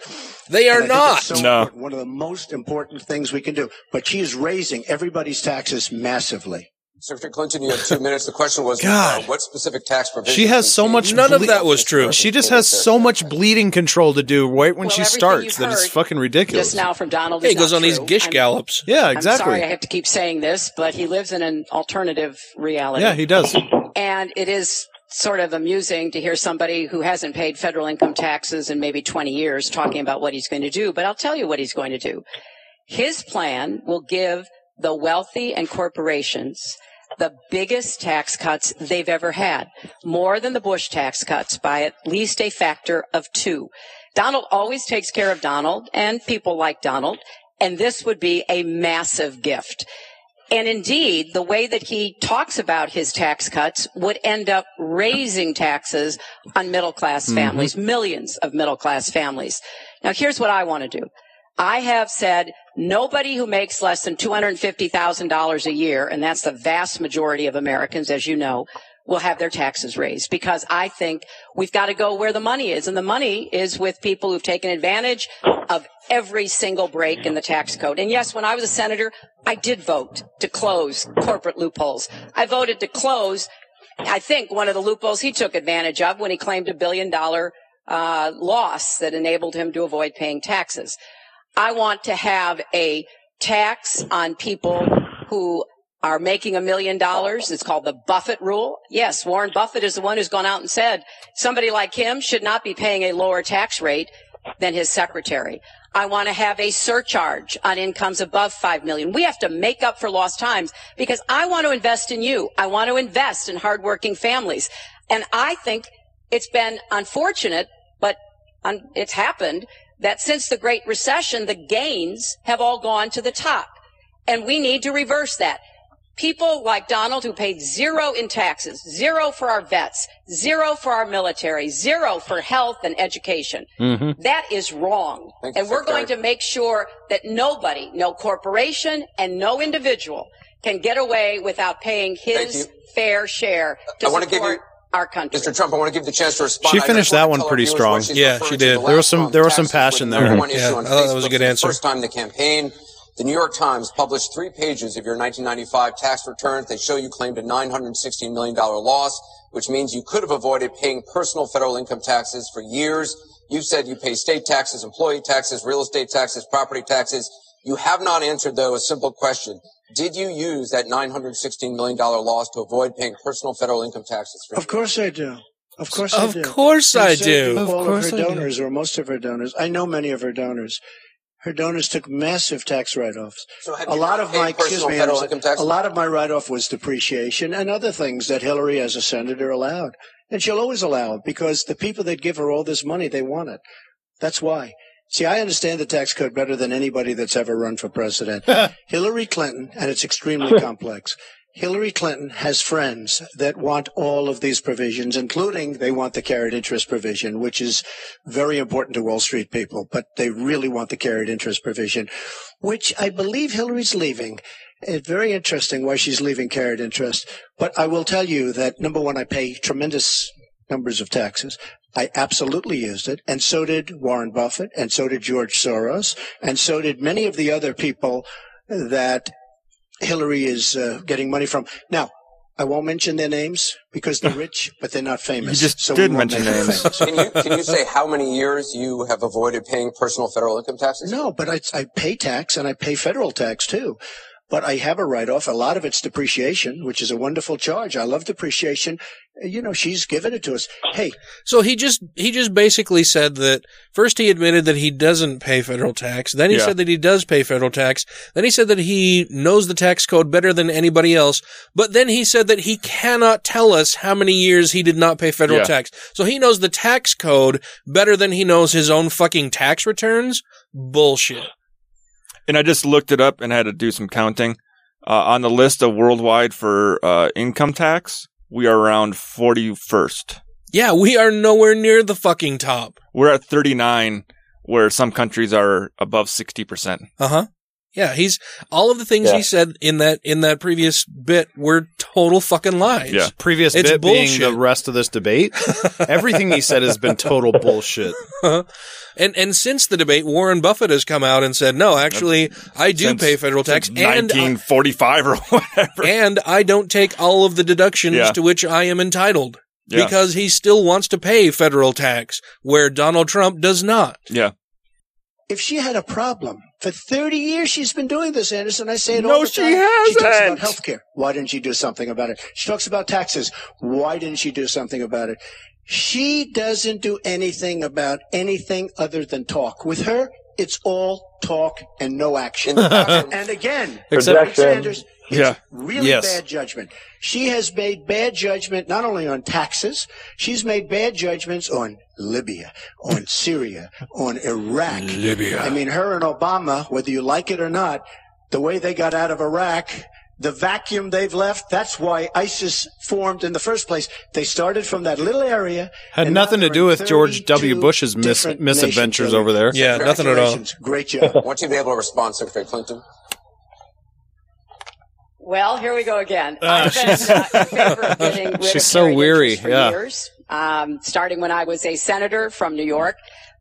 A: They are
I: And I think it's
A: not.
I: so
A: No.
I: important, One of the most important things we can do. But she is raising everybody's taxes massively.
F: Secretary Clinton, you have two minutes. The question was,
C: God.
F: uh, what specific tax provision?
C: She has so much.
A: None of that was true.
C: She just has so much bleeding control to do right when
H: Well,
C: she starts
H: you've
C: that it's fucking ridiculous.
H: Just now from Donald.
A: Hey,
H: is
A: he goes
H: not
A: on these
H: true.
A: gish
H: I'm-
A: gallops.
C: Yeah,
H: I'm
C: exactly.
H: sorry I have to keep saying this, but he lives in an alternative reality.
C: Yeah, he does.
H: And it is sort of amusing to hear somebody who hasn't paid federal income taxes in maybe 20 years talking about what he's going to do. But I'll tell you what he's going to do. His plan will give the wealthy and corporations the biggest tax cuts they've ever had, more than the Bush tax cuts by at least a factor of two. Donald always takes care of Donald and people like Donald, and this would be a massive gift. And indeed, the way that he talks about his tax cuts would end up raising taxes on middle class
M: Mhm.
H: families, millions of middle class families. Now, here's what I want to do. I have said nobody who makes less than $250,000 a year, and that's the vast majority of Americans, as you know, will have their taxes raised because I think we've got to go where the money is. And the money is with people who've taken advantage of every single break in the tax code. And yes, when I was a senator, I did vote to close corporate loopholes. I voted to close, I think, one of the loopholes he took advantage of when he claimed a billion dollar uh, loss that enabled him to avoid paying taxes. I want to have a tax on people who are making a million dollars. It's called the Buffett rule. Yes, Warren Buffett is the one who's gone out and said somebody like him should not be paying a lower tax rate than his secretary. I want to have a surcharge on incomes above 5 million. We have to make up for lost times because I want to invest in you. I want to invest in hardworking families. And I think it's been unfortunate, but it's happened that since the Great Recession, the gains have all gone to the top. And we need to reverse that. People like Donald who paid zero in taxes, zero for our vets, zero for our military, zero for health and education.
C: Mm-hmm.
H: That is wrong.
F: Thank you,
H: and we're
F: Secretary.
H: going to make sure that nobody, no corporation and no individual can get away without paying his fair share to
F: I wanna give
H: support
F: you-
H: our country.
F: Mr. Trump, I want to give you the chance to respond.
C: She finished that one pretty strong.
A: Yeah, she did.
F: The
A: There was
C: some- there was some passion there.
F: number one
A: Yeah, I thought that was a good answer.
F: First time in the campaign. The New York Times published three pages of your 1995 tax returns. They show you claimed a $916 million loss, which means you could have avoided paying personal federal income taxes for years. You said you pay state taxes, employee taxes, real estate taxes, property taxes. You have not answered, though, a simple question. Did you use that $916 million loss to avoid paying personal federal income taxes for
I: Of course I do. Of course
A: Of
I: I do.
A: Of
I: course
A: I do. Of
I: all
A: course
I: of
A: I
I: her
A: do.
I: donors, or most of her donors. I know many of her donors. Her donors took massive tax write-offs.
F: So have
I: a
F: you
I: lot of my excuse
F: personal
I: me,
F: federal income
I: sorry, a lot of my write-off was depreciation and other things that Hillary, as a senator, allowed, and she'll always allow it because the people that give her all this money, they want it. That's why. See, I understand the tax code better than anybody that's ever run for president. Hillary Clinton, and it's extremely complex. Hillary Clinton has friends that want all of these provisions, including they want the carried interest provision, which is very important to Wall Street people, but they really want the carried interest provision, which I believe Hillary's leaving. It's very interesting why she's leaving carried interest. But I will tell you that number one, I pay tremendous numbers of taxes. I absolutely used it, and so did Warren Buffett, and so did George Soros, and so did many of the other people that Hillary is uh, getting money from. Now, I won't mention their names because they're rich, but they're not famous.
B: You just
I: so
B: did
I: we won't
B: mention names.
F: Can you, can you say how many years you have avoided paying personal federal income taxes?
I: No, but I, I pay tax and I pay federal tax too. But I have a write-off. A lot of it's depreciation, which is a wonderful charge. I love depreciation. You know, she's given it to us. Hey,
A: So he just he just basically said that first he admitted that he doesn't pay federal tax. Then he
B: Yeah.
A: said that he does pay federal tax. Then he said that he knows the tax code better than anybody else. But then he said that he cannot tell us how many years he did not pay federal
B: Yeah.
A: tax. So he knows the tax code better than he knows his own fucking tax returns. Bullshit.
B: And I just looked it up and had to do some counting. Uh, on the list of worldwide for uh, income tax, we are around 41st.
A: Yeah, we are nowhere near the fucking top.
B: We're at 39, where some countries are above 60%.
A: Uh huh. Yeah, he's all of the things
B: Yeah.
A: he said in that in that previous bit were total fucking lies.
B: Yeah.
C: Previous
A: It's
C: bit
A: bullshit.
C: being the rest of this debate. Everything he said has been total bullshit.
A: and and since the debate, Warren Buffett has come out and said, "No, actually, I do
B: Since-
A: pay federal tax, and
B: 1945 or whatever,
A: and I don't take all of the deductions
B: Yeah.
A: to which I am entitled."
B: Yeah.
A: Because he still wants to pay federal tax, where Donald Trump does not.
B: Yeah.
I: If she had a problem, for 30 years she's been doing this, Anderson. I say it
B: No,
I: all the time.
B: No, she
I: time. She talks about
B: hasn't.
I: health care. Why didn't she do something about it? She talks about taxes. Why didn't she do something about it? She doesn't do anything about anything other than talk. With her, it's all talk and no action. and again,
D: Except-
I: Bernie Sanders, it's
B: Yeah.
I: really
B: Yes.
I: bad judgment. She has made bad judgment not only on taxes, she's made bad judgments on Libya, on Syria, on Iraq.
B: Libya.
I: I mean, her and Obama, whether you like it or not, the way they got out of Iraq, the vacuum they've left, that's why ISIS formed in the first place. They started from that little area.
C: Had nothing to do with George W. Bush's mis- misadventures
I: nations.
C: over there.
A: Yeah, nothing at all.
I: Great job.
F: I want you to be able to respond, Secretary Clinton.
H: Well, here we go again.
C: Ah,
H: I've been
C: she's-
H: uh, in favor of getting
C: She's so weary,
H: for
C: yeah.
H: years, um, starting when I was a senator from New York.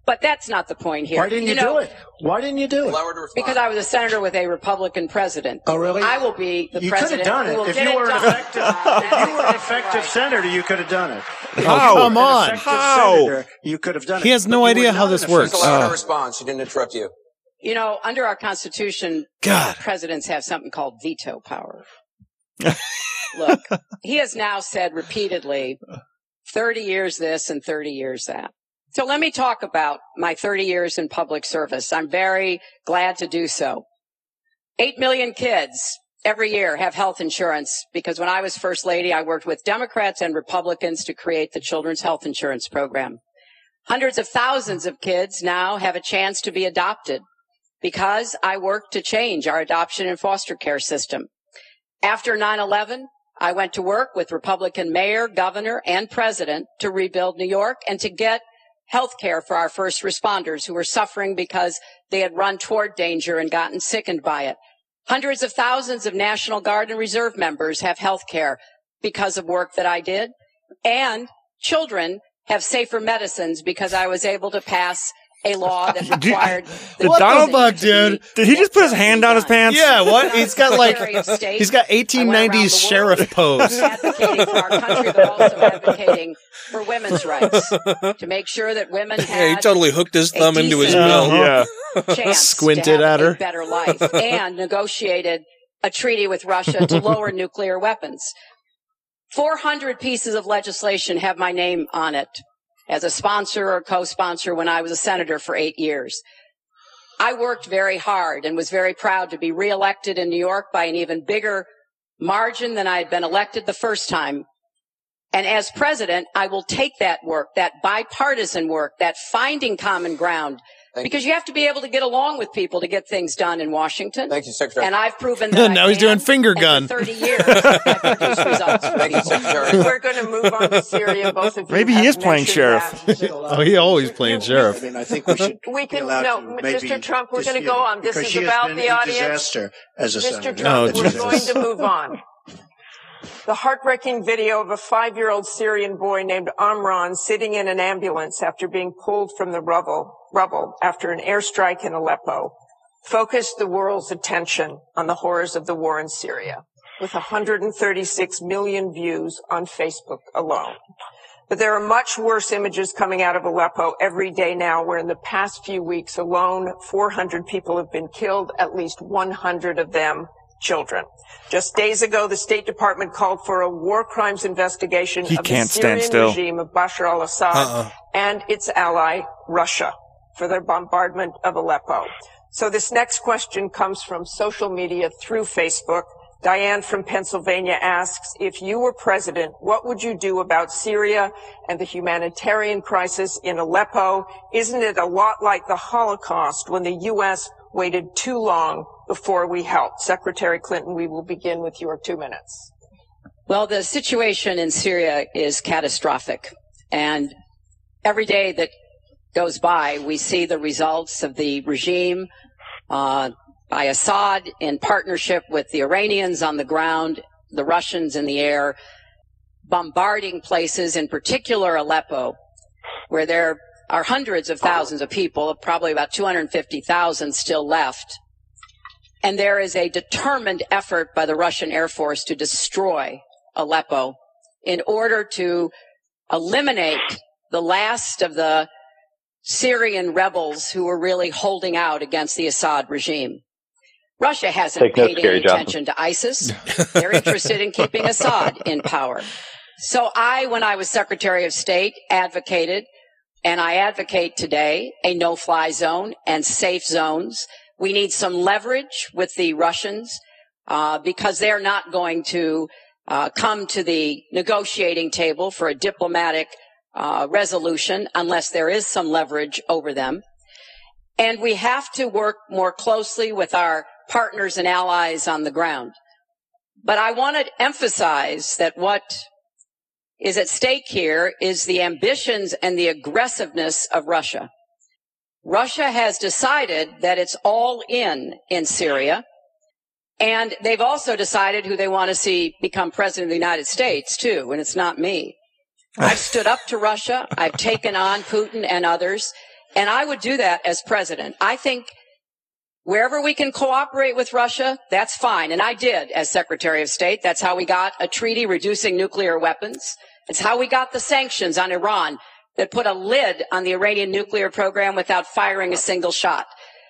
H: But that's not the point here.
I: Why didn't you,
H: know,
I: do it? Why didn't you do it?
F: Allow her to respond.
H: Because I was a senator with a Republican president.
I: Oh, really?
H: I will be the president.
I: You could have done it.
H: will
I: If
H: get
I: you
H: it
I: were an
H: done.
I: effective,
H: Uh,
I: if you were an effective
H: right.
I: senator, you could have done it.
B: How?
C: Come on.
B: How?
I: senator, you could have done it.
C: He has no idea how this works.
F: Just allow her
C: Uh.
F: to respond. She didn't interrupt you.
H: You know, under our Constitution,
C: God.
H: presidents have something called veto power. Look, he has now said repeatedly 30 years this and 30 years that. So let me talk about my 30 years in public service. I'm very glad to do so. 8 million kids every year have health insurance because when I was first lady, I worked with Democrats and Republicans to create the Children's Health Insurance Program. Hundreds of thousands of kids now have a chance to be adopted because I worked to change our adoption and foster care system. After 9-11, I went to work with Republican mayor, governor, and president to rebuild New York and to get health care for our first responders who were suffering because they had run toward danger and gotten sickened by it. Hundreds of thousands of National Guard and Reserve members have health care because of work that I did. And children have safer medicines because I was able to pass a law that required
B: Did
C: What the
B: Donald
C: fuck, dude?
B: Did he just put his hand down his pants?
C: Yeah, what? He's got like
H: Secretary
C: he's got
H: I went around
C: 1890s sheriff
H: world
C: pose.
H: advocating for our country, but also advocating for women's rights to make sure that women
A: Yeah, he totally hooked his thumb into his
H: decent
A: bill.
B: Yeah.
H: chance
C: Squinted at her.
H: better life and negotiated a treaty with Russia to lower nuclear weapons. 400 pieces of legislation have my name on it as a sponsor or co-sponsor when I was a senator for eight years. I worked very hard and was very proud to be reelected in New York by an even bigger margin than I had been elected the first time. And as president, I will take that work, that bipartisan work, that finding common ground,
F: Thank
H: because you have to be able to get along with people to get things done in Washington.
F: Thank you, Secretary.
H: And I've proven that.
C: now
H: I
C: he's
H: can,
C: doing finger
H: and
C: gun.
H: For 30 years, I produced results.
F: Thank you, Secretary.
E: We're going to move on to Syria. Both of you
B: Maybe he is playing sheriff.
C: Oh, he always playing sheriff.
I: I mean, I think we should.
E: We
I: be
E: can
I: allowed
E: no,
I: to maybe
E: Mr. Trump. We're going to go on. This is about
I: been
E: the
I: a
E: audience.
I: disaster as a
E: Mr.
I: senator.
E: Trump,
C: Oh,
E: we're
C: Jesus.
E: going to move on. The heartbreaking video of a five-year-old Syrian boy named Omran sitting in an ambulance after being pulled from the rubble, rubble after an airstrike in Aleppo focused the world's attention on the horrors of the war in Syria, with 136 million views on Facebook alone. But there are much worse images coming out of Aleppo every day now, where in the past few weeks alone, 400 people have been killed, at least 100 of them children. Just days ago, the State Department called for a war crimes investigation
B: He
E: of
B: can't
E: the Syrian
B: stand still.
E: regime of Bashar al-Assad
A: Uh-uh.
E: and its ally, Russia, for their bombardment of Aleppo. So this next question comes from social media through Facebook. Diane from Pennsylvania asks, if you were president, what would you do about Syria and the humanitarian crisis in Aleppo? Isn't it a lot like the Holocaust when the U.S. waited too long before we helped? Secretary Clinton, we will begin with your two minutes.
H: Well, the situation in Syria is catastrophic. And every day that goes by, we see the results of the regime uh, by Assad in partnership with the Iranians on the ground, the Russians in the air, bombarding places, in particular Aleppo, where there are hundreds of thousands of people, probably about 250,000 still left. And there is a determined effort by the Russian Air Force to destroy Aleppo in order to eliminate the last of the Syrian rebels who were really holding out against the Assad regime. Russia hasn't
D: Take
H: paid
D: Gary
H: any
D: Johnson.
H: attention to ISIS. They're interested in keeping Assad in power. So I, when I was Secretary of State, advocated, and I advocate today, a no-fly zone and safe zones. We need some leverage with the Russians uh, because they're not going to uh, come to the negotiating table for a diplomatic uh, resolution unless there is some leverage over them. And we have to work more closely with our partners and allies on the ground. But I want to emphasize that what is at stake here is the ambitions and the aggressiveness of Russia. Russia has decided that it's all in in Syria. And they've also decided who they want to see become president of the United States too, and it's not me. I've stood up to Russia. I've taken on Putin and others, and I would do that as president. I think wherever we can cooperate with Russia, that's fine. And I did as Secretary of State. That's how we got a treaty reducing nuclear weapons. It's how we got the sanctions on Iran that put a lid on the Iranian nuclear program without firing a single shot.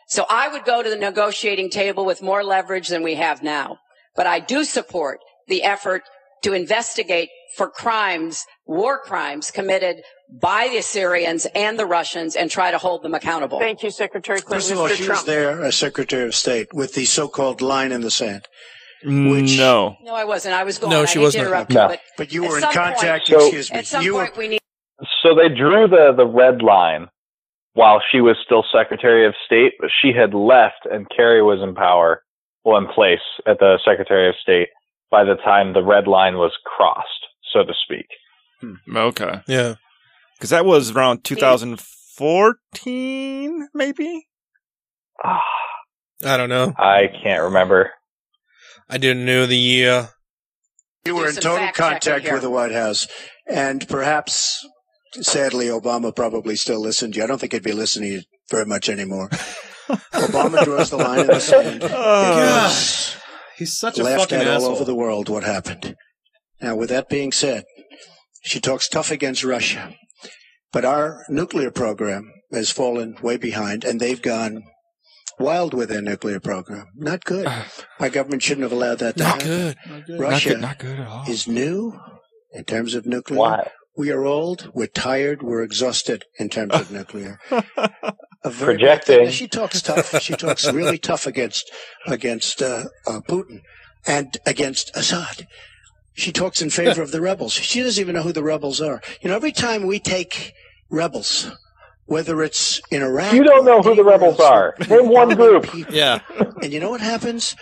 H: So I would go to the negotiating table with more leverage than we have now. But I do support the effort to investigate for crimes, war crimes committed by the Syrians and the Russians and try to hold them accountable.
E: Thank you, Secretary Clinton.
I: First of all,
E: Mr.
I: she was
E: Trump.
I: there as Secretary of State with the so-called line in the sand.
B: no.
H: No, I wasn't. I was going.
I: No, she wasn't.
H: interrupt
I: No.
H: you, but,
I: But you were in contact,
H: Point,
I: excuse me.
H: At some
I: You were-
H: point, we need.
D: So they drew the, the red line while she was still Secretary of State, but she had left and Kerry was in power, well, in place at the Secretary of State by the time the red line was crossed, so to speak. Hmm.
B: Okay.
A: Yeah.
B: Because that was around 2014, maybe? Ah.
A: I don't know.
D: I can't remember.
A: I didn't know the year.
I: You were in total contact with the White House, and perhaps, sadly, Obama probably still listened to you. I don't think he'd be listening very much anymore. Obama draws the line in the sand. Oh. It was
C: He's such a
I: laughed
C: fucking
I: at
C: asshole.
I: all over the world what happened. Now, with that being said, she talks tough against Russia, but our nuclear program has fallen way behind, and they've gone wild with their nuclear program. Not good. Our government shouldn't have allowed that to
B: Not
I: happen.
B: good.
I: Russia
B: Not good, not good at all.
I: is new in terms of nuclear.
D: Why?
I: We are old, we're tired, we're exhausted in terms of nuclear. A
D: Projecting.
I: She talks tough. She talks really tough against against uh, uh, Putin and against Assad. She talks in favor of the rebels. She doesn't even know who the rebels are. You know, every time we take rebels, whether it's in Iraq,
D: You don't know who the rebels are. Name one group.
A: Yeah.
I: and you know what happens?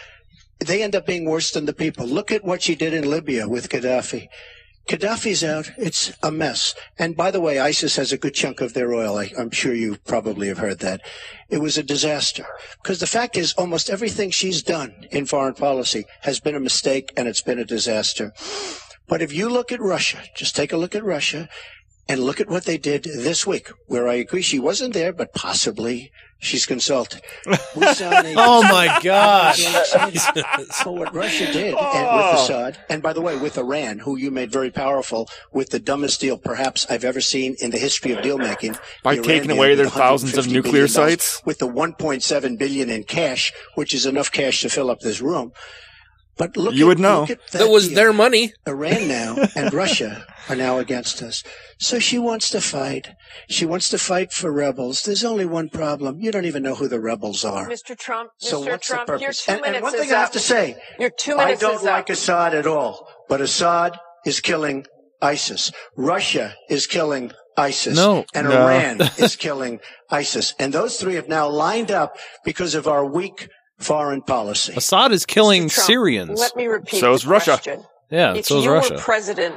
I: They end up being worse than the people. Look at what she did in Libya with Gaddafi. Gaddafi's out. It's a mess. And by the way, ISIS has a good chunk of their oil. I, I'm sure you probably have heard that. It was a disaster. Because the fact is, almost everything she's done in foreign policy has been a mistake and it's been a disaster. But if you look at Russia, just take a look at Russia and look at what they did this week, where I agree she wasn't there, but possibly she's consulted. We saw an-
C: Oh my God.
I: so what Russia did and with oh. Assad, and by the way, with Iran, who you made very powerful with the dumbest deal perhaps I've ever seen in the history of deal making.
B: By
I: Iran
B: taking away their thousands of nuclear sites?
I: with the 1.7 billion in cash, which is enough cash to fill up this room. But look
B: You
I: at,
B: would know.
I: look at
A: That was their money.
I: Iran now and Russia are now against us. So she wants to fight. She wants to fight for rebels. There's only one problem. You don't even know who the rebels are.
E: Mr. Trump,
I: So
E: Mr.
I: what's the
E: Trump, your
I: purpose?
E: two
I: And,
E: minutes
I: and one
E: is
I: thing I have
E: up.
I: to say,
E: Your two
I: I don't
E: is
I: like
E: up.
I: Assad at all, but Assad is killing ISIS. Russia is killing ISIS.
C: No.
I: And
C: No.
I: Iran is killing ISIS. And those three have now lined up because of our weak foreign policy.
C: Assad is killing
E: Trump,
C: Syrians.
E: Let me repeat
C: So
E: the
C: is Russia.
E: question.
C: Yeah,
E: if
C: so is
E: you
C: Russia.
E: were president,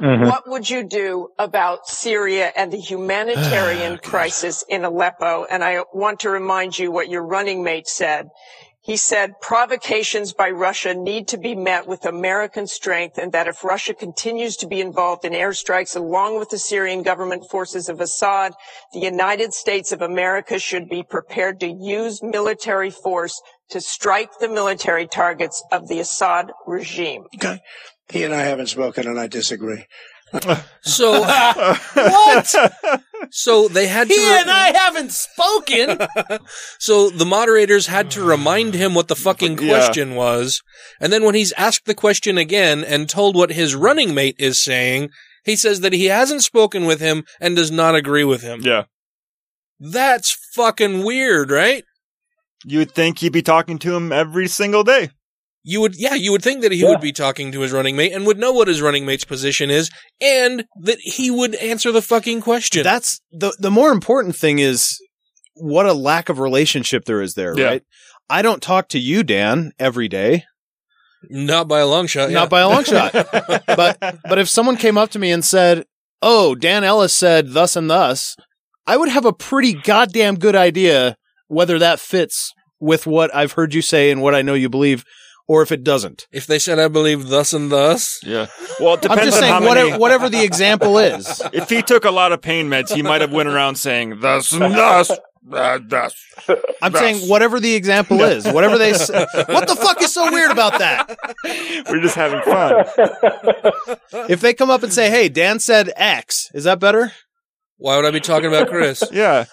C: Mhm.
E: what would you do about Syria and the humanitarian crisis in Aleppo? And I want to remind you what your running mate said. He said provocations by Russia need to be met with American strength and that if Russia continues to be involved in airstrikes along with the Syrian government forces of Assad, the United States of America should be prepared to use military force to strike the military targets of the Assad regime.
I: Okay. He and I haven't spoken, and I disagree.
A: So what? So they had to.
C: He and I haven't spoken.
A: so the moderators had to remind him what the fucking
B: Yeah.
A: question was, and then when he's asked the question again and told what his running mate is saying, he says that he hasn't spoken with him and does not agree with him.
B: Yeah.
A: That's fucking weird, right?
B: You would think he'd be talking to him every single day.
A: You would, yeah, you would think that he
B: Yeah.
A: would be talking to his running mate and would know what his running mate's position is, and that he would answer the fucking question.
C: That's the the more important thing is what a lack of relationship there is there,
A: Yeah.
C: right? I don't talk to you, Dan, every day.
A: Not by a long shot.
C: Not by a long shot. but but if someone came up to me and said, "Oh, Dan Ellis said thus and thus," I would have a pretty goddamn good idea whether that fits with what I've heard you say and what I know you believe, or if it doesn't.
A: If they said, "I believe thus and thus,"
B: yeah. Well, it depends on how many.
C: I'm just
B: on
C: saying
B: how
C: whatever,
B: many-
C: whatever the example is.
B: if he took a lot of pain meds, he might have went around saying thus and thus. Uh, thus.
C: I'm
B: thus."
C: saying whatever the example is, whatever they say. What the fuck is so weird about that?
B: We're just having fun.
C: If they come up and say, "Hey, Dan said X," is that better?
A: Why would I be talking about Chris?
B: yeah.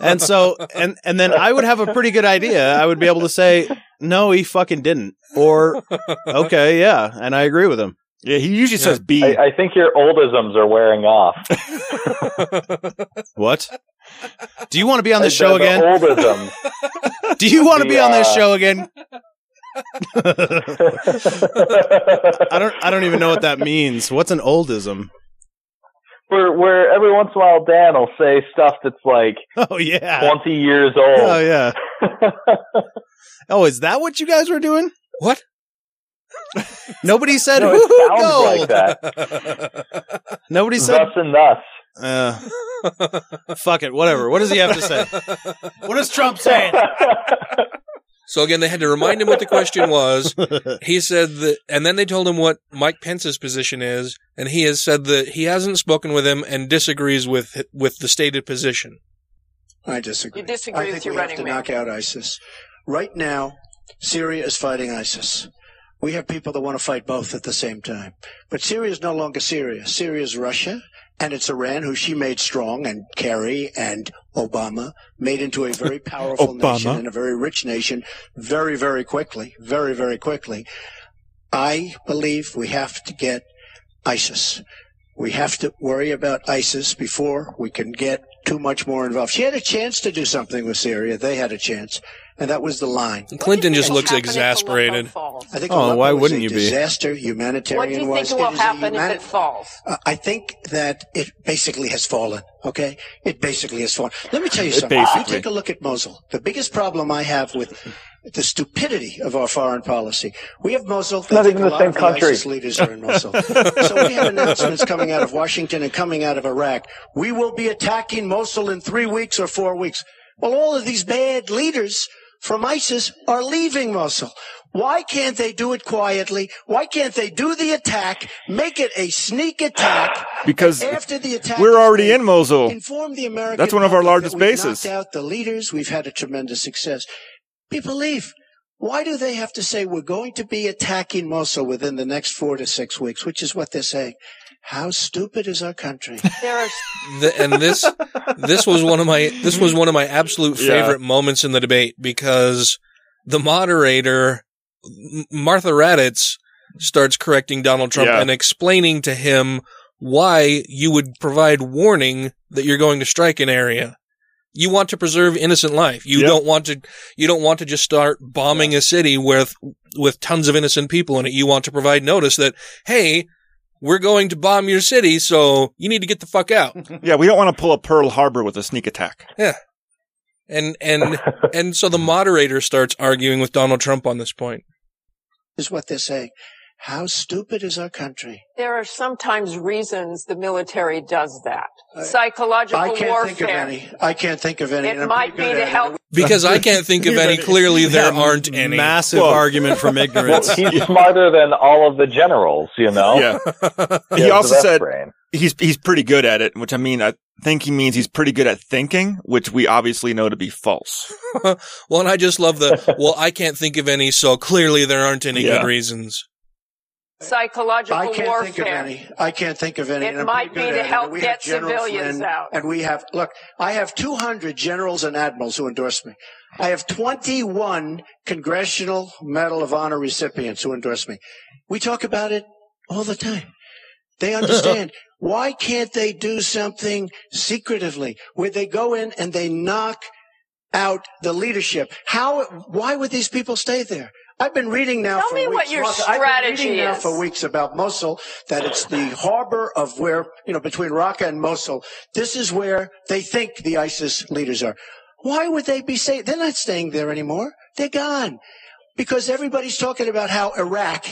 C: And so, and and then I would have a pretty good idea. I would be able to say, "No, he fucking didn't," or "Okay, yeah," and I agree with him.
B: Yeah, he usually says B.
D: I, I think your oldisms are wearing off.
C: What? Do you want to be on this
D: The-
C: show again?
D: oldisms.
C: Do you want to
D: The,
C: be on this show again? I don't. I don't even know what that means. What's an oldism?
D: Where where every once in a while Dan will say stuff that's like
C: Oh yeah.
D: twenty years old.
C: Oh yeah. oh, is that what you guys were doing?
A: What?
C: Nobody said
D: No, it sounds
C: gold.
D: like that.
C: Nobody said
D: Thus and thus.
C: Uh, fuck it, whatever. What does he have to say? What is Trump saying?
A: So again, they had to remind him what the question was. He said that, and then they told him what Mike Pence's position is, and he has said that he hasn't spoken with him and disagrees with with the stated position.
I: I disagree.
E: You disagree
I: I
E: with
I: think
E: your
I: we have to
E: mate.
I: knock out ISIS. Right now, Syria is fighting ISIS. We have people that want to fight both at the same time. But Syria is no longer Syria. Syria is Russia, and it's Iran, who she made strong, and Kerry and Obama made into a very powerful nation and a very rich nation very, very quickly. Very, very quickly. I believe we have to get ISIS. We have to worry about ISIS before we can get too much more involved. She had a chance to do something with Syria. They had a chance, and that was the line.
A: Clinton just looks exasperated.
I: I think
C: Oh, why wouldn't
I: a
C: you be?
I: disaster,
E: What do you think
I: wise.
E: will
I: is a
E: happen if it falls?
I: uh, I think that it basically has fallen. Okay, it basically has fallen. Let me tell you
B: It
I: something. You take a look at Mosul. The biggest problem I have with the stupidity of our foreign policy. We have Mosul.
D: not
I: I think
D: even
I: a
D: the
I: lot
D: same
I: of
D: country.
I: ISIS leaders are in Mosul. so we have announcements coming out of Washington and coming out of Iraq. We will be attacking Mosul in three weeks or four weeks. Well, all of these bad leaders from ISIS are leaving Mosul. Why can't they do it quietly? Why can't they do the attack, make it a sneak attack?
B: Because
I: after the attack,
B: we're already in Mosul.
I: Inform the American
B: That's one of our largest bases.
I: knocked out the leaders. We've had a tremendous success. People leave. Why do they have to say we're going to be attacking Mosul within the next four to six weeks, which is what they're saying? How stupid is our country?
E: There are
A: The, and this this was one of my this was one of my absolute
B: Yeah.
A: favorite moments in the debate because the moderator Martha Raddatz starts correcting Donald Trump
B: Yeah.
A: and explaining to him why you would provide warning that you're going to strike an area. You want to preserve innocent life. You
B: Yep.
A: don't want to, you don't want to just start bombing a city with, with tons of innocent people in it. You want to provide notice that, hey, we're going to bomb your city, so you need to get the fuck out.
B: Yeah, we don't want to pull a Pearl Harbor with a sneak attack.
A: Yeah. And, and, and so the moderator starts arguing with Donald Trump on this point.
I: Is what they're saying. How stupid is our country?
E: There are sometimes reasons the military does that. Psychological warfare.
I: I can't
E: warfare.
I: think of any. I can't think of any.
E: It might be
I: good
E: to
I: at it.
E: help.
A: Because I can't think of any. Clearly, there aren't any.
C: Massive
B: Well-
C: argument from ignorance.
D: Well, he's smarter than all of the generals, you know?
B: Yeah.
D: He
B: he also said
D: brain.
B: he's he's pretty good at it, which I mean I think he means he's pretty good at thinking, which we obviously know to be false.
A: well, and I just love the. Well, I can't think of any, so clearly there aren't any
B: Yeah.
A: good reasons.
E: Psychological
I: I can't
E: warfare.
I: think of any. I can't think of any.
E: It
I: and
E: might be to help
I: We
E: get
I: have General
E: civilians
I: Flynn,
E: out.
I: And we have, look, I have 200 generals and admirals who endorse me. I have 21 Congressional Medal of Honor recipients who endorse me. We talk about it all the time. They understand. Why can't they do something secretively where they go in and they knock out the leadership? How, why would these people stay there? I've been reading now
E: Tell
I: for
E: me
I: weeks.
E: what your
I: Martha, I've been
E: strategy
I: reading now for weeks about Mosul, that it's the harbor of where, you know, between Raqqa and Mosul. This is where they think the ISIS leaders are. Why would they be saying, they're not staying there anymore. They're gone. Because everybody's talking about how Iraq,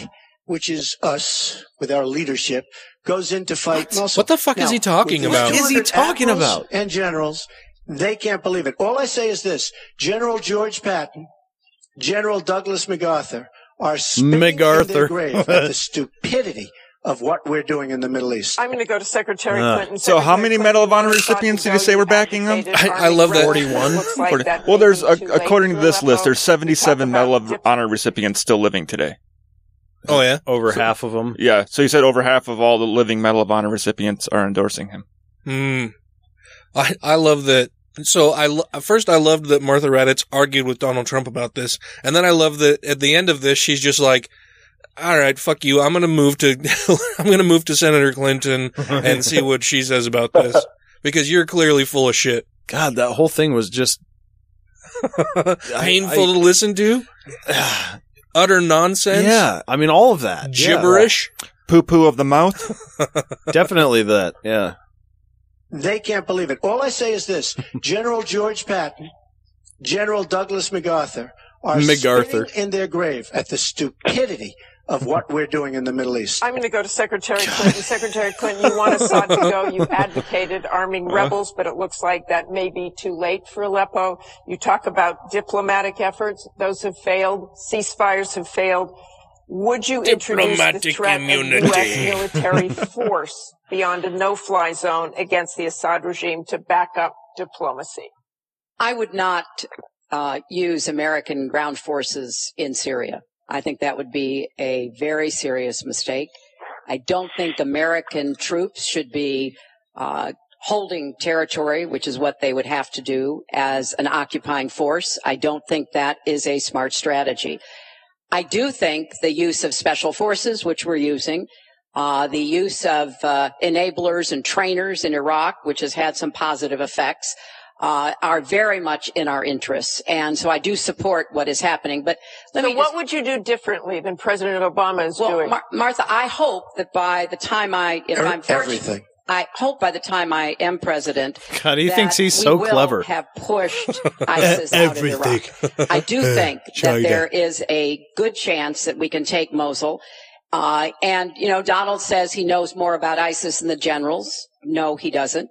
I: which is us with our leadership, goes in to fight Mosul.
A: What the fuck is he talking about?
I: these
A: What is he talking about?
I: And generals, they can't believe it. All I say is this: General George Patton, General Douglas MacArthur are spinning in
C: MacArthur.
I: their grave at the stupidity of what we're doing in the Middle East.
E: I'm going to go to Secretary
B: Uh,
E: Clinton.
B: so how many
E: Clinton,
B: Medal of Honor recipients did you say
E: you
B: we're backing them?
A: I- I love that. 41?
E: Like
B: 40.
E: that
B: Well, there's a, according to this list, there's 77 Medal
E: about
B: of Honor recipients still living today.
A: Oh yeah,
C: over half of them.
B: Yeah, so you said over half of all the living Medal of Honor recipients are endorsing him.
A: Hmm. I I love that. So I lo- first I loved that Martha Raddatz argued with Donald Trump about this, and then I love that at the end of this she's just like, "All right, fuck you. I'm gonna move to I'm gonna move to Senator Clinton and see what she says about this because you're clearly full of shit.
C: God, that whole thing was just
A: Painful
C: I-
A: to listen to. Utter nonsense.
C: Yeah, I mean all of that Yeah.
A: Gibberish.
B: Poo poo of the mouth.
C: Definitely that. Yeah.
I: They can't believe it. All I say is this: General George Patton, General Douglas MacArthur are
C: MacArthur.
I: spinning in their grave at the stupidity of what we're doing in the Middle East.
E: I'm going to go to Secretary Clinton. Secretary Clinton, you want Assad to go. You advocated arming rebels, but it looks like that may be too late for Aleppo. You talk about diplomatic efforts. Those have failed. Ceasefires have failed. Would you introduce the threat
A: immunity.
E: of U.S. military force beyond a no-fly zone against the Assad regime to back up diplomacy?
H: I would not uh, use American ground forces in Syria. I think that would be a very serious mistake. I don't think American troops should be uh, holding territory, which is what they would have to do as an occupying force. I don't think that is a smart strategy. I do think the use of special forces, which we're using, uh, the use of uh, enablers and trainers in Iraq, which has had some positive effects, uh, are very much in our interests. And so I do support what is happening. But let
E: so
H: me
E: what
H: just-
E: would you do differently than President Obama is
H: well,
E: doing?
H: Mar- Martha, I hope that by the time I, if
I: Er-
H: I'm fortunate,
I: everything.
H: I hope by the time I am president,
C: God, he
H: that
C: thinks he's
H: we
C: so
H: will
C: clever.
H: Have pushed ISIS out of Iraq. I do think that there is a good chance that we can take Mosul. Uh, and you know, Donald says he knows more about ISIS than the generals. No, he doesn't.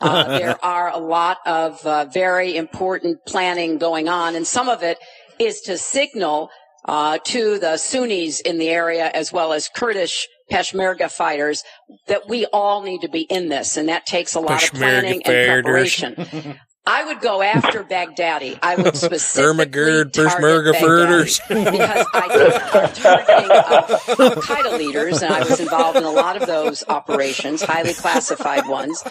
H: Uh, there are a lot of uh, very important planning going on, and some of it is to signal uh, to the Sunnis in the area as well as Kurdish Peshmerga fighters that we all need to be in this, and that takes a lot of
A: Peshmerga
H: planning and
A: fighters.
H: preparation. I would go after Baghdadi. I would specifically
A: Ermagerd,
H: target
A: Pershmergeferders.
H: Baghdadi because I think our targeting of Al Qaeda leaders, and I was involved in a lot of those operations, highly classified ones,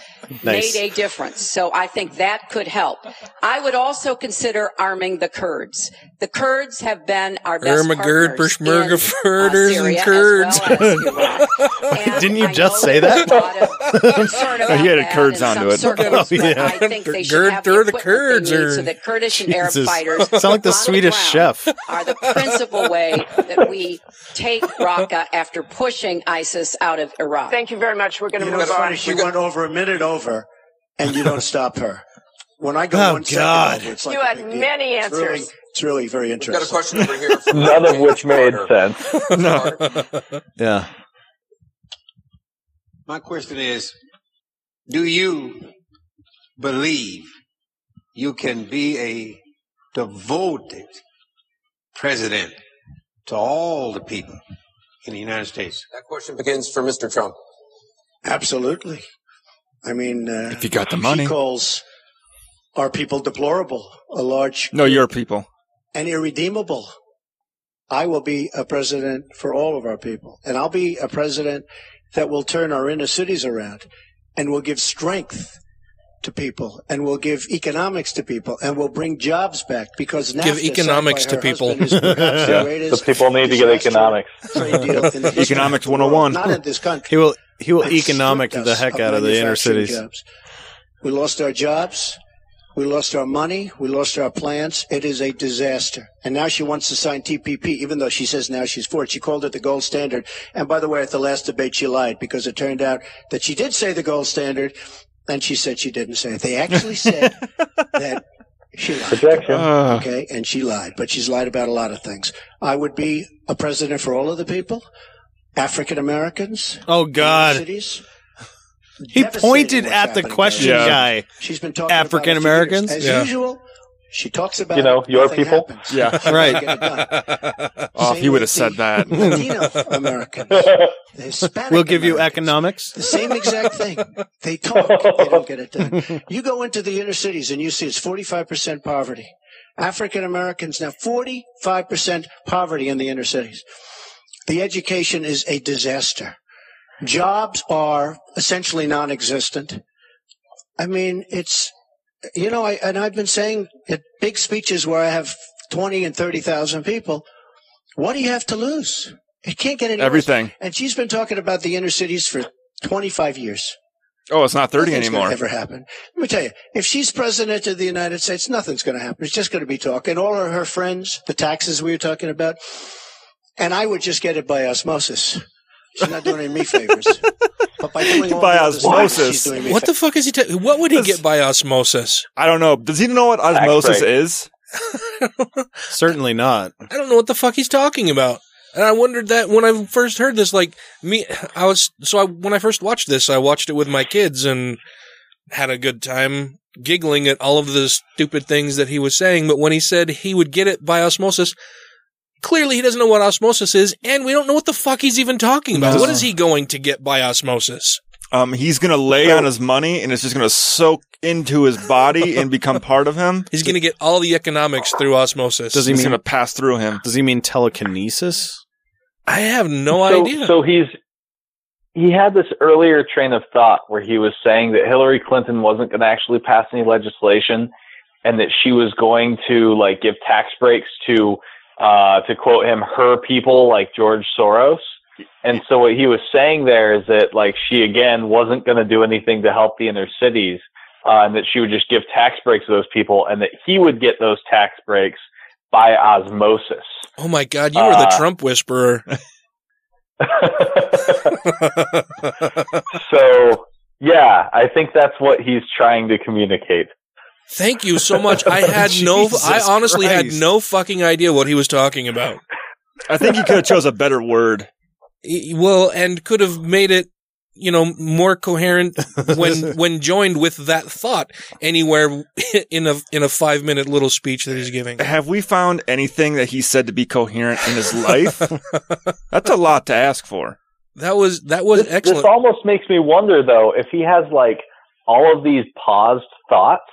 C: Nice.
H: made a difference. So I think that could help. I would also consider arming the Kurds. The Kurds have been our best
A: Ermagerd,
H: partners in, uh, Syria
A: and Kurds.
H: as well as And
C: Didn't you
H: I
C: just say that?
H: a lot of concern
B: added Kurds
H: in
B: onto it.
H: circles,
C: Oh,
H: but
C: yeah.
H: I think they should have
A: through
H: the
A: the Kurds
H: they need
A: are-
H: so that Kurdish and Arab fighters
C: Sound like the
H: on
C: Swedish
H: ground
C: chef.
H: are the principal way that we take Raqqa after pushing ISIS out of Iraq.
E: Thank you very much. We're going to
I: You know,
E: move on.
I: funny. She went over a minute over, and you don't stop her. When I go
C: Oh,
I: one second
C: God.
I: over, it's like
E: You had
I: big deal.
E: many
I: It's really,
E: answers.
I: it's really very interesting.
F: We've got a question over here.
D: None of which made sense.
B: no.
C: Yeah.
M: My question is, do you believe you can be a devoted president to all the people in the United States?
F: That question begins for Mr. Trump.
I: Absolutely. I mean, uh,
B: If you got the
I: She
B: money.
I: calls our people deplorable, a large
B: No, your people.
I: and irredeemable. I will be a president for all of our people, and I'll be a president that will turn our inner cities around and will give strength to people and we'll give economics to people and we'll bring jobs back because
A: Give
I: NAFTA, signed
A: economics to people.
I: husband, is perhaps the
D: Yeah, the people need to get economics.
I: deal in the history
B: Economics
I: of the world.
B: 101.
I: Not in this country.
C: He will he will
I: It
C: economic the heck out of the inner cities.
I: Jobs. We lost our jobs. We lost our money. We lost our plants. It is a disaster. And now she wants to sign TPP, even though she says now she's for it. She called it the gold standard. And by the way, at the last debate, she lied because it turned out that she did say the gold standard, and she said she didn't say it. They actually said that she lied.
D: Projection.
B: Uh,
I: Okay, and she lied, but she's lied about a lot of things. I would be a president for all of the people, African Americans,
C: Oh God.
I: cities.
C: He pointed at the question
B: Yeah.
C: guy.
I: She's been talking
C: African
I: about it for years.
C: Americans?
I: as
A: Yeah.
I: usual. She talks about
D: You know,
I: it,
D: your people?
I: happens.
B: Yeah.
C: Right.
I: doesn't get it done.
B: Oh, if
I: Same
B: he would have said that.
I: Latino Americans, the Hispanic
C: We'll give you economics.
I: The same exact thing. They talk, they don't get it done. You go into the inner cities and you see it's 45% poverty. African Americans now 45% poverty in the inner cities. The education is a disaster. Jobs are essentially non-existent. I mean, it's, you know, I, and I've been saying at big speeches where I have 20 and 30,000 people, what do you have to lose? It can't get any worse.
B: Everything.
I: And she's been talking about the inner cities for 25 years.
B: Oh, it's not 30
I: Nothing's
B: anymore.
I: Gonna ever happen? Let me tell you, if she's president of the United States, nothing's going to happen. It's just going to be talk. And all of her friends, the taxes we were talking about, and I would just get it by osmosis. She's not doing any me favors. But by doing all
B: By
I: the stuff,
B: osmosis.
I: she's doing me
A: What the fuck is he? Ta- what would he get by osmosis?
B: I don't know. Does he know what osmosis is?
C: Certainly not.
A: I don't know what the fuck he's talking about. And I wondered that when I first heard this, like me, I was, so I, when I first watched this, I watched it with my kids and had a good time giggling at all of the stupid things that he was saying. But when he said he would get it by osmosis, clearly he doesn't know what osmosis is. And we don't know what the fuck he's even talking about.
B: No.
A: What is he going to get by osmosis?
B: Um, he's gonna lay on his money and it's just gonna soak into his body and become part of him.
A: He's going to get all the economics through osmosis.
C: Does he
B: It's
C: mean
B: gonna pass through him.
C: does he mean telekinesis?
A: I have no
D: so,
A: idea.
D: So he's he had this earlier train of thought where he was saying that Hillary Clinton wasn't going to actually pass any legislation, and that she was going to like give tax breaks to, uh, to quote him, her people like George Soros. And so what he was saying there is that like she again wasn't going to do anything to help the inner cities, uh, and that she would just give tax breaks to those people, and that he would get those tax breaks by osmosis.
A: oh my God, you were the
D: uh,
A: Trump whisperer.
D: so yeah, I think that's what he's trying to communicate.
A: Thank you so much. I had no, I honestly had no fucking idea what he was talking about.
B: I think he could have chose a better word.
A: Well, and could have made it, you know, more coherent when when joined with that thought anywhere in a in a five minute little speech that he's giving.
B: Have we found anything that he said to be coherent in his life? That's a lot to ask for.
A: That was that was
D: This,
A: excellent.
D: this almost makes me wonder though if he has like all of these paused thoughts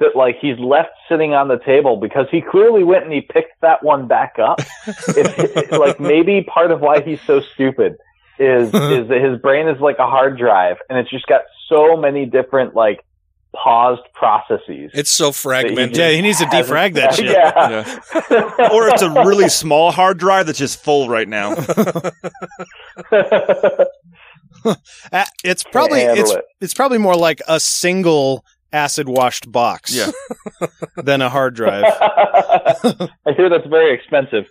D: that like he's left sitting on the table because he clearly went and he picked that one back up. if, like maybe part of why he's so stupid is is that his brain is like a hard drive and it's just got so many different like paused processes.
A: It's so fragmented.
C: Yeah, he needs to defrag that shit.
D: Yeah.
B: or it's a really small hard drive that's just full right now.
C: Uh, it's probably it's
D: it.
C: it's probably more like a single acid washed box
B: Yeah.
C: than a hard drive.
D: I hear that's very expensive.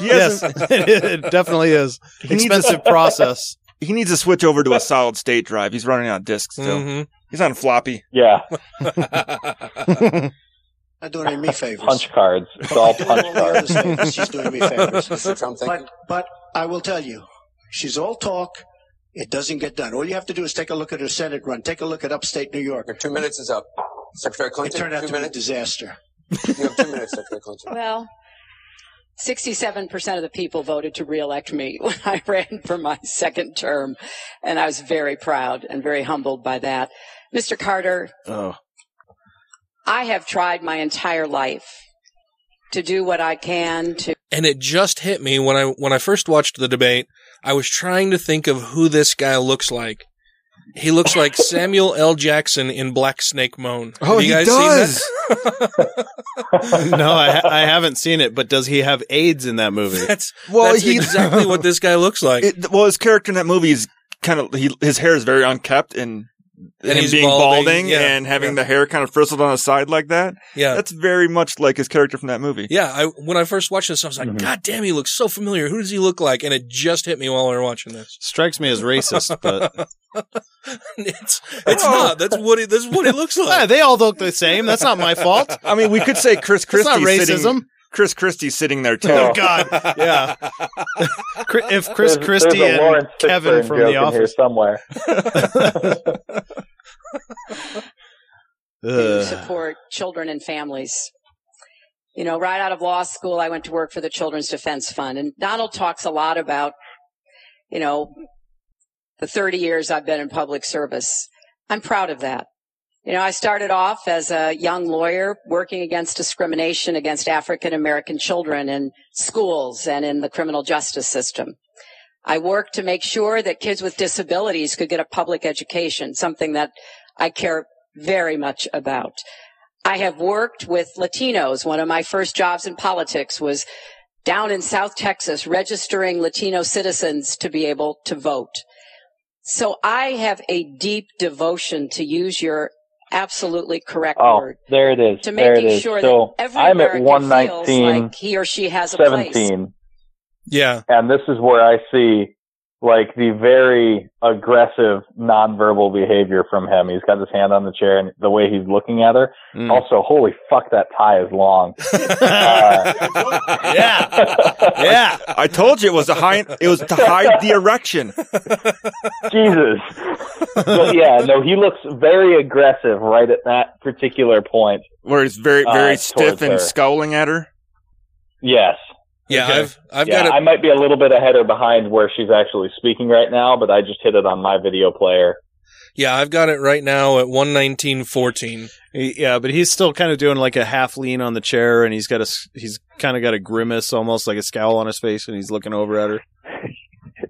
C: yes, it, it definitely is.
B: He
C: Expensive
B: a-
C: process.
B: He needs to switch over to a solid state drive. He's running out of discs still.
A: Mhm.
B: He's on floppy.
D: Yeah.
I: Not doing any me favors.
D: Punch cards. It's all punch
I: all the others
D: cards.
I: She's doing me favors.
F: Mr. Trump.
I: But, but I will tell you, she's all talk. It doesn't get done. All you have to do is take a look at her Senate run. Take a look at upstate New York.
F: Your two minutes is up. Secretary Clinton,
I: It
F: Clinton,
I: turned out
F: two
I: to be a
F: minutes.
I: disaster.
F: You have two minutes, Secretary Clinton.
H: Well, 67% of the people voted to reelect me when I ran for my second term, and I was very proud and very humbled by that. Mr. Carter,
C: Oh,
H: I have tried my entire life to do what I can to
A: and it just hit me when I when I first watched the debate. I was trying to think of who this guy looks like. He looks like Samuel L. Jackson in Black Snake Moan.
B: Oh,
A: Have you
B: he
A: guys
B: does.
A: seen that?
C: no, I, ha- I haven't seen it, but does he have AIDS in that movie?
A: That's
B: Well,
A: that's
B: he-
A: exactly what this guy looks like.
B: It, well, his character in that movie is kind of he, his hair is very unkept and.
A: And
B: him being
A: balding,
B: balding,
A: yeah,
B: and having
A: yeah.
B: the hair kind of frizzled on the side like that.
A: yeah.
B: That's very much like his character from that movie.
A: yeah, I, when I first watched this, I was like, mm-hmm. God damn, he looks so familiar. Who does he look like? And it just hit me while we were watching this.
C: Strikes me as racist, but
A: it's it's not. That's what he. That's what he looks
C: Yeah,
A: like.
C: they all look the same. That's not my fault.
B: I mean, we could say Chris Christie.
C: That's not
B: Christie
C: racism.
B: sitting. Chris Christie's sitting there too.
C: Oh God, yeah. If Chris
D: There's-
C: Christie
D: there's
C: and Kevin from
D: joke
C: The
D: in here
C: Office,
D: somewhere.
H: to support children and families. You know, right out of law school, I went to work for the Children's Defense Fund, and Donald talks a lot about, you know, the 30 years I've been in public service. I'm proud of that. You know, I started off as a young lawyer working against discrimination against African American children in schools and in the criminal justice system. I worked to make sure that kids with disabilities could get a public education, something that I care very much about. I have worked with Latinos. One of my first jobs in politics was down in South Texas registering Latino citizens to be able to vote. So I have a deep devotion to use your absolutely correct
D: Oh,
H: word
D: there it is.
H: to
D: there
H: making
D: it is.
H: sure
D: so
H: that every
D: I'm at 119,
H: feels like he or she has a place.
D: 17,
A: Yeah.
D: and this is where I see like the very aggressive nonverbal behavior from him. He's got his hand on the chair and the way he's looking at her.
C: Mm.
D: Also, holy fuck, that tie is long.
C: yeah, yeah.
B: I told you it was to hide. It was to hide the erection.
D: Jesus. but yeah, no, he looks very aggressive right at that particular point.
B: Where he's very,
D: Uh,
B: very
D: towards
B: stiff and
D: her.
B: scowling at her.
D: Yes.
A: Yeah,
B: Okay.
A: I've I've
D: yeah,
A: got it.
D: I might be a little bit ahead or behind where she's actually speaking right now, but I just hit it on my video player.
A: Yeah, I've got it right now at one nineteen fourteen.
C: He- yeah, but he's still kind of doing like a half lean on the chair, and he's got a he's kind of got a grimace, almost like a scowl on his face, and he's looking over at her.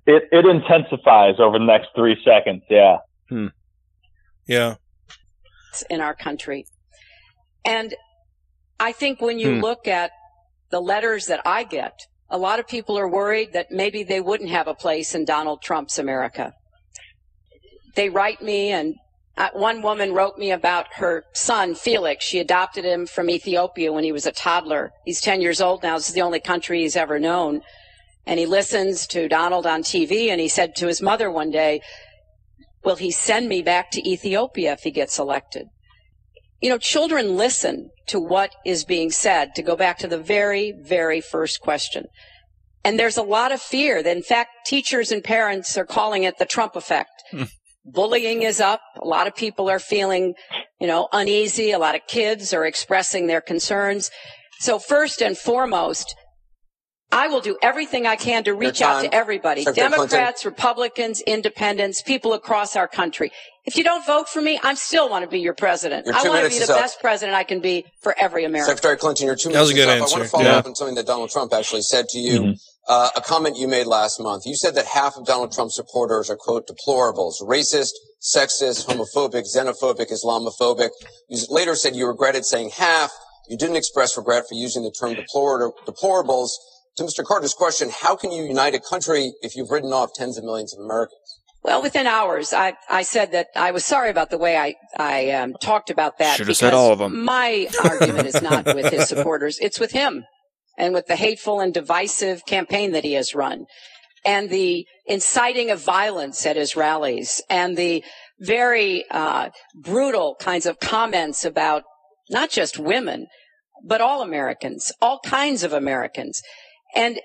D: It it intensifies over the next three seconds. Yeah.
A: Yeah.
H: in our country. And I think when you
C: Hmm.
H: look at the letters that I get, a lot of people are worried that maybe they wouldn't have a place in Donald Trump's America. They write me and uh, one woman wrote me about her son, Felix. She adopted him from Ethiopia when he was a toddler. He's 10 years old now. This is the only country he's ever known. And he listens to Donald on TV and he said to his mother one day, will he send me back to Ethiopia if he gets elected? You know, children listen to what is being said to go back to the very, very first question. And there's a lot of fear that in fact teachers and parents are calling it the Trump effect. Hmm. Bullying is up. A lot of people are feeling, you know, uneasy. A lot of kids are expressing their concerns. So first and foremost, I will do everything I can to reach out to everybody,
F: Secretary Clinton.
H: Democrats, Republicans, independents, people across our country. If you don't vote for me, I still want to be your president.
F: Your
H: I want to be
F: is
H: the
F: up.
H: best president I can be for every American.
F: Secretary Clinton, your two
A: That was
F: minutes
A: a
F: is
A: good
F: up. I want to follow
A: Yeah.
F: up on something that Donald Trump actually said to you. Uh, a comment you made last month. You said that half of Donald Trump's supporters are, quote, deplorables, racist, sexist, homophobic, xenophobic, Islamophobic. You later said you regretted saying half. You didn't express regret for using the term deplor- deplorables. To Mr. Carter's question, how can you unite a country if you've written off tens of millions of Americans?
H: Well, within hours, I, I said that I was sorry about the way I, I um, talked about that.
B: Should have said
H: because
B: all of 'em.
H: My argument is not with his supporters. It's with him and with the hateful and divisive campaign that he has run and the inciting of violence at his rallies and the very uh, brutal kinds of comments about not just women, but all Americans, all kinds of Americans. And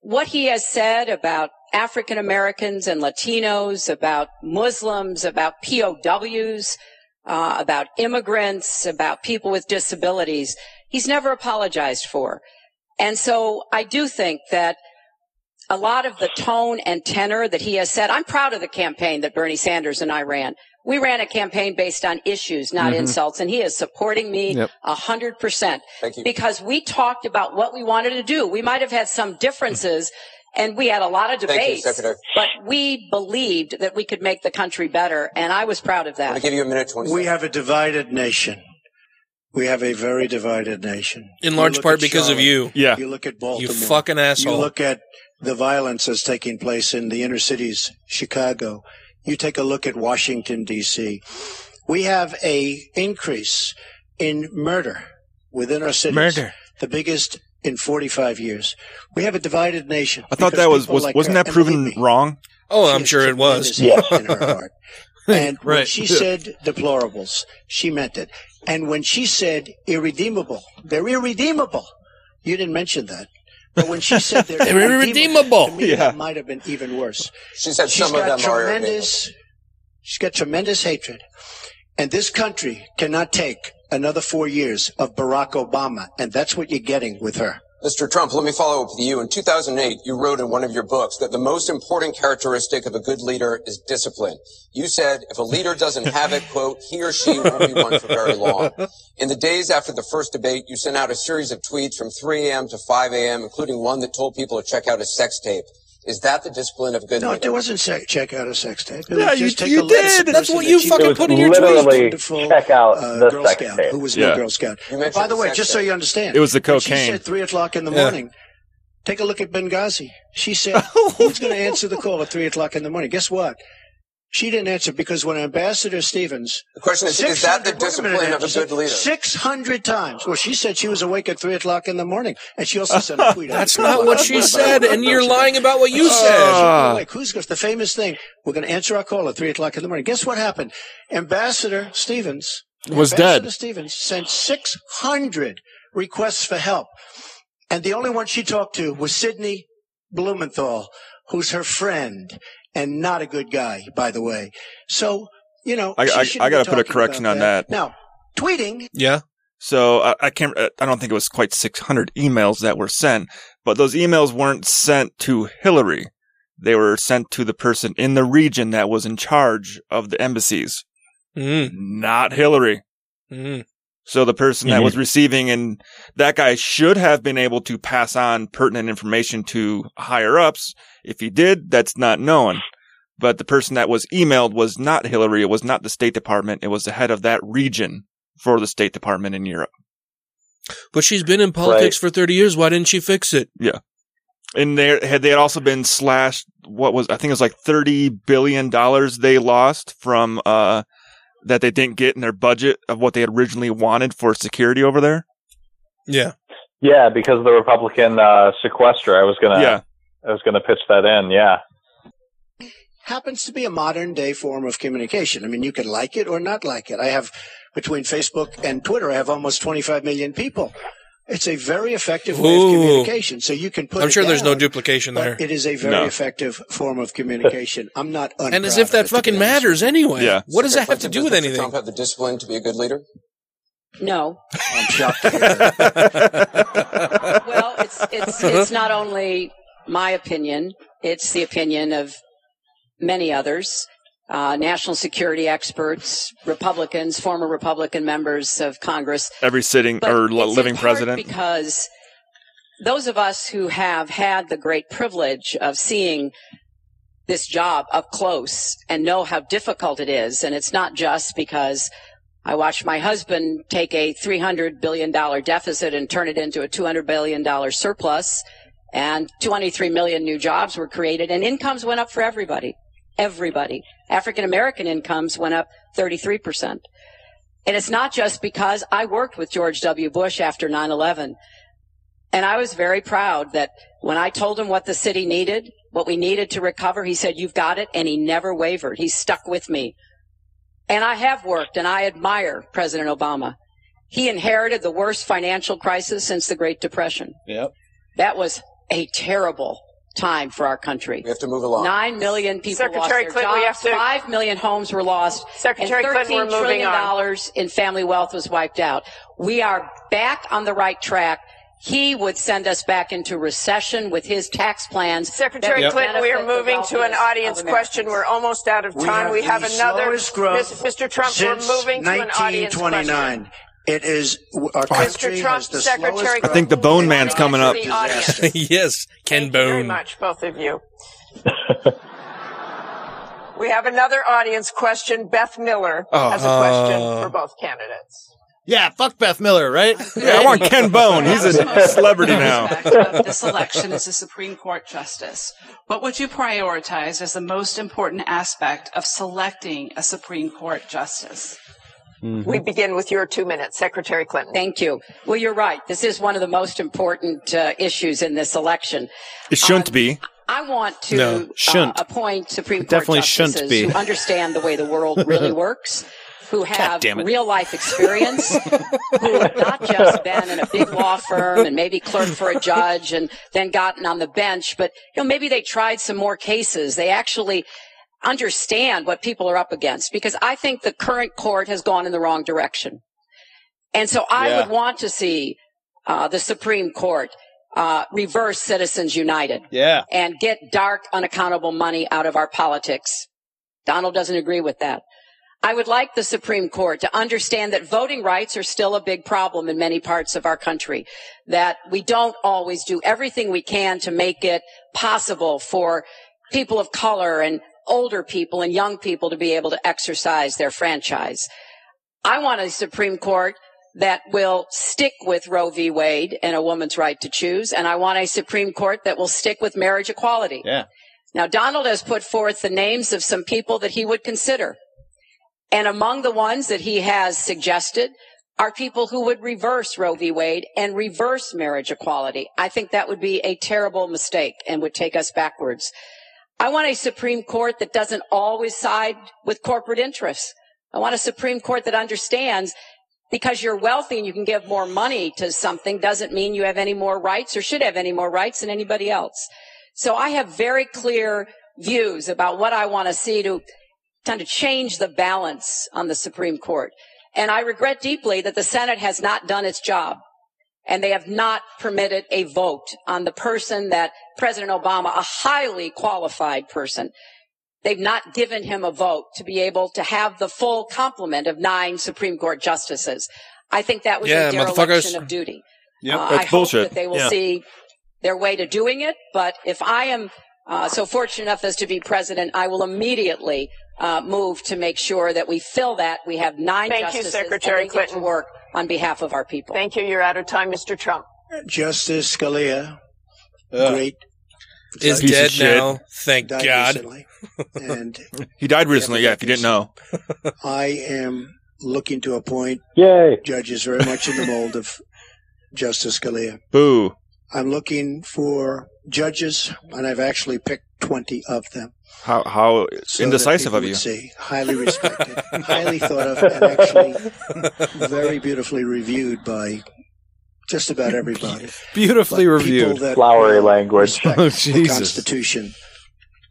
H: what he has said about African Americans and Latinos, about Muslims, about POWs, uh, about immigrants, about people with disabilities, he's never apologized for. And so I do think that a lot of the tone and tenor that he has said, I'm proud of the campaign that Bernie Sanders and I ran. We ran a campaign based on issues, not
F: Mhm.
H: insults, and he is supporting me a hundred percent. Because we talked about what we wanted to do. We might have had some differences and we had a lot of
F: Thank you,
H: debates, but we believed that we could make the country better, and I was proud of that.
F: I'll give you a minute, 20
I: We have a divided nation. We have a very divided nation.
A: In large part
I: at
A: because of you.
B: Yeah.
I: You look at Baltimore.
A: You fucking asshole.
I: You look at the violence that's taking place in the inner cities, Chicago. You take a look at Washington D.C. We have a increase in murder within our cities.
B: Murder.
I: The biggest in 45 years. We have a divided nation.
B: I thought that was, was
I: like
B: wasn't
I: her-
B: that proven
I: me,
B: wrong?
A: Oh, I'm sure it was.
I: tremendous hate in her heart. And when she said deplorables, she meant it. And when she said irredeemable, they're irredeemable. You didn't mention that. But when she said they're,
A: They're irredeemable.
I: to me,
B: Yeah.
I: that might have been even worse.
F: She said
I: She's
F: some of
I: got
F: them are
I: tremendous. She's got tremendous hatred, and this country cannot take another four years of Barack Obama, and that's what you're getting with her.
F: Mr. Trump, let me follow up with you. In 2008, you wrote in one of your books that the most important characteristic of a good leader is discipline. You said if a leader doesn't have it, quote, he or she won't be one for very long. In the days after the first debate, you sent out a series of tweets from 3 a.m. to 5 a.m., including one that told people to check out a sex tape. Is that the discipline of a good
I: No,
F: leader?
I: there wasn't se- check out a sex tape. It
B: Yeah, you-
I: just take
B: you
I: a
B: did.
A: That's what you fucking put in your tweet.
D: Literally, check out
I: uh,
D: the
I: Girl
D: sex
I: Scout,
D: tape.
I: who was
B: Yeah.
I: no Girl Scout.
F: You
I: And
F: mentioned
I: by the
F: the
I: way,
F: sex
I: just so you understand,
B: It was the
I: when She said three o'clock in the
A: Yeah.
I: morning. Take a look at Benghazi. She said, "Who's going to answer the call at three o'clock in the morning?" Guess what? She didn't answer because when Ambassador Stevens
F: The question is, is that the
I: 600
F: discipline
I: minute,
F: of a good leader?
I: Six hundred times. Well, she said she was awake at three o'clock in the morning, and she also sent a tweet.
A: That's not what she said, and you're lying about what you said.
B: Ah.
I: Like, who's the famous thing? We're going to answer our call at three o'clock in the morning. Guess what happened? Ambassador Stevens
B: Was dead.
I: Ambassador
B: dead.
I: Stevens sent six hundred requests for help, and the only one she talked to was Sidney Blumenthal, who's her friend and not a good guy, by the way. So you know,
B: I- I- I gotta put a correction
I: about
B: on that.
I: Now, tweeting
A: Yeah.
B: So I, I can't. I don't think it was quite 600 emails that were sent, but those emails weren't sent to Hillary. They were sent to the person in the region that was in charge of the embassies,
A: Mm.
B: not Hillary.
A: Mm.
B: So the person that was receiving and that guy should have been able to pass on pertinent information to higher ups. If he did, that's not known. But the person that was emailed was not Hillary. It was not the State Department. It was the head of that region for the State Department in Europe.
A: But she's been in politics for 30 years. Why didn't she fix it?
B: Yeah. And they had they had also been slashed. What was I think it was like thirty billion dollars they lost from uh that they didn't get in their budget of what they had originally wanted for security over there.
A: Yeah.
D: Yeah, because of the Republican uh, sequester. I was gonna.
B: Yeah.
D: I was gonna pitch that in. Yeah.
I: happens to be a modern day form of communication. I mean, you can like it or not like it. I have between Facebook and Twitter, I have almost 25 million people. It's a very effective way of communication. So you can put
A: I'm
I: it
A: sure there's no
I: down,
A: duplication
I: but
A: there.
I: It is a very
B: No.
I: effective form of communication. I'm not
A: And as if that fucking matters anyway.
B: Yeah.
A: What does that have to do with
F: Clinton, does Mr.
A: anything?
F: Trump have the discipline to be a good leader?
H: No.
I: I'm shocked to hear that.
H: Well, it's it's it's it's not only my opinion; it's the opinion of many others, uh, national security experts, Republicans, former Republican members of Congress.
B: Every sitting
H: But
B: or living president.
H: because those of us who have had the great privilege of seeing this job up close and know how difficult it is, and it's not just because I watched my husband take a $300 billion deficit and turn it into a $200 billion surplus, and 23 million new jobs were created, and incomes went up for everybody. Everybody. African American incomes went up 33%. And it's not just because I worked with George W. Bush after 9 11. And I was very proud that when I told him what the city needed, what we needed to recover, he said, You've got it. And he never wavered. He stuck with me. And I have worked and I admire President Obama. He inherited the worst financial crisis since the Great Depression.
C: Yep.
H: That was a terrible time for our country.
F: We have to move along.
H: Nine million people
E: Secretary
H: lost their
E: Clinton, we
H: jobs.
E: have to-
H: Five million homes were lost.
E: Secretary
H: and
E: Clinton, we're
H: 13
E: moving
H: trillion
E: on.
H: dollars in family wealth was wiped out. We are back on the right track. He would send us back into recession with his tax plans.
E: Secretary
H: that would
E: Clinton, we are
H: benefit the
E: moving to an
H: wealthiest
E: audience
H: of
E: question. We're almost out of
I: We
E: time.
I: have
E: We have,
I: the
E: another.
I: slowest growth
E: Mr. Trump, we're
I: since
E: moving to an audience question.
I: 1929. It is our country
E: Mr. Trump,
I: has the
E: Secretary
B: I think the Bone Man's coming up.
A: Yes, Ken
E: Very
A: Bone.
E: much, both of you. we have another audience question. Beth Miller
B: Oh.
E: has a question
C: Uh.
E: for both candidates.
C: Yeah, fuck Beth Miller, right?
B: Yeah, I want Ken Bone. He's a celebrity now.
N: aspect of this election as a Supreme Court justice. What would you prioritize as the most important aspect of selecting a Supreme Court justice?
E: We begin with your two minutes, Secretary Clinton.
H: Thank you. Well, you're right. This is one of the most important uh, issues in this election.
B: It shouldn't be.
H: I want to
C: No,
H: uh,
C: shouldn't.
H: appoint Supreme
C: It
H: Court
C: definitely shouldn't
H: justices
C: be.
H: who understand the way the world really works, who have real life experience, who have not just been in a big law firm and maybe clerked for a judge and then gotten on the bench, but you know maybe they tried some more cases. They actually understand what people are up against because I think the current court has gone in the wrong direction. And so I
C: Yeah.
H: would want to see uh, the Supreme Court uh, reverse Citizens United
C: Yeah.
H: and get dark, unaccountable money out of our politics. Donald doesn't agree with that. I would like the Supreme Court to understand that voting rights are still a big problem in many parts of our country, that we don't always do everything we can to make it possible for people of color and older people and young people to be able to exercise their franchise. I want a Supreme Court that will stick with Roe v. Wade and a woman's right to choose. And I want a Supreme Court that will stick with marriage equality.
C: Yeah.
H: Now, Donald has put forth the names of some people that he would consider. And among the ones that he has suggested are people who would reverse Roe v. Wade and reverse marriage equality. I think that would be a terrible mistake and would take us backwards. I want a Supreme Court that doesn't always side with corporate interests. I want a Supreme Court that understands because you're wealthy and you can give more money to something doesn't mean you have any more rights or should have any more rights than anybody else. So I have very clear views about what I want to see to kind of change the balance on the Supreme Court. And I regret deeply that the Senate has not done its job and they have not permitted a vote on the person that President Obama, a highly qualified person, they've not given him a vote to be able to have the full complement of nine Supreme Court justices. I think that was
A: Yeah,
H: a dereliction
A: motherfuckers.
H: of duty.
A: Yep.
H: Uh,
A: That's
H: I hope
A: bullshit.
H: that they will
A: Yeah.
H: see their way to doing it. But if I am uh, so fortunate enough as to be president, I will immediately uh, move to make sure that we fill that. We have nine
E: Thank you,
H: justices
E: Secretary
H: and they get to work on behalf of our people.
E: Thank you. You're out of time, Mr. Trump.
I: Justice Scalia,
C: Ugh.
I: great.
A: Is
B: Piece
A: dead now. Thank
I: died
A: God.
I: recently. and
B: He died recently. Yeah, if you didn't know.
I: I am looking to appoint
D: Yay.
I: judges very much in the mold of Justice Scalia.
B: Boo.
I: I'm looking for judges, and I've actually picked 20 of them.
B: How how
I: so
B: indecisive
I: people
B: of
I: would
B: you.
I: See, highly respected, highly thought of, and actually very beautifully reviewed by just about everybody.
C: Beautifully
I: But
C: reviewed.
I: That
D: Flowery language.
I: respect
C: Oh,
I: the Constitution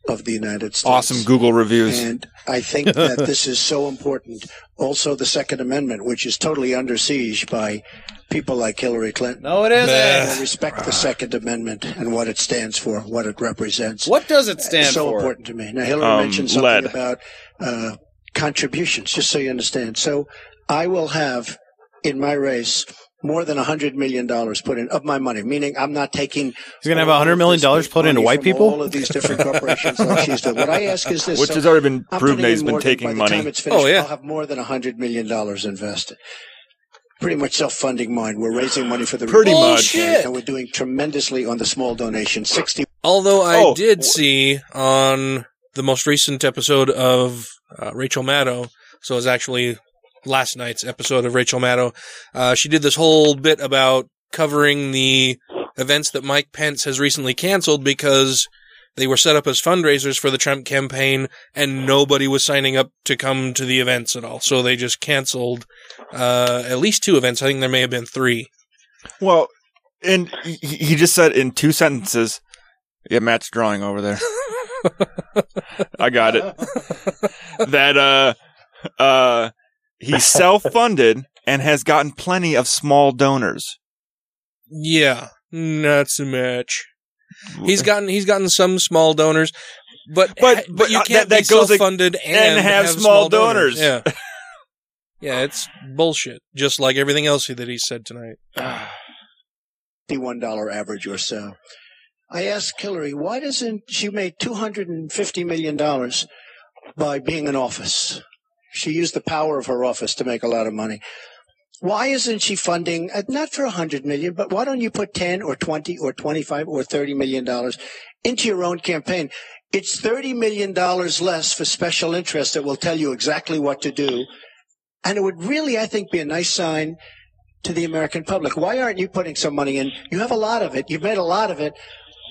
I: of the United States.
B: Awesome Google reviews.
I: And I think that this is so important. Also, the Second Amendment, which is totally under siege by people like Hillary Clinton.
C: No, it isn't.
I: I respect the Second Amendment and what it stands for, what it represents.
C: What does it stand
I: It's so
C: for?
I: important to me. Now, Hillary
B: Um,
I: mentioned something
B: lead.
I: about uh, contributions, just so you understand. So I will have in my race more than $100 million put in of my money, meaning I'm not taking
C: He's gonna have a hundred million dollars put into white
I: from all
C: people.
I: of these different corporations like she's doing. What I ask is this.
B: Which
I: so
B: has already been proven
I: putting
B: that he's
I: in
B: been taking money.
I: it's finished,
B: Oh, yeah.
I: I'll have more than $100 million invested. Pretty much self-funding mine. We're raising money for the
A: Pretty much.
I: Party, and we're doing tremendously on the small donation. Sixty.
A: Although I
I: Oh,
A: did see on the most recent episode of uh, Rachel Maddow, so it was actually last night's episode of Rachel Maddow, uh, she did this whole bit about covering the events that Mike Pence has recently canceled because they were set up as fundraisers for the Trump campaign and nobody was signing up to come to the events at all. So they just canceled uh, at least two events. I think there may have been three.
B: Well, and he, just said in two sentences, yeah, Matt's drawing over there. I got it. that uh uh he's self-funded and has gotten plenty of small donors.
A: Yeah, not so much. He's gotten he's gotten some small donors, but but
B: but,
A: you
B: uh,
A: can't
B: that-
A: be
B: that goes
A: self-funded and,
B: and have small donors.
A: Yeah, yeah, it's bullshit. Just like everything else that he said tonight.
I: Fifty-one dollar average or so. I asked Hillary, why doesn't she make two hundred and fifty million dollars by being in office? She used the power of her office to make a lot of money. Why isn't she funding uh, not for a hundred million, but why don't you put ten or twenty or twenty-five or thirty million dollars into your own campaign? It's thirty million dollars less for special interests that will tell you exactly what to do, and it would really, I think, be a nice sign to the American public. Why aren't you putting some money in? You have a lot of it. You've made a lot of it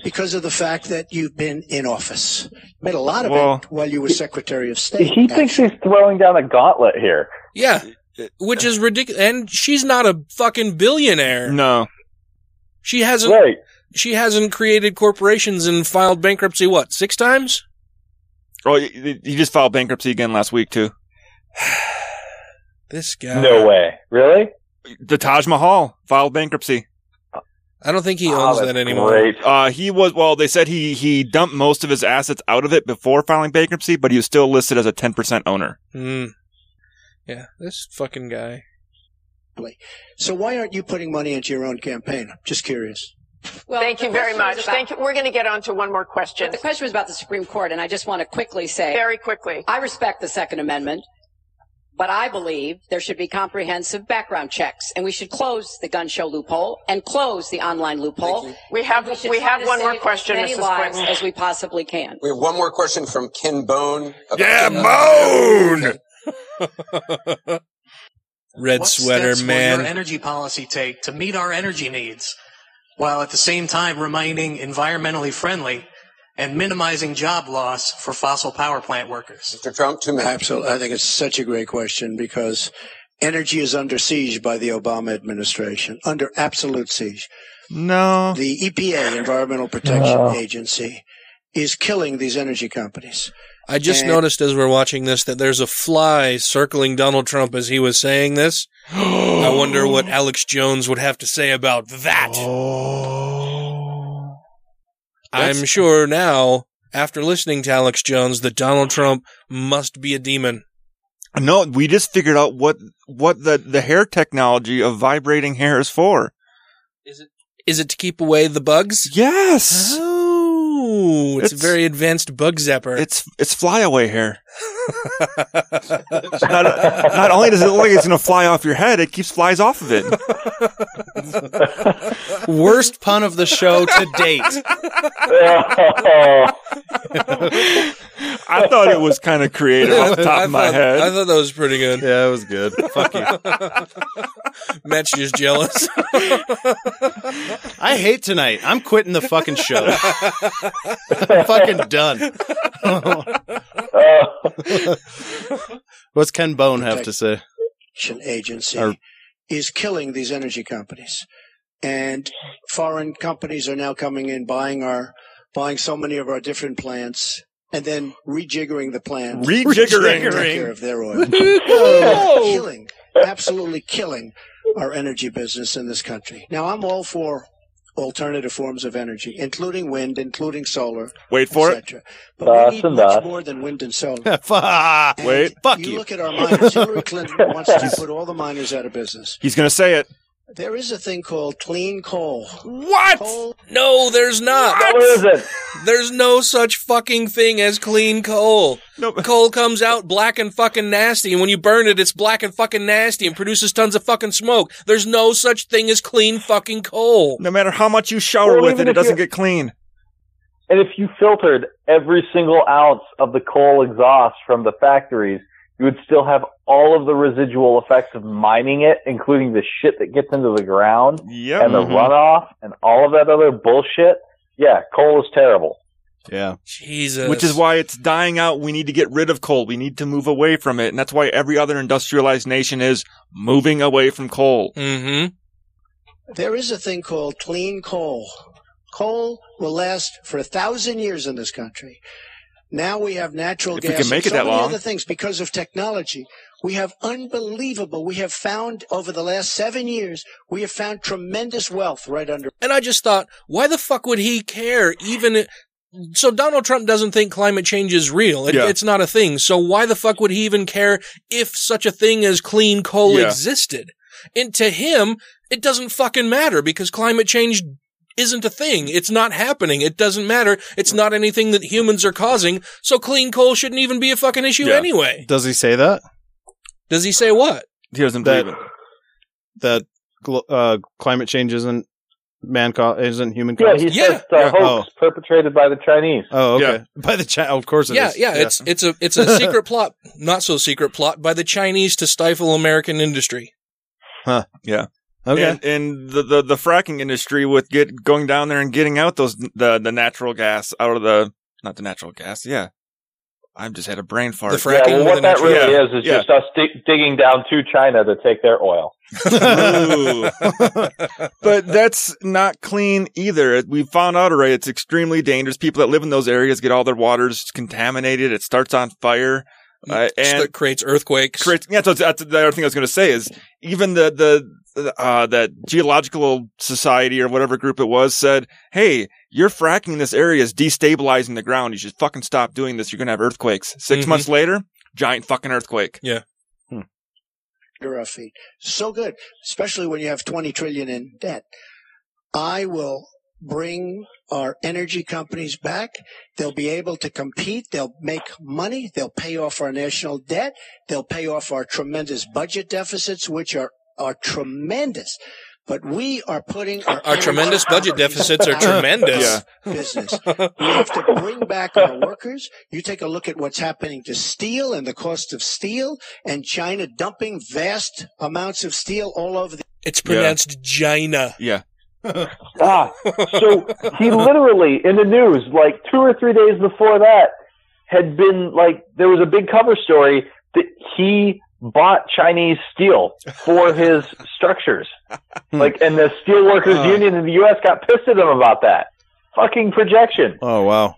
I: because of the fact that you've been in office. Made a lot of
D: Well,
I: it while you were Secretary of State.
D: He thinks he's throwing down a gauntlet here.
A: Yeah, which is ridiculous. And she's not a fucking billionaire.
B: No,
A: she hasn't.
D: Right.
A: She hasn't created corporations and filed bankruptcy. What six times?
B: Oh, he he just filed bankruptcy again last week too.
A: This guy.
D: No way. Really?
B: The Taj Mahal filed bankruptcy.
A: I don't think he
D: Oh,
A: owns
D: that's
A: that anymore.
D: great.
B: Uh, he was well. They said he he dumped most of his assets out of it before filing bankruptcy, but he was still listed as a ten percent owner.
A: Hmm. Yeah, this fucking guy.
I: So why aren't you putting money into your own campaign? I'm just curious.
H: Well,
E: Thank you very much.
H: about-
E: Thank you. We're going to get on to one more question.
H: The question was about the Supreme Court, and I just want to quickly say
E: Very quickly.
H: I respect the Second Amendment, but I believe there should be comprehensive background checks, and we should close the gun show loophole and close the online loophole.
E: We have
H: And should
E: we have one more question,
H: as many
E: Mrs.
H: lives as we possibly can.
F: We have one more question from Ken Bone. about
B: Yeah,
F: the-
B: Bone.
A: Red
O: what
A: sweater
O: steps will
A: man.
O: your energy policy take to meet our energy needs, while at the same time remaining environmentally friendly and minimizing job loss for fossil power plant workers?
F: Mr. Trump, two minutes.
I: Absolutely. I think it's such a great question because energy is under siege by the Obama administration, under absolute siege.
B: No,
I: The EPA, Environmental Protection
B: Oh.
I: Agency, is killing these energy companies.
A: I just
I: And-
A: noticed as we're watching this that there's a fly circling Donald Trump as he was saying this. I wonder what Alex Jones would have to say about that. Oh. I'm sure now, after listening to Alex Jones, that Donald Trump must be a demon.
B: No, we just figured out what what the the hair technology of vibrating hair is for.
A: Is it is it to keep away the bugs?
B: Yes.
A: Oh, it's,
B: It's-
A: a very advanced bug zapper.
B: It's it's flyaway hair. not, not only does it look like it's going to fly off your head, it keeps flies off of it.
C: Worst pun of the show to date.
B: I thought it was kind of creative off the top
A: I
B: of my
A: thought-
B: head.
A: I thought that was pretty good.
C: Yeah, it was good. Fuck you.
A: Matt's just jealous.
C: I hate tonight. I'm quitting the fucking show. I'm fucking done. What's Ken Bone have to say?
I: Agency
C: Or-
I: is killing these energy companies. And foreign companies are now coming in, buying our, buying so many of our different plants, and then rejiggering the plant.
B: Rejiggering.
I: take care of their oil. Killing absolutely killing our energy business in this country. Now, I'm all for alternative forms of energy, including wind, including solar.
B: Wait for it.
I: etc. But we need
D: and
I: much
D: das.
I: more than wind and solar.
B: Wait.
I: Fuck you. look at our miners. Hillary Clinton wants to put all the miners out of business.
B: He's going to say it.
I: There is a thing called clean coal.
B: What?
A: No, there's not.
D: Where is it?
A: There's no such fucking thing as clean coal. Coal comes out black and fucking nasty, and when you burn it, it's black and fucking nasty and produces tons of fucking smoke. There's no such thing as clean fucking coal.
B: No matter how much you shower
D: Well,
B: with it, it doesn't get clean.
D: And if you filtered every single ounce of the coal exhaust from the factories, you would still have all of the residual effects of mining it, including the shit that gets into the ground
B: Yep.
D: and the
B: Mhm.
D: runoff and all of that other bullshit. Yeah, coal is terrible.
C: Yeah.
A: Jesus.
B: Which is why it's dying out. We need to get rid of coal. We need to move away from it. And that's why every other industrialized nation is moving away from coal.
A: Mm-hmm.
I: There is a thing called clean coal. Coal will last for a thousand years in this country. Now we have natural
B: If we
I: gas.
B: can
I: and
B: make it
I: so
B: that
I: many
B: long.
I: other things because of technology. We have unbelievable. We have found over the last seven years, we have found tremendous wealth right under.
A: And I just thought, why the fuck would he care? Even so, Donald Trump doesn't think climate change is real. It,
B: Yeah.
A: It's not a thing. So why the fuck would he even care if such a thing as clean coal
B: Yeah.
A: existed? And to him, it doesn't fucking matter because climate change isn't a thing. It's not happening. It doesn't matter. It's not anything that humans are causing. So clean coal shouldn't even be a fucking issue
B: Yeah.
A: anyway.
C: Does he say that?
A: Does he say what?
B: He doesn't
C: That
B: believe it.
C: that uh, climate change isn't man co- isn't human
D: Yeah,
C: caused.
D: he says the
C: Yeah.
D: hoax perpetrated by the Chinese.
C: Oh, okay.
B: Yeah.
C: By the China, of course it
A: yeah,
C: is.
A: yeah, it's it's a it's a secret plot, not so secret plot by the Chinese to stifle American industry.
C: huh.
B: Yeah.
C: Okay.
B: And, and the, the, the fracking industry with get going down there and getting out those the the natural gas out of the not the natural gas, yeah. I've just had a brain fart.
A: The fracking
D: yeah, well, what
A: the
D: that
A: natural-
D: really
B: Yeah,
D: is is
B: yeah.
D: just us dig- digging down to China to take their oil.
B: But that's not clean either. We found out already it's extremely dangerous. People that live in those areas get all their waters contaminated. It starts on fire. Uh, and
A: that creates earthquakes.
B: creates, yeah, so that's the other thing I was going to say is even the, the, uh, that geological society or whatever group it was said, Hey, you're fracking this area is destabilizing the ground. You should fucking stop doing this. You're going to have earthquakes. 6
A: Mhm.
B: months later, giant fucking earthquake.
A: Yeah.
I: under feet. So good, especially when you have 20 trillion in debt. I will bring our energy companies back. They'll be able to compete. They'll make money. They'll pay off our national debt. They'll pay off our tremendous budget deficits, which are, are tremendous. But we are putting our,
A: Our tremendous budget deficits are tremendous.
B: Yeah.
I: business. We have to bring back our workers. You take a look at what's happening to steel and the cost of steel and China dumping vast amounts of steel all over the
A: It's pronounced China.
B: Yeah.
D: Ah, so he literally in the news, like two or three days before that, had been like there was a big cover story that he bought Chinese steel for his structures. Like, and the steelworkers
C: Uh.
D: union in the U.S. got pissed at him about that. Fucking projection.
C: Oh wow.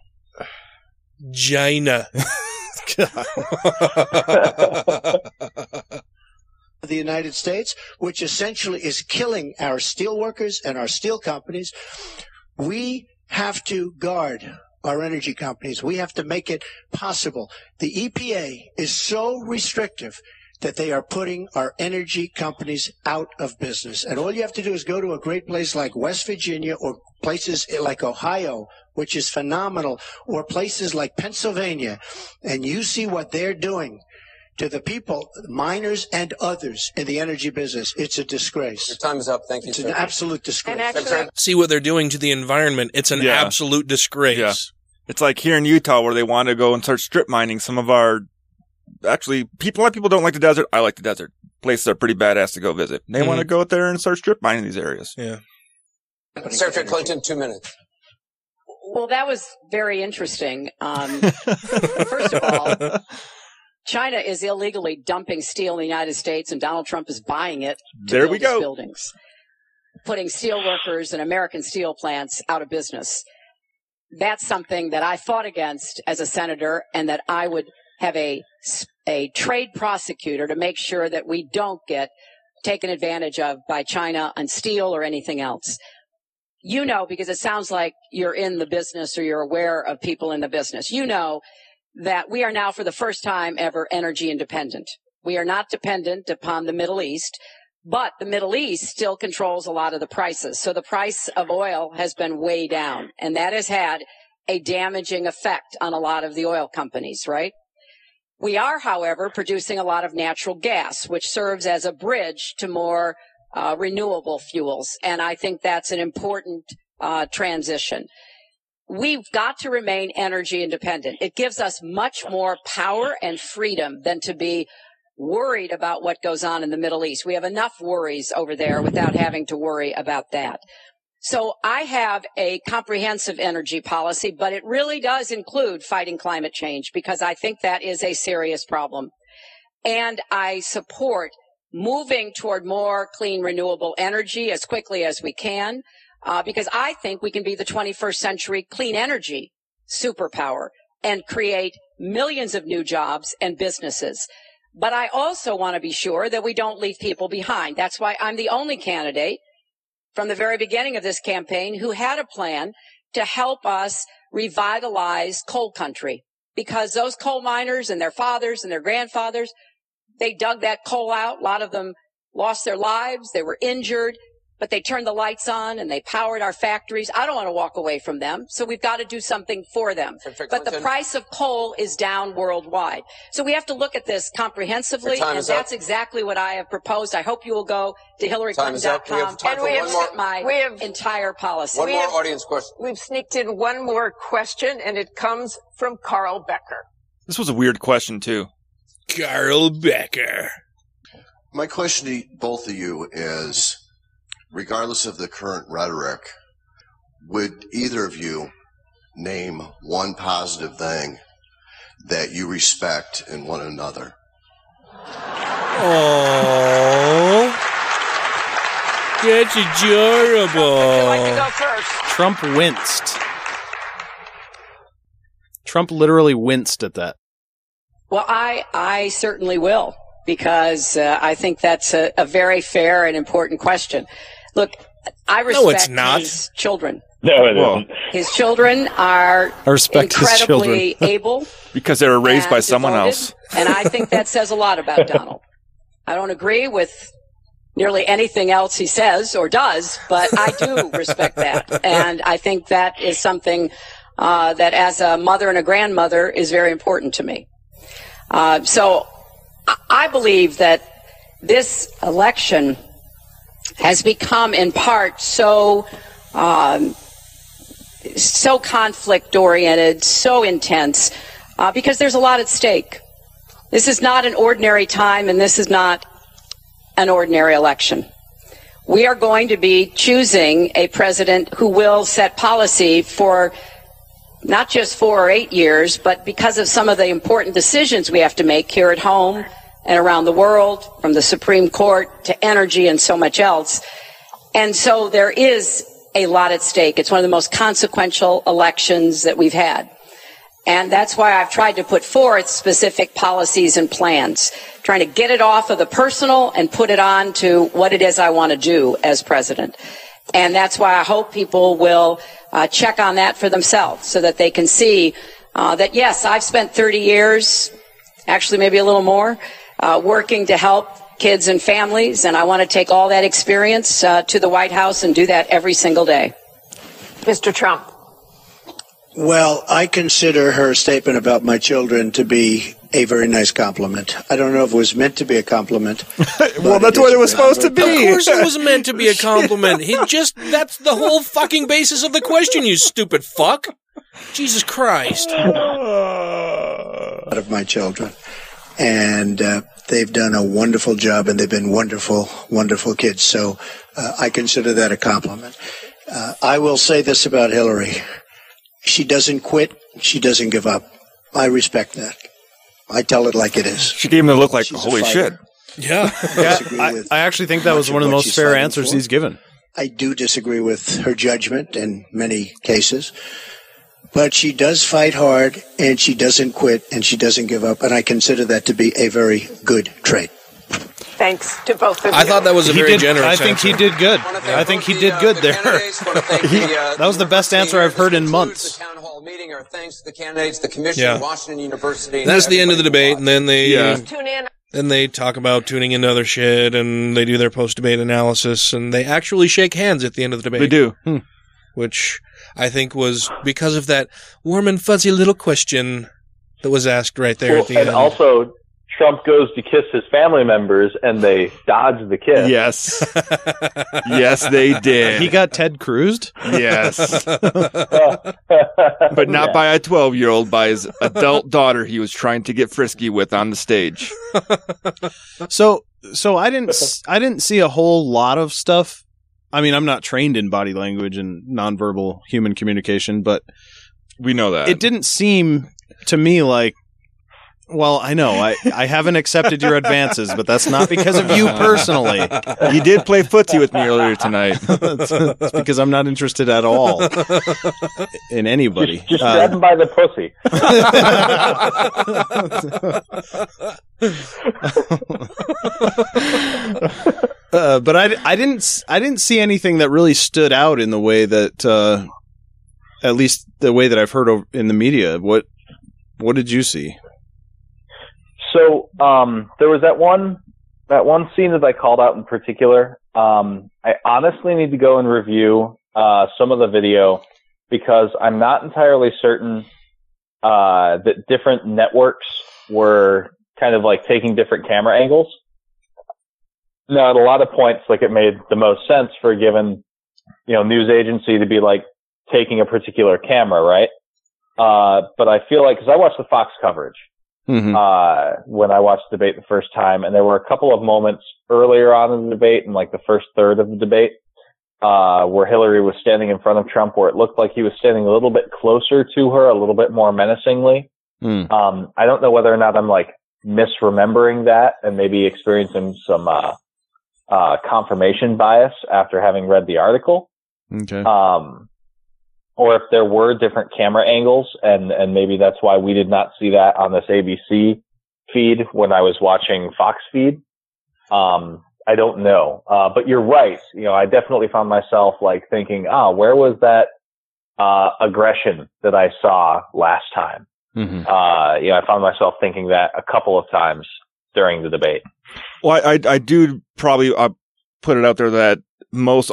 A: China.
I: the United States, which essentially is killing our steel workers and our steel companies. We have to guard our energy companies. We have to make it possible. The EPA is so restrictive that they are putting our energy companies out of business. And all you have to do is go to a great place like West Virginia or places like Ohio, which is phenomenal, or places like Pennsylvania, and you see what they're doing to the people, miners and others in the energy business. It's a disgrace.
F: Your time is up. Thank you,
I: It's
F: sir.
I: an absolute disgrace.
E: And actually,
A: See what they're doing to the environment. It's an
B: Yeah.
A: absolute disgrace.
B: Yeah. It's like here in Utah where they want to go and start strip mining some of our actually people a lot of people don't like the desert. I like the desert. Places are pretty badass to go visit. They want to go out there and start strip mining these areas.
A: Yeah.
F: Secretary Clinton, two minutes.
H: Well, that was very interesting. Um, first of all, China is illegally dumping steel in the United States, and Donald Trump is buying it. To
B: There
H: build
B: we
H: his
B: go.
H: Buildings, putting steel workers and American steel plants out of business. That's something that I fought against as a senator, and that I would have a a trade prosecutor to make sure that we don't get taken advantage of by China on steel or anything else. You know, because it sounds like you're in the business or you're aware of people in the business. You know that we are now for the first time ever energy independent. We are not dependent upon the Middle East, but the Middle East still controls a lot of the prices. So the price of oil has been way down and that has had a damaging effect on a lot of the oil companies, right? We are, however, producing a lot of natural gas, which serves as a bridge to more uh, renewable fuels. And I think that's an important uh, transition. We've got to remain energy independent. It gives us much more power and freedom than to be worried about what goes on in the Middle East. We have enough worries over there without having to worry about that. So I have a comprehensive energy policy, but it really does include fighting climate change because I think that is a serious problem. And I support moving toward more clean renewable energy as quickly as we can, uh, because I think we can be the 21st century clean energy superpower and create millions of new jobs and businesses. But I also want to be sure that we don't leave people behind. That's why I'm the only candidate from the very beginning of this campaign who had a plan to help us revitalize coal country because those coal miners and their fathers and their grandfathers, they dug that coal out. A lot of them lost their lives. They were injured but they turned the lights on and they powered our factories. I don't want to walk away from them. So we've got to do something for them. But the price of coal is down worldwide. So we have to look at this comprehensively. And
F: is up.
H: that's exactly what I have proposed. I hope you will go to
F: Time is up. We have
H: hillaryclinton.com and we have
F: more-
H: set my
E: we have-
H: entire policy.
F: One
E: We
F: more
E: have-
F: audience question.
E: We've sneaked in one more question, and it comes from Karl Becker.
B: This was a weird question too.
A: Karl Becker.
P: My question to both of you is regardless of the current rhetoric, would either of you name one positive thing that you respect in one another?
A: Oh, that's adorable.
C: Trump winced. Trump literally winced at that.
H: Well, I, I certainly will because uh, I think that's a, a very fair and important question. Look, I respect
A: No, it's not.
H: his children.
B: No, it isn't.
H: His children are
B: I respect his
H: incredibly
B: children.
H: able,
B: Because they were raised by
H: and
B: someone else.
H: and I think that says a lot about Donald. I don't agree with nearly anything else he says or does, but I do respect that, and I think that is something uh, that, as a mother and a grandmother, is very important to me. Uh, so I- I believe that this election has become in part so um, so conflict oriented, so intense, uh, because there's a lot at stake. This is not an ordinary time, and this is not an ordinary election. We are going to be choosing a president who will set policy for not just four or eight years, but because of some of the important decisions we have to make here at home and around the world, from the Supreme Court to energy and so much else. And so there is a lot at stake. It's one of the most consequential elections that we've had. And that's why I've tried to put forth specific policies and plans, trying to get it off of the personal and put it on to what it is I want to do as president. And that's why I hope people will uh, check on that for themselves so that they can see uh, that, yes, I've spent 30 years, actually maybe a little more, uh, working to help kids and families. And I want to take all that experience uh, to the White House and do that every single day.
E: Mr. Trump.
I: Well, I consider her statement about my children to be a very nice compliment. I don't know if it was meant to be a compliment.
B: well, that's what it was supposed to be.
A: Of course it was meant to be a compliment. He just, that's the whole fucking basis of the question, you stupid fuck. Jesus Christ.
I: out of my children. And uh, they've done a wonderful job and they've been wonderful, wonderful kids. So uh, I consider that a compliment. Uh, I will say this about Hillary. She doesn't quit. She doesn't give up. I respect that. I tell it like it is.
B: She gave him the look like,
I: She's
B: holy shit.
A: Yeah.
C: Yeah, I, I actually think that was one of the most fair answers
I: for.
C: he's given.
I: I do disagree with her judgment in many cases. But she does fight hard and she doesn't quit and she doesn't give up. And I consider that to be a very good trait.
E: Thanks to both of you.
A: I thought that was a
C: He
A: very
C: did-
A: generous.
C: I think he did good. I think he did good there. that was the best answer I've heard in months.
F: meeting. Our thanks to the candidates, the commission,
A: Yeah.
F: Washington University.
A: That's the end of the debate, and then they
F: Yeah.
E: Tune in.
A: then they talk about tuning into other shit, and they do their post debate analysis, and they actually shake hands at the end of the debate.
B: They do.
C: Hmm.
A: which I think was because of that warm and fuzzy little question that was asked right there
D: Well,
A: at the
D: and
A: end.
D: also, Trump goes to kiss his family members, and they dodge the kiss.
B: Yes. yes, they did.
C: He got Ted Cruzed.
B: Yes. but not by a 12 year old, by his adult daughter he was trying to get frisky with on the stage.
C: So so I didn't s- I didn't see a whole lot of stuff. I mean, I'm not trained in body language and nonverbal human communication, but
B: we know that.
C: it didn't seem to me like well, I know. I, I haven't accepted your advances, but that's not because of you personally.
B: You did play footsie with me earlier tonight.
C: it's, it's because I'm not interested at all in anybody.
D: Just
C: Uh,
D: grab him by the pussy.
C: uh, but I, I didn't s- I didn't see anything that really stood out in the way that uh, at least the way that I've heard over in the media. What what did you see?
D: So um, there was that one that one scene that I called out in particular. Um, I honestly need to go and review uh, some of the video because I'm not entirely certain uh, that different networks were kind of like taking different camera angles. Now, at a lot of points, like it made the most sense for a given, you know, news agency to be like taking a particular camera, right? Uh, but I feel like, cause I watched the Fox coverage, uh, when I watched the debate the first time, and there were a couple of moments earlier on in the debate, in like the first third of the debate, uh, where Hillary was standing in front of Trump, where it looked like he was standing a little bit closer to her, a little bit more menacingly.
C: Hmm.
D: Um, I don't know whether or not I'm like misremembering that and maybe experiencing some, uh, uh, confirmation bias after having read the article.
C: Okay.
D: Um, or if there were different camera angles and, and maybe that's why we did not see that on this ABC feed when I was watching Fox feed. Um, I don't know. Uh, but you're right. You know, I definitely found myself like thinking, ah, where was that, uh, aggression that I saw last time?
C: Mm-hmm.
D: Uh, you know, I found myself thinking that a couple of times during the debate.
B: Well, I, I, I do probably uh, put it out there that most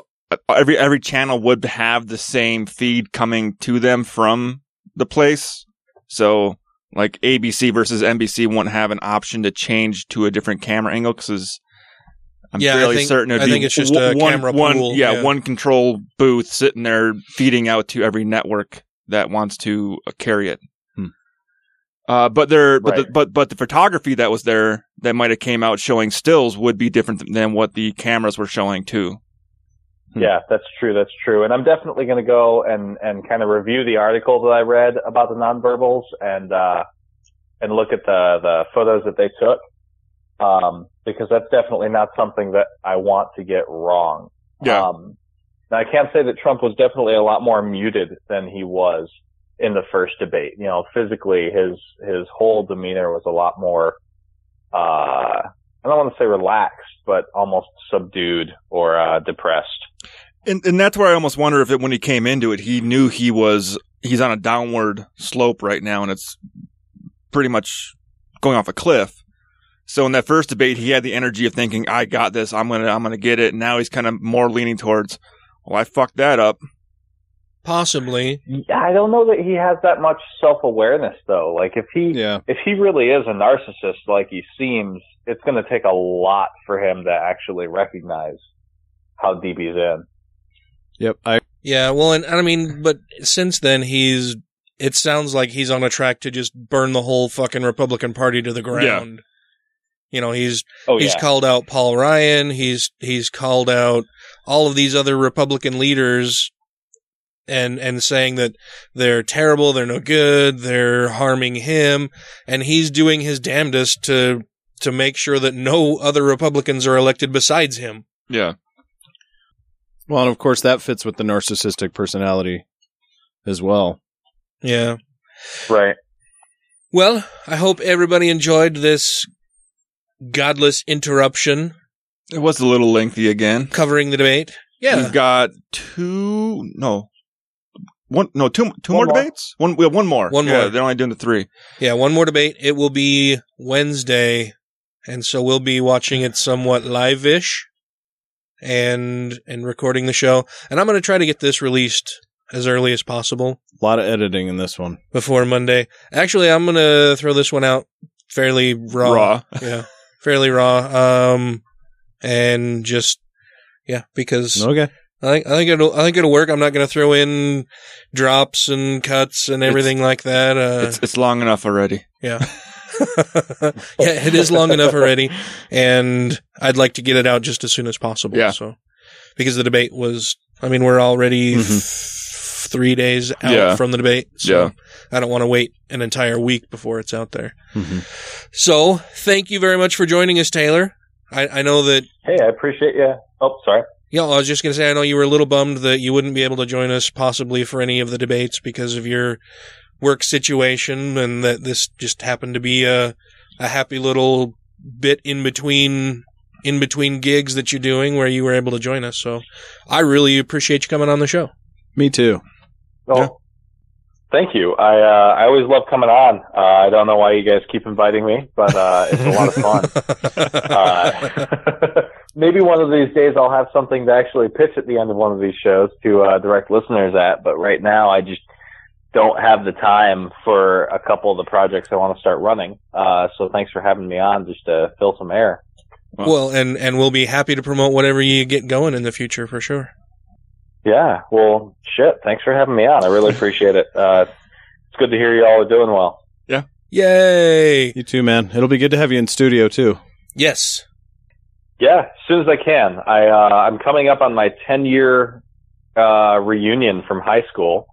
B: every every channel would have the same feed coming to them from the place. So, like ABC versus NBC wouldn't have an option to change to a different camera angle because I'm
A: Yeah, I
B: fairly
A: think-
B: certain it'd
A: I
B: be
A: think it's just
B: one-
A: a
B: one-
A: camera
B: one-
A: pool,
B: yeah,
A: yeah.
B: one control booth sitting there feeding out to every network that wants to uh, carry it. Uh, but there, but the, but but the photography that was there that might have came out showing stills would be different than what the cameras were showing too.
D: Yeah, that's true. That's true. And I'm definitely going to go and, and kind of review the article that I read about the nonverbals and, uh, and look at the, the photos that they took. Um, because that's definitely not something that I want to get wrong.
B: Yeah.
D: Um, now I can't say that Trump was definitely a lot more muted than he was in the first debate. You know, physically his, his whole demeanor was a lot more, uh, I don't want to say relaxed, but almost subdued or, uh, depressed.
B: And and that's where I almost wonder if it when he came into it, he knew he was he's on a downward slope right now, and it's pretty much going off a cliff. So in that first debate, he had the energy of thinking, "I got this. I'm gonna I'm gonna get it." And now he's kind of more leaning towards, "Well, I fucked that up."
A: Possibly.
D: I don't know that he has that much self awareness though. Like if he if he really is a narcissist like he seems, it's going to take a lot for him to actually recognize how deep he's in.
C: Yep. I
A: Yeah, well, and, and I mean, but since then he's. It sounds like he's on a track to just burn the whole fucking Republican Party to the ground. You know, he's
D: Oh,
A: he's
D: yeah.
A: called out Paul Ryan. He's he's called out all of these other Republican leaders, and and saying that they're terrible, they're no good, they're harming him, and he's doing his damnedest to to make sure that no other Republicans are elected besides him.
B: Yeah.
C: Well, and of course that fits with the narcissistic personality as well.
A: Yeah.
D: Right.
A: Well, I hope everybody enjoyed this godless interruption
B: It was a little lengthy again.
A: covering the debate. Yeah.
B: We've got two, no, one, no, two, two
A: One
B: more,
A: more.
B: debates? One, we have one more.
A: One
B: Yeah,
A: more.
B: They're only doing the three.
A: Yeah, one more debate. It will be Wednesday, and so we'll be watching it somewhat live-ish and and recording the show. And I'm going to try to get this released as early as possible
C: A lot of editing in this one.
A: before Monday. Actually, I'm going to throw this one out fairly raw.
B: Raw.
A: yeah, fairly raw. Um, and just yeah, because
C: Okay.
A: I think I think it'll I think it'll work. I'm not going to throw in drops and cuts and everything like that. Uh,
B: It's, it's long enough already.
A: yeah. yeah, it is long enough already, and I'd like to get it out just as soon as possible.
B: Yeah.
A: So, because the debate was, I mean, we're already f- three days out
B: Yeah.
A: from the debate. So
B: Yeah.
A: I don't want to wait an entire week before it's out there.
C: Mm-hmm.
A: So, thank you very much for joining us, Taylor. I, I know that.
D: Hey, I appreciate you. Oh, sorry.
A: Yeah, I was just going to say, I know you were a little bummed that you wouldn't be able to join us possibly for any of the debates because of your work situation and that this just happened to be a, a happy little bit in between in between gigs that you're doing where you were able to join us. So I really appreciate you coming on the show.
C: Me too.
D: Oh, thank you. I uh, I always love coming on. Uh, I don't know why you guys keep inviting me, but uh, it's a lot of fun. uh, maybe one of these days I'll have something to actually pitch at the end of one of these shows to uh, direct listeners at. But right now, I just don't have the time for a couple of the projects I want to start running. Uh, so thanks for having me on just to fill some air.
A: Well, and and we'll be happy to promote whatever you get going in the future for sure.
D: Yeah. Well, shit. Thanks for having me on. I really appreciate it. Uh, it's good to hear you all are doing well.
B: Yeah.
A: Yay!
C: You too, man. It'll be good to have you in studio too.
A: Yes.
D: Yeah, as soon as I can. I uh, I'm coming up on my 10 year uh, reunion from high school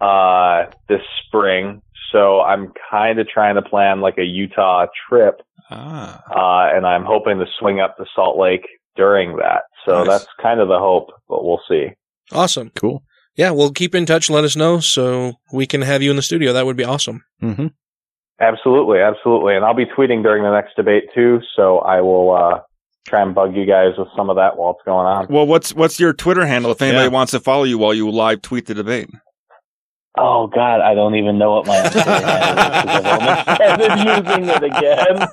D: uh, this spring, so I'm kind of trying to plan like a Utah trip,
B: Ah.
D: uh, and I'm hoping to swing up to Salt Lake during that. So
A: Nice.
D: that's kind of the hope, but we'll see.
A: Awesome.
C: Cool.
A: Yeah, we'll keep in touch. Let us know so we can have you in the studio. That would be awesome.
C: Mm-hmm.
D: Absolutely, absolutely, and I'll be tweeting during the next debate too. So I will uh, try and bug you guys with some of that while it's going on.
B: Well, what's what's your Twitter handle if anybody
C: Yeah.
B: wants to follow you while you live tweet the debate?
D: Oh God, I don't even know what my handle is. I'm using it again.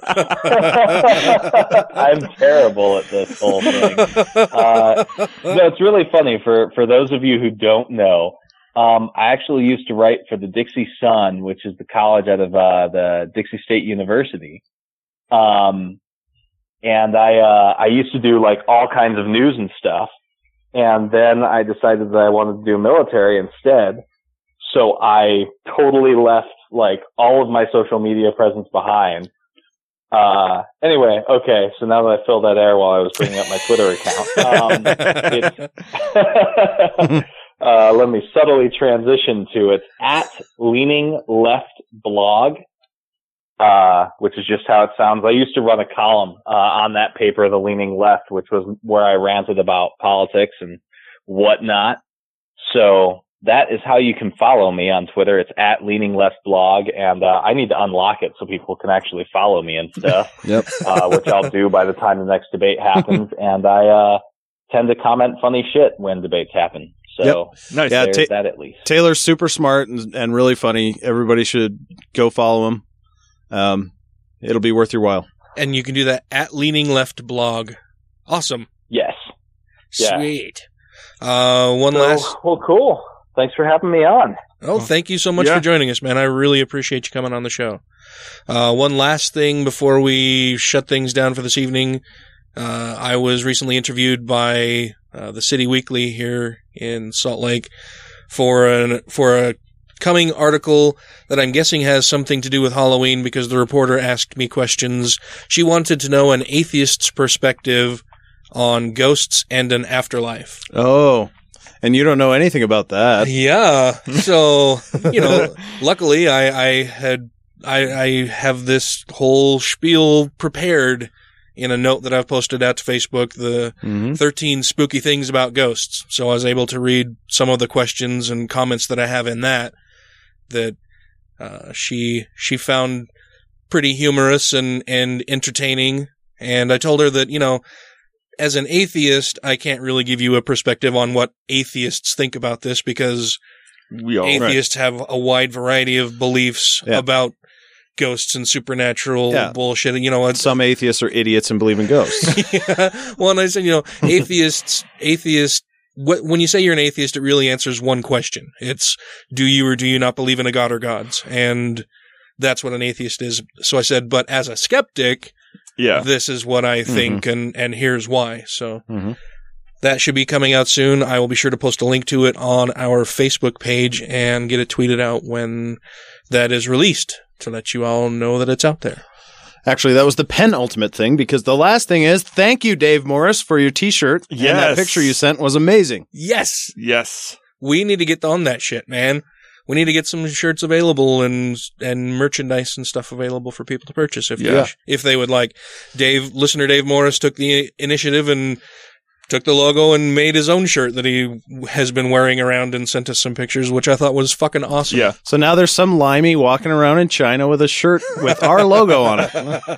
D: I'm terrible at this whole thing. Uh, no, it's really funny for for those of you who don't know. Um, I actually used to write for the Dixie Sun, which is the college out of uh, the Dixie State University. Um, and I uh, I used to do like all kinds of news and stuff. And then I decided that I wanted to do military instead. So I totally left like all of my social media presence behind. Uh, anyway, okay. So now that I filled that air while I was bringing up my Twitter account, um, uh, let me subtly transition to it at leaning left blog, uh, which is just how it sounds. I used to run a column, uh, on that paper, the leaning left, which was where I ranted about politics and whatnot. So that is how you can follow me on Twitter. It's at leaning left blog and, uh, I need to unlock it so people can actually follow me and stuff
C: Yep.
D: uh, which I'll do by the time the next debate happens. and I uh, tend to comment funny shit when debates happen. So
B: Nice.
C: Yeah,
D: there's
C: ta-
D: that at least.
C: Taylor's super smart and, and really funny. Everybody should go follow him. Um, it'll be worth your while.
A: And you can do that at Leaning Left blog. Awesome.
D: Yes. Yeah.
A: Sweet. Uh, one
D: So,
A: last.
D: Well, cool. Thanks for having me on.
A: Oh, thank you so much
B: Yeah.
A: for joining us, man. I really appreciate you coming on the show. Uh, one last thing before we shut things down for this evening. Uh, I was recently interviewed by uh, the City Weekly here in Salt Lake for an for a coming article that I'm guessing has something to do with Halloween because the reporter asked me questions. She wanted to know an atheist's perspective on ghosts and an afterlife.
C: Oh, and you don't know anything about that.
A: Yeah. So, you know, luckily I, I had, I, I have this whole spiel prepared in a note that I've posted out to Facebook, the
C: Mhm.
A: 13 spooky things about ghosts. So I was able to read some of the questions and comments that I have in that. that uh, she she found pretty humorous and and entertaining. And I told her that you know, as an atheist, I can't really give you a perspective on what atheists think about this because
B: we all
A: atheists have a wide variety of beliefs
C: Yeah.
A: about ghosts and supernatural
C: Yeah.
A: bullshit. And you know,
C: Some atheists are idiots and believe in ghosts.
A: yeah. Well, and I said, you know, atheists, atheists, when you say you're an atheist, it really answers one question. It's, do you or do you not believe in a god or gods? And that's what an atheist is. So I said, but as a skeptic,
B: Yeah.
A: this is what I think
C: Mm-hmm.
A: and, and here's why. So that should be coming out soon. I will be sure to post a link to it on our Facebook page and get it tweeted out when that is released to let you all know that it's out there.
C: Actually, that was the penultimate thing because the last thing is thank you, Dave Morris, for your T-shirt. And that
B: Yes.
C: picture you sent was amazing.
A: Yes.
B: Yes.
A: We need to get on that shit, man. We need to get some shirts available and and merchandise and stuff available for people to purchase if
B: Yeah.
A: they, if they would like. Dave, listener Dave Morris took the initiative and took the logo and made his own shirt that he has been wearing around and sent us some pictures, which I thought was fucking awesome.
B: Yeah.
C: So now there's some limey walking around in China with a shirt with our logo on it,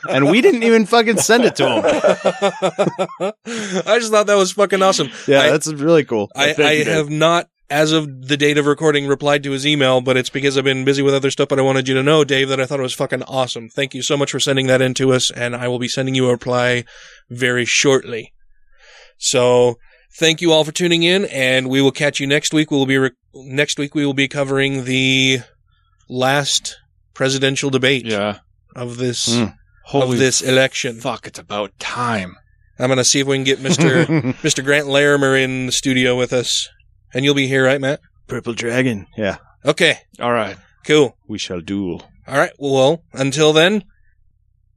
C: and we didn't even fucking send it to him.
A: I just thought that was fucking awesome.
C: Yeah,
A: I-
C: that's really cool.
A: I,
B: Thank
A: I have not, as of the date of recording, replied to his email, but it's because I've been busy with other stuff. But I wanted you to know, Dave, that I thought it was fucking awesome. Thank you so much for sending that in to us, and I will be sending you a reply very shortly. So thank you all for tuning in, and we will catch you next week. We will be re- next week. We will be covering the last presidential debate
B: Yeah.
A: of this
C: Mm.
A: of this election.
B: Fuck, it's about time.
A: I'm gonna see if we can get Mister Mister Grant Larimer in the studio with us, and you'll be here, right, Matt?
C: Purple Dragon. Yeah,
A: Okay,
B: All right.
A: cool.
C: we shall duel.
A: All right. Well, until then,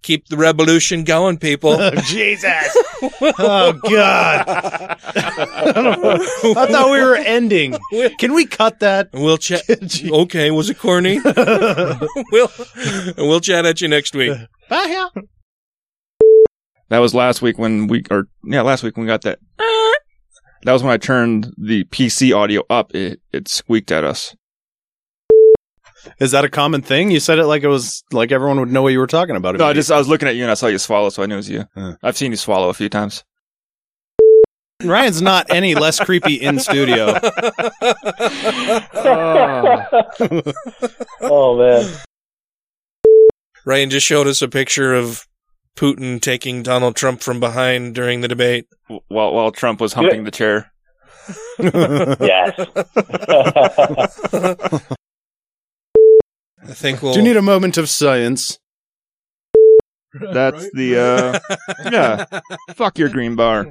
A: keep the revolution going, people.
C: Jesus. Oh God. I thought we were ending. Can we cut that?
A: we'll chat. Okay, was it corny? we'll we'll chat at you next week.
C: Bye. Yeah.
B: That was last week when we, or yeah, last week when we got that. Uh, That was when I turned the PC audio up. It it squeaked at us.
C: Is that a common thing? You said it like it was like everyone would know what you were talking about.
B: No, I just I was looking at you and I saw you swallow, so I knew it was you.
C: Huh.
B: I've seen you swallow a few times.
C: Ryan's not any less creepy in studio.
D: oh man.
A: Ryan just showed us a picture of Putin taking Donald Trump from behind during the debate.
B: While while Trump was humping the chair.
D: Yes.
A: I think we'll.
C: Do you need a moment of science?
B: That's the uh yeah. Fuck your green bar.